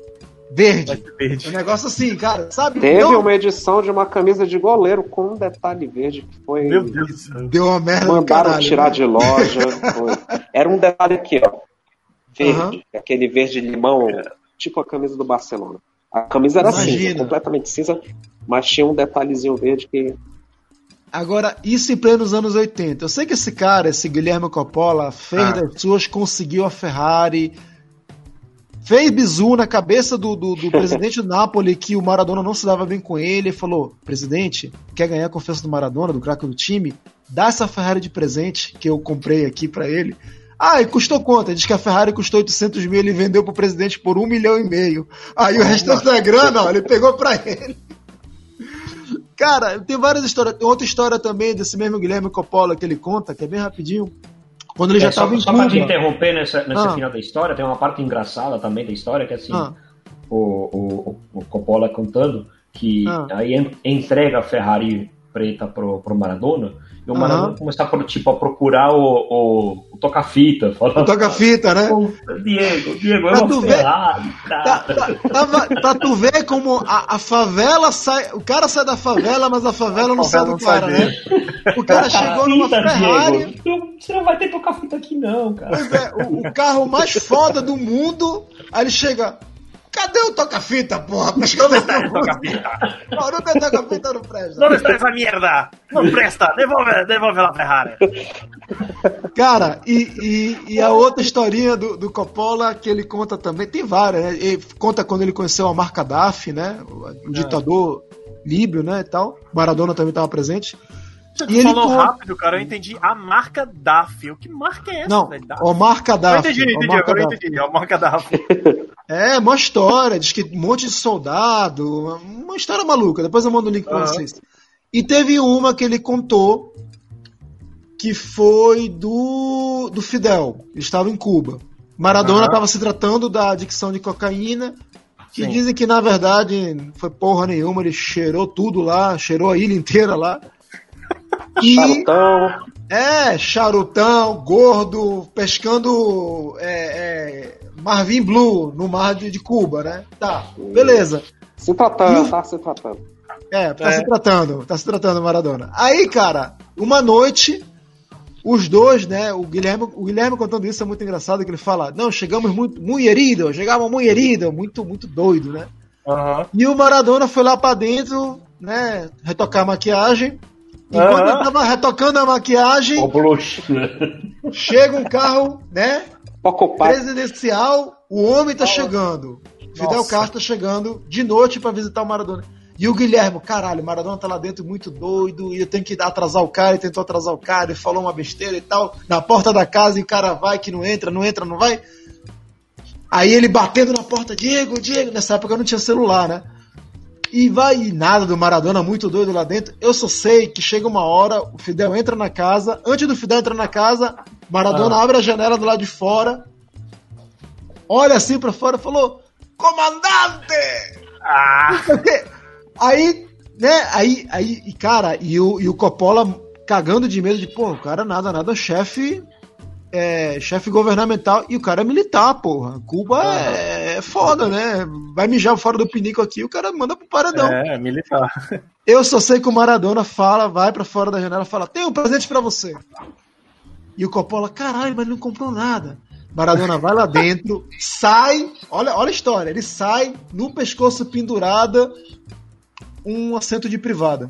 Verde. verde. Um negócio assim, cara, sabe? Teve Não... uma edição de uma camisa de goleiro com um detalhe verde que foi. Meu Deus Deu uma merda. Mandaram caralho, tirar né? de loja. *laughs* Foi. Era um detalhe aqui, ó. Verde. Uhum. Aquele verde limão, tipo a camisa do Barcelona. A camisa era Imagina. cinza, completamente cinza, mas tinha um detalhezinho verde que. Agora, isso em plenos anos 80. Eu sei que esse cara, esse Guilherme Coppola, fez ah. das suas, conseguiu a Ferrari fez bizu na cabeça do, do, do presidente do Napoli que o Maradona não se dava bem com ele e falou: presidente, quer ganhar a confiança do Maradona, do craque do time? Dá essa Ferrari de presente que eu comprei aqui para ele. Ah, e custou quanto? Diz que a Ferrari custou 800 mil, ele vendeu pro presidente por um milhão e meio. Aí o restante da grana, ó, ele pegou pra ele. Cara, tem várias histórias. Outra história também desse mesmo Guilherme Coppola que ele conta, que é bem rapidinho. Quando ele é, já estava em Só para te interromper nessa, nesse ah. final da história, tem uma parte engraçada também da história, que é assim, ah. o, o, o Coppola contando que ah. aí entrega a Ferrari preta pro, pro Maradona, e o Maradona uhum. começa a, tipo, a procurar o, o, o toca-fita. O toca-fita, né? Diego, Diego, é uma Ferrari. Tá, tá, tá, pra tu ver como a, a, favela sai. O cara sai da favela, mas a favela a não sai do cara, né? O cara chegou numa Ferrari. Diego. Você não vai ter toca-fita aqui, não, cara. Pois é, o, o carro mais foda do mundo. Aí ele chega. Cadê o toca-fita, porra? Onde está o toca-fita? Não, não tem toca-fita, não presta. Onde está essa merda? Não presta. Devolve, devolve a Ferrari. Cara, e, e, e, a outra historinha do, do Coppola que ele conta também, tem várias, né? Ele conta quando ele conheceu a marca DAF, né? O, o ditador líbio, né, e tal. Maradona também estava presente. Você e falou ele... rápido, cara, eu entendi a marca DAF. O que marca é essa? Não, velho? DAF? a marca DAF. Eu entendi, entendi, agora eu entendi. A marca DAF. É, uma história, diz que um monte de soldado, uma história maluca. Depois eu mando o link pra vocês. E teve uma que ele contou que foi do, do Fidel. Ele estava em Cuba. Maradona estava se tratando da adicção de cocaína. Que Sim. dizem que na verdade foi porra nenhuma, ele cheirou tudo lá, cheirou a ilha inteira lá. E, charutão. É, charutão, gordo, pescando é, é, Marvin Blue no mar de, de, Cuba, né? Tá, beleza. Se tratando, o, tá se tratando. É, tá é. se tratando, tá se tratando Maradona. Aí, cara, uma noite, os dois, né? O Guilherme, o Guilherme contando isso é muito engraçado, que ele fala, não, chegamos muito, muito herido, chegamos muito herido, muito, muito doido, né? Uhum. E o Maradona foi lá para dentro, né? Retocar a maquiagem. E uhum. quando ele tava retocando a maquiagem, chega um carro, né? Presidencial, o homem tá chegando. Fidel Castro tá chegando de noite para visitar o Maradona. E o Guilherme, caralho, o Maradona tá lá dentro muito doido, e eu tenho que atrasar o cara, e tentou atrasar o cara, e falou uma besteira e tal, na porta da casa, e o cara vai, que não entra, não entra, não vai. Aí ele batendo na porta, Diego, Diego, nessa época não tinha celular, né? E vai e nada do Maradona muito doido lá dentro. Eu só sei que chega uma hora, o Fidel entra na casa, antes do Fidel entrar na casa, Maradona ah. abre a janela do lado de fora, olha assim para fora e falou: Comandante! Ah! Aí, né, aí, aí, e cara, e o, e o Coppola cagando de medo de, pô, o cara nada, nada, chefe é, chefe governamental e o cara é militar, porra. Cuba é, é, foda, né? Vai mijar fora do pinico aqui, o cara manda pro paradão. É, militar. Eu só sei que o Maradona fala, vai para fora da janela fala: tem um presente para você. E o Coppola, caralho, mas ele não comprou nada. Maradona vai lá dentro, *laughs* sai, olha, olha a história, ele sai no pescoço pendurada um assento de privada.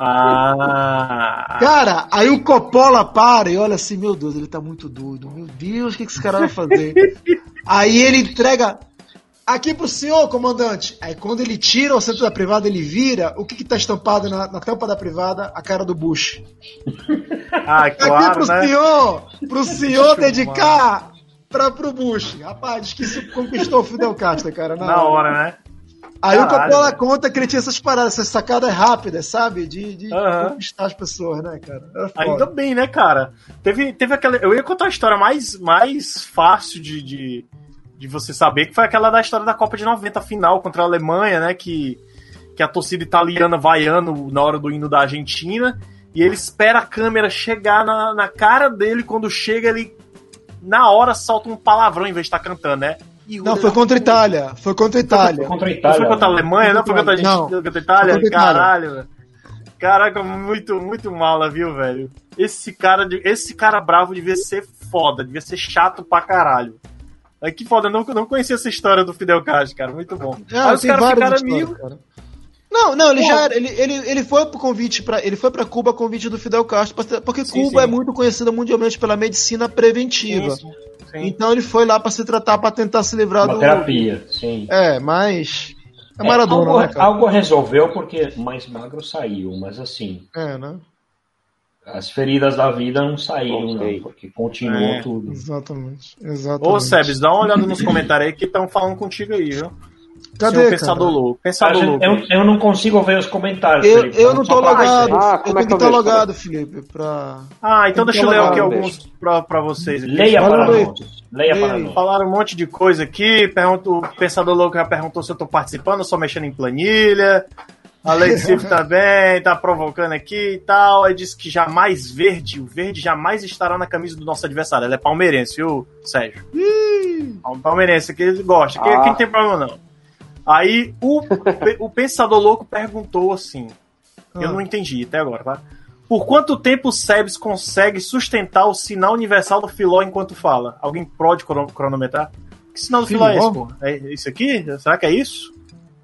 Ah. Cara, aí o Coppola para e olha assim, meu Deus, ele tá muito doido. Meu Deus, o que, que esse cara vai fazer? *laughs* aí ele entrega aqui pro senhor, comandante. Aí quando ele tira o assento da privada, ele vira, o que que tá estampado na, na tampa da privada? A cara do Bush. *laughs* Ah, claro, aqui pro né? senhor, pro *laughs* senhor dedicar pra, pro Bush. Rapaz, diz que isso conquistou o Fidel Castro, cara. Na, na hora, né? Aí Caralho. o Coppola conta que ele tinha essas paradas, essas sacadas rápidas, sabe? De, de uhum. conquistar as pessoas, né, cara? Ainda bem, né, cara? Teve, teve aquela. Eu ia contar a história mais, mais fácil de, de, de você saber, que foi aquela da história da Copa de 90 final contra a Alemanha, né? Que, que a torcida italiana vaiando na hora do hino da Argentina. E ele espera a câmera chegar na, na cara dele. Quando chega, ele na hora solta um palavrão em vez de estar tá cantando, né? não, foi contra a Itália. Foi contra a Itália. Foi contra a Itália. Não foi contra a Alemanha, não? Foi contra a, gente, não. contra a Itália? Contra Caralho, velho. Caraca, muito, muito mala, viu, velho? Esse cara, esse cara bravo devia ser foda, devia ser chato pra caralho. Aí que foda, eu não, não conhecia essa história do Fidel Castro, cara, muito bom. É, Aí os caras ficaram amigos. Não, não, ele Pô. já era, ele, ele, ele foi pro convite para ele foi para Cuba a convite do Fidel Castro, porque sim, Cuba sim. é muito conhecida mundialmente pela medicina preventiva. Sim, então ele foi lá para se tratar, para tentar se livrar Uma do. terapia, sim. É, mas. É Maradona, algo, né, cara? Algo resolveu porque mais magro saiu, mas assim. É, né? As feridas da vida não saíram, não, porque continuou é, tudo. Exatamente, exatamente. Ô, Sebes, dá uma olhada nos comentários aí que estão falando contigo aí, viu? Cadê, Seu pensador louco. Pensador gente, louco. Eu, eu, não consigo ver os comentários. Eu, Felipe, eu não tô logado. Ah, eu tenho é que estar logado, Felipe. Pra... Ah, então deixa eu ler aqui alguns pra, pra vocês. Leia para nós. Leia para nós. Falaram um monte de coisa aqui. Pergunto, o pensador louco já perguntou se eu tô participando, só mexendo em planilha. *laughs* A Sif também tá provocando aqui e tal. Aí disse que jamais verde, o verde jamais estará na camisa do nosso adversário. Ela é palmeirense, viu, Sérgio? Palmeirense, que ele gosta. Ah. Não tem problema não. Aí o, *laughs* o Pensador Louco perguntou assim: ah. Eu não entendi até agora, tá? Por quanto tempo o Sebes consegue sustentar o sinal universal do Filó enquanto fala? Alguém pode cronometrar? Que sinal do Filó é esse, pô? É isso aqui? Será que é isso?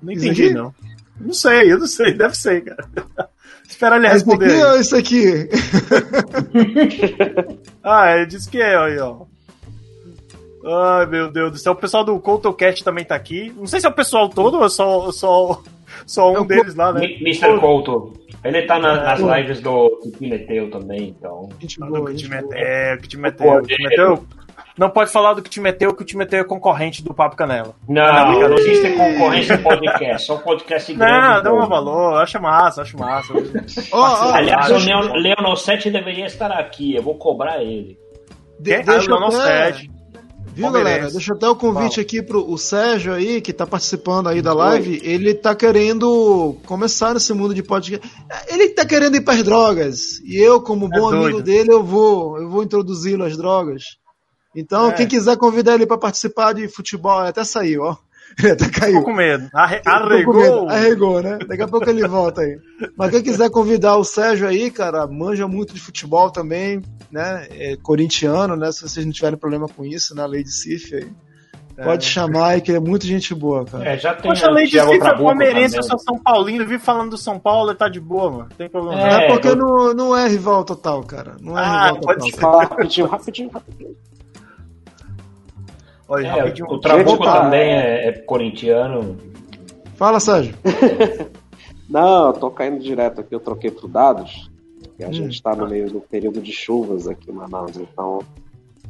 Não entendi, não. Não sei, eu não sei, deve ser, cara. *laughs* Espera ele responder. Isso aqui isso *laughs* aqui? ah, ele disse que é, aí, ó. Ai, meu Deus do céu. O pessoal do CoutoCast também tá aqui. Não sei se é o pessoal todo ou só, só, só um é deles lá, né? Mr. Couto. Ele tá na, nas lives do que meteu também, então. Que te Não pode falar do que te meteu, que o te meteu é concorrente do Papo Canela. Não, não, não existe concorrência em podcast, só podcast grande. Não, dá um valor, acho massa, acho massa. oh, oh, Aliás, o Leon, Leonel 7 deveria estar aqui, eu vou cobrar ele. De, deixa eu até... 7. Viu, galera? Deixa eu dar o convite Fala. aqui pro o Sérgio aí, que tá participando aí da live. Ele tá querendo começar nesse mundo de podcast. Ele tá querendo ir para as drogas. E eu, como é bom doido. amigo dele, eu vou, eu vou introduzi-lo às drogas. Então, é. quem quiser convidar ele para participar de futebol, até saiu, ó. *laughs* Ele até caiu. Ficou com medo. Arre arregou. Com medo. Arregou, né? Daqui a pouco ele volta aí. Mas quem quiser convidar o Sérgio aí, cara, manja muito de futebol também, né? É corintiano, né? Se vocês não tiverem problema com isso, na né? lei de CIF aí. É. Pode chamar aí, que ele é muito gente boa, cara. É, já tem. Poxa, a lei de CIF é palmeirense, eu sou São Paulino, vive falando do São Paulo, ele tá de boa, mano. Tem problema. É, é porque eu... não, não é rival total, cara. Não é ah, rival pode total. Falar rapidinho, rapidinho, rapidinho. Olha, é, rapidinho. O Trabuco também é, é corintiano. Fala, Sérgio. *laughs* Não, eu tô caindo direto aqui, eu troquei pro dados. E a hum. gente tá no meio do período de chuvas aqui em Manaus, então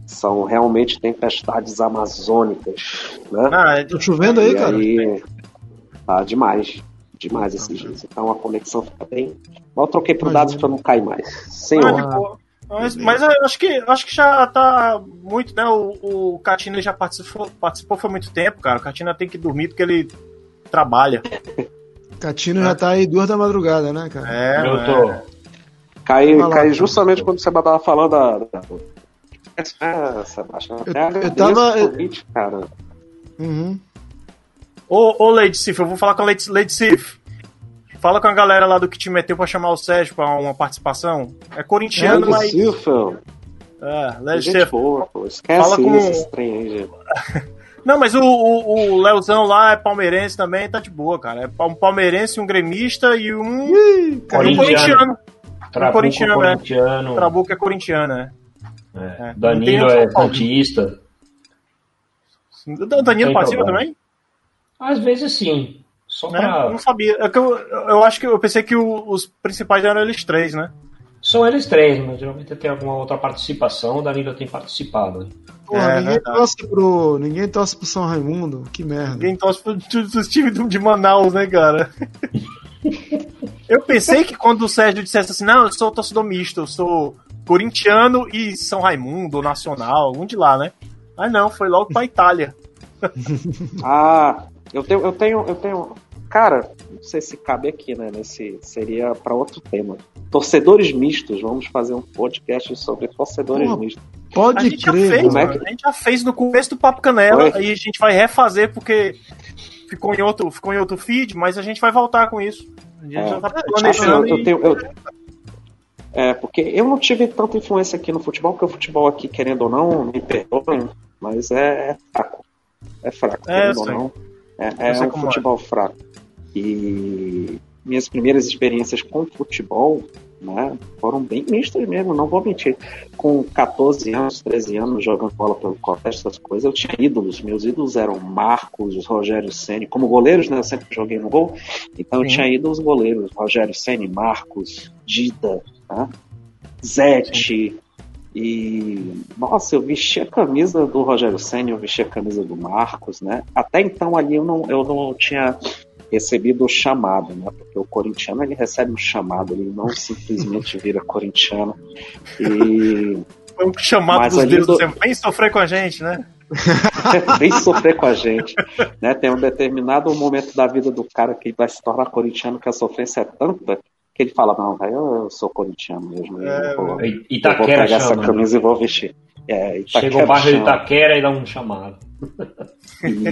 são realmente tempestades amazônicas, né? Ah, tá chovendo aí, e cara? Aí, tá demais, demais esses dias. Então a conexão fica bem. Mas eu troquei por dados para não cair mais. Senhor. Ah, mas, mas eu acho que, acho que já tá muito, né? O, o Catina já participou, participou foi muito tempo, cara. O Catina tem que dormir porque ele trabalha. Catino é. já tá aí duas da madrugada, né, cara? É, eu tô. É. Cai, cai justamente quando você tava falando da. da... Ah, Sebastião, eu, eu tava. Convite, cara. Uhum. Ô, ô Lady Sif, eu vou falar com a Lady, Lady Sif. Fala com a galera lá do que te meteu pra chamar o Sérgio pra uma participação. É corintiano, é, mas. É, Led Boa, pô. Esquece Fala com... esses trem aí, gente. *laughs* Não, mas o, o, o Leozão lá é palmeirense também, tá de boa, cara. É um palmeirense, um gremista e um. Ih, corintiano. Trabuco um corintiano, corintiano. É. Trabuco é corintiano, né? É. É. Danilo é santista. Danilo participa também? Às vezes sim. Só né? pra... Não sabia. É eu, eu acho que eu pensei que o, os principais eram eles três, né? São eles três, mas geralmente tem alguma outra participação, o Danilo tem participado. Porra, é, ninguém, torce pro, ninguém torce pro São Raimundo, que merda. Ninguém torce pro, pro time de Manaus, né, cara? *laughs* eu pensei que quando o Sérgio dissesse assim, não, eu sou torcedor misto, eu sou corintiano e São Raimundo, Nacional, algum de lá, né? Mas não, foi logo pra Itália. *laughs* ah, eu tenho, eu tenho, eu tenho. Cara, não sei se cabe aqui, né? Nesse seria para outro tema. Torcedores mistos. Vamos fazer um podcast sobre torcedores Pô, mistos. Pode a crer. Fez, é que... A gente já fez no começo do Papo Canela Oi? e a gente vai refazer porque ficou em outro, ficou em outro feed, mas a gente vai voltar com isso. A gente é, já tá planejando. eu, eu, tenho, eu, é, porque eu não tive tanta influência aqui no futebol, porque o futebol aqui, querendo ou não, me perdoem, mas é, é fraco. É fraco, é, querendo ou não. É, é um futebol é. fraco. E minhas primeiras experiências com futebol né, foram bem mistas mesmo, não vou mentir. Com 14 anos, 13 anos, jogando bola pelo colégio, essas coisas, eu tinha ídolos. Meus ídolos eram Marcos, Rogério Ceni como goleiros, né? Eu sempre joguei no gol. Então Sim. eu tinha ídolos goleiros, Rogério Ceni Marcos, Dida, né? Zete. E, nossa, eu vesti a camisa do Rogério Senna, eu vesti a camisa do Marcos, né? Até então ali eu não, eu não tinha recebido o chamado, né? Porque o corintiano ele recebe um chamado, ele não simplesmente *laughs* vira corintiano. E foi um chamado Mas dos deuses, do... vem sofrer com a gente, né? *laughs* vem sofrer com a gente. Né? Tem um determinado momento da vida do cara que vai se tornar corintiano que a sofrência é tanta que ele fala, não, eu, eu sou corintiano mesmo. É, eu vou, Itaquera eu vou pegar chama, essa né? camisa e vou vestir. É, Chega o bairro de Itaquera e dá um chamado.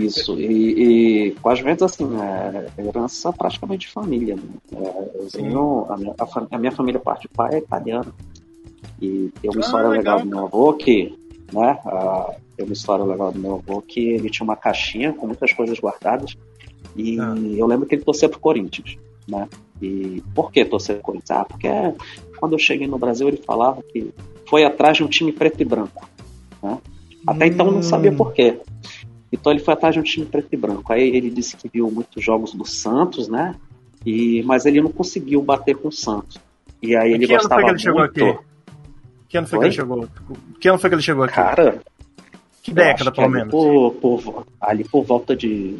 Isso, e, e com as vendas, assim, é, é herança praticamente de família. Né? É, eu, a, minha, a, a, minha família, parte de pai, é italiana. E tem uma ah, história legal. legal do meu avô que, né, a, tem uma história legal do meu avô que ele tinha uma caixinha com muitas coisas guardadas. E ah. eu lembro que ele torcia pro Corinthians, né? E por que torcer Corinthians? Ah, porque quando eu cheguei no Brasil ele falava que foi atrás de um time preto e branco. Né? Até hum. então eu não sabia por quê. Então ele foi atrás de um time preto e branco. Aí ele disse que viu muitos jogos do Santos, né? E, mas ele não conseguiu bater com o Santos. E aí ele que gostava que ele muito. Chegou aqui? Que ano foi, foi que ele chegou? Que ano foi que ele chegou aqui? Cara, que década, pelo menos? Por, por, ali por volta de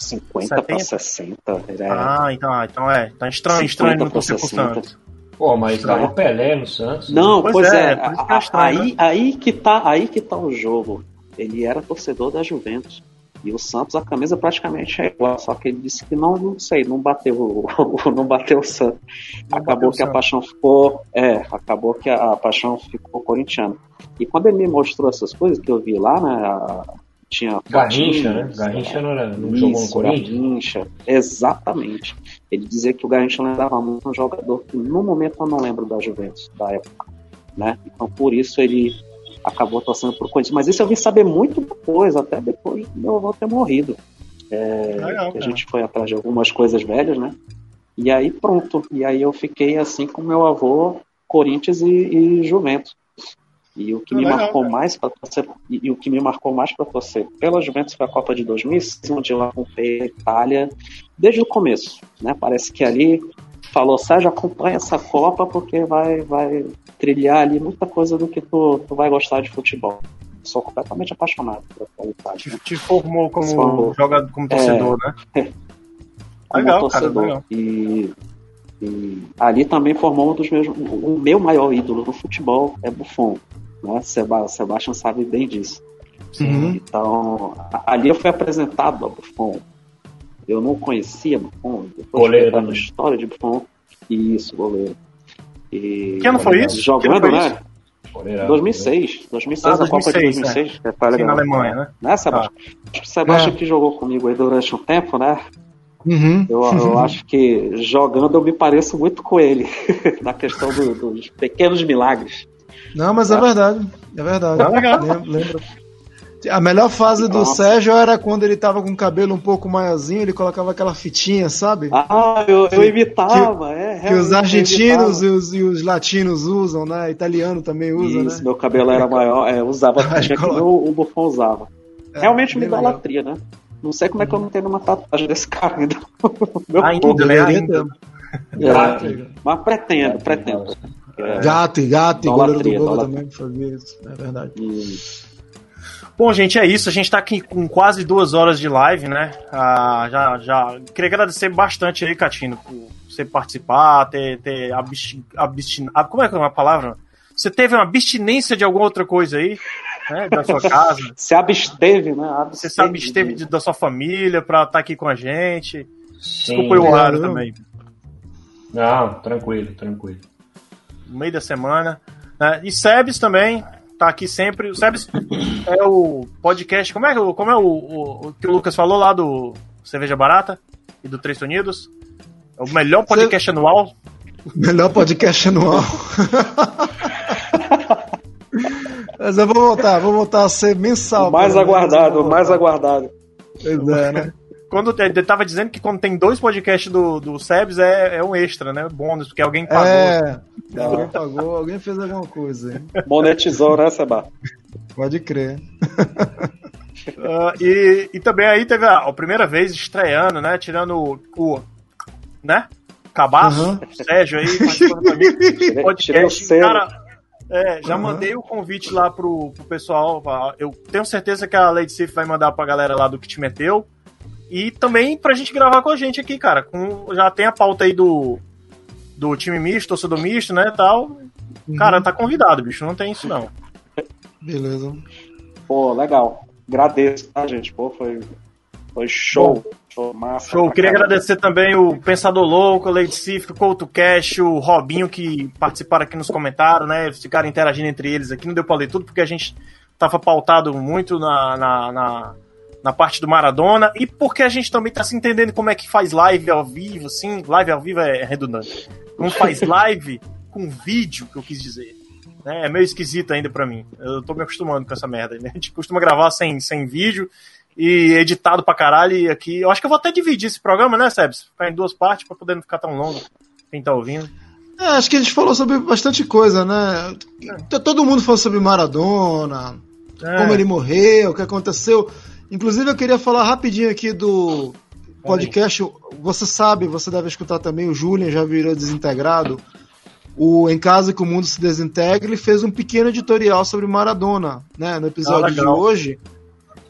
50 para 60. É... Ah, então, ah, então é. Tá estranho, estranho não torcer pro Santos. Pô, mas dava Pelé no Santos. Não, pois, pois é, é, é estranho, aí, né? aí, que tá, aí que tá o jogo. Ele era torcedor da Juventus. E o Santos, a camisa praticamente é igual, só que ele disse que não, não sei, não bateu, *laughs* não bateu o Santos. Não acabou que a paixão ficou, é, acabou que a, a, paixão ficou corintiana. E quando ele me mostrou essas coisas que eu vi lá, né, tinha Garrincha, né? Garrincha não, era, não Isso, jogou no Corinthians? Garrincha, exatamente. Ele dizia que o Garrincha lembrava muito um jogador que no momento eu não lembro da Juventus, da época. Né? Então por isso ele acabou torcendo pro Corinthians. Mas isso eu vim saber muito depois, até depois do meu avô ter morrido. É, Legal, a gente foi atrás de algumas coisas velhas, né? E aí pronto. E aí eu fiquei assim com meu avô, Corinthians e, e Juventus. E o que me marcou mais para torcer e, e, o que me marcou mais para torcer pela Juventus foi a Copa de 2006, onde eu acompanhei a Itália desde o começo, né? Parece que ali falou Sérgio acompanha essa Copa porque vai vai trilhar ali muita coisa do que tu, tu vai gostar de futebol. Sou completamente apaixonado pela Itália. Te, te formou como jogador, como torcedor, é, né? *laughs* como legal, torcedor. Cara, legal. E, e ali também formou um dos meus o meu maior ídolo no futebol é Buffon né? Seba, Sebastian sabe bem disso. Uhum. Então, ali eu fui apresentado a Buffon. Eu não conhecia Buffon. Goleiro. a história de Buffon. Isso, goleiro. E, que ano foi isso? Jogando, foi né? Isso? 2006, 2006, ah, a 2006, Copa de 2006. É. Foi na Alemanha, né? Né, Sebastião? Ah. Sebastião é. que jogou comigo aí durante um tempo, né? Uhum. Eu, eu acho que jogando eu me pareço muito com ele, *laughs* na questão do, dos pequenos milagres. Não, mas é tá. verdade. É verdade. Lembra, lembra. A melhor fase do Nossa. Sérgio era quando ele tava com o cabelo um pouco maiorzinho, ele colocava aquela fitinha, sabe? Ah, eu, eu imitava, que, é. Que os argentinos e os, e os, latinos usam, né? Italiano também usa, Isso, né? meu cabelo era maior, é, usava *laughs* a que o, o Buffon usava. É, Realmente me idolatria, né? Não sei como é que eu não tenho uma tatuagem desse cara ainda. *laughs* Meu ainda, né? Ainda. É, mas pretendo, pretendo. É, Gatti, Gatti, goleiro do Boca também fazia isso, é verdade. Bom, gente, é isso. A gente tá aqui com quase duas horas de live, né? Ah, já, já queria agradecer bastante aí, Catino, por você participar, ter, ter abstin... abstin... Ah, como é que é uma palavra? Você teve uma abstinência de alguma outra coisa aí, né? Da sua casa. *laughs* se absteve, né? Absteve, você se absteve de, da sua família pra estar tá aqui com a gente. Sim, Desculpa o horário também. Não, tranquilo, tranquilo no meio da semana. Né? E Sebes também tá aqui sempre. O Sebes é o podcast. Como é, como é o, o, o, que o Lucas falou lá do Cerveja Barata e do Três Unidos? É o melhor podcast Cê... anual. Melhor podcast anual. Mas eu vou voltar, vou voltar a ser mensal. O mais aguardado, o mais aguardado. Pois é, né? Quando ele tava dizendo que quando tem dois podcasts do, do Sebs é, é um extra, né? Bônus, porque alguém pagou. É, alguém pagou, alguém fez alguma coisa, hein? Monetizou, né, Seba? Pode crer. Uh, e, e também aí teve a, a, primeira vez estreando, né? Tirando o, o né? Cabaço, uhum. Sérgio aí, *laughs* podcast. Cara, é, já uhum. mandei o convite lá pro, pro pessoal. Eu tenho certeza que a Lady Sif vai mandar pra galera lá do que te meteu. E também pra gente gravar com a gente aqui, cara. Com, já tem a pauta aí do, do time misto, torcedor misto, né, tal. Uhum. Cara, tá convidado, bicho. Não tem isso, não. Beleza. Pô, legal. Agradeço, tá, gente? Pô, foi, foi show. Show, massa. Show. Queria caramba. agradecer também o Pensador Louco, o Leite Cifre, o Couto Cash, o Robinho, que participaram aqui nos comentários, né? Ficaram interagindo entre eles aqui. Não deu pra ler tudo, porque a gente tava pautado muito na, na, na na parte do Maradona e porque a gente também tá se entendendo como é que faz live ao vivo, assim, live ao vivo é redundante. Como faz *laughs* live com vídeo, que eu quis dizer. Né? É meio esquisito ainda para mim. Eu tô me acostumando com essa merda. Né? A gente costuma gravar sem, sem vídeo e editado pra caralho. E aqui, eu acho que eu vou até dividir esse programa, né, Sebs? Ficar em duas partes pra poder não ficar tão longo. Quem tá ouvindo. É, acho que a gente falou sobre bastante coisa, né? É. Todo mundo falou sobre Maradona, é. como ele morreu, o que aconteceu. Inclusive, eu queria falar rapidinho aqui do podcast. Você sabe, você deve escutar também, o Julian já virou desintegrado. O Em Casa que o Mundo se Desintegra, ele fez um pequeno editorial sobre Maradona, né, no episódio ah, de hoje.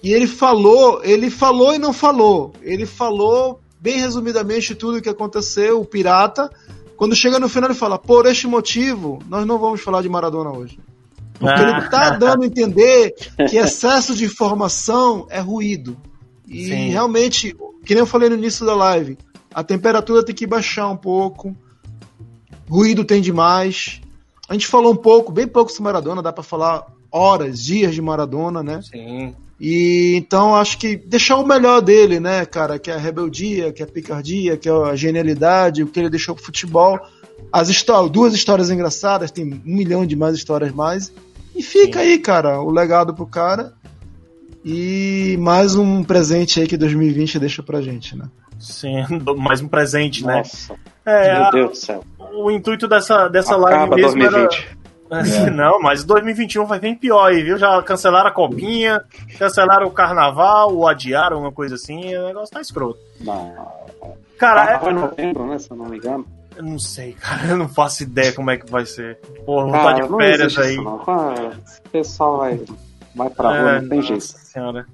E ele falou, ele falou e não falou. Ele falou bem resumidamente tudo o que aconteceu, o pirata. Quando chega no final ele fala: "Por este motivo, nós não vamos falar de Maradona hoje". Porque ele está ah. dando a entender que excesso de informação é ruído. E Sim. realmente, que nem eu falei no início da live, a temperatura tem que baixar um pouco, ruído tem demais. A gente falou um pouco, bem pouco sobre Maradona, dá para falar horas, dias de Maradona, né? Sim. E então acho que deixar o melhor dele, né, cara, que é a rebeldia, que é a picardia, que é a genialidade, o que ele deixou pro futebol. As histórias, duas histórias engraçadas, tem um milhão de mais histórias mais. E fica Sim. aí, cara, o legado pro cara. E mais um presente aí que 2020 deixa pra gente, né? Sim, *laughs* mais um presente, né? Nossa. É, Meu Deus do céu. O intuito dessa, dessa live mesmo 2020. era *laughs* é. Não, mas 2021 vai vir pior aí, viu? Já cancelaram a copinha, cancelaram o carnaval, ou adiaram, uma coisa assim, o negócio tá escroto. Não. Cara, é... em novembro, né? Se eu não me engano. Eu não sei, *laughs* cara. Eu não faço ideia como é que vai ser. Porra, vou estar de férias aí. Isso, não. Esse pessoal vai, vai pra rua, é, não tem jeito. Senhora.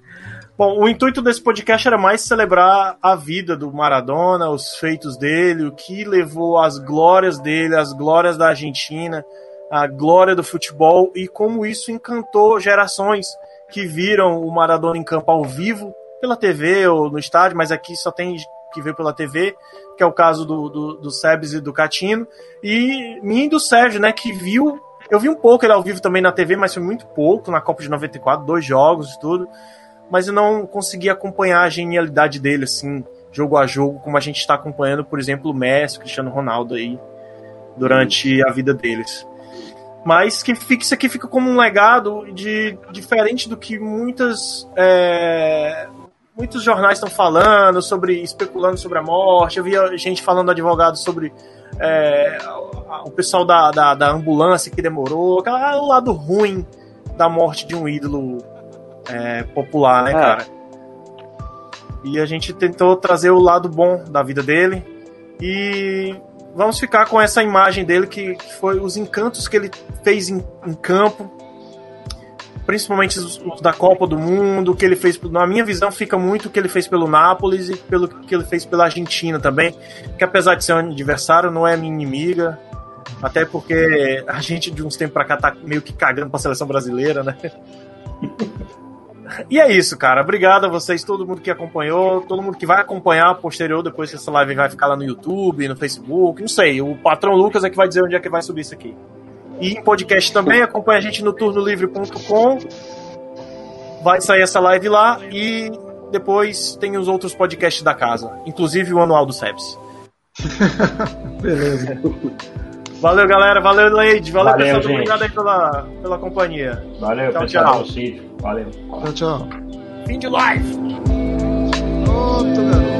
Bom, o intuito desse podcast era mais celebrar a vida do Maradona, os feitos dele, o que levou as glórias dele, as glórias da Argentina a glória do futebol e como isso encantou gerações que viram o Maradona em campo ao vivo pela TV ou no estádio, mas aqui só tem que ver pela TV, que é o caso do, do, do Sebes e do Catino, e mim do Sérgio, né, que viu, eu vi um pouco ele ao vivo também na TV, mas foi muito pouco, na Copa de 94, dois jogos e tudo, mas eu não consegui acompanhar a genialidade dele, assim, jogo a jogo, como a gente está acompanhando, por exemplo, o Messi, o Cristiano Ronaldo aí, durante a vida deles. Mas que fica, isso aqui fica como um legado de diferente do que muitas é, muitos jornais estão falando sobre especulando sobre a morte. Eu via gente falando advogado sobre é, o pessoal da, da, da, ambulância que demorou, aquela, ah, o lado ruim da morte de um ídolo é, popular, né, é. cara? E a gente tentou trazer o lado bom da vida dele e vamos ficar com essa imagem dele que, que foi os encantos que ele fez em, em campo, principalmente os, da Copa do Mundo, que ele fez, na minha visão, fica muito o que ele fez pelo Nápoles e pelo que ele fez pela Argentina também, que apesar de ser um adversário, não é minha inimiga, até porque a gente de uns tempos pra cá tá meio que cagando pra seleção brasileira, né? E é isso, cara. Obrigado a vocês, todo mundo que acompanhou, todo mundo que vai acompanhar posterior, depois que essa live vai ficar lá no YouTube, no Facebook, não sei. O patrão Lucas é que vai dizer onde é que vai subir isso aqui. E em podcast também, acompanha a gente no turnolivre.com. Vai sair essa live lá e depois tem os outros podcasts da casa, inclusive o anual do SEBS. *laughs* Beleza. Valeu, galera. Valeu, Leide. Valeu, Valeu pessoal. Gente. Obrigado aí pela, pela companhia. Valeu, tchau, pessoal. Tchau. Valeu. Tchau, tchau. Fim de live. Outro garoto.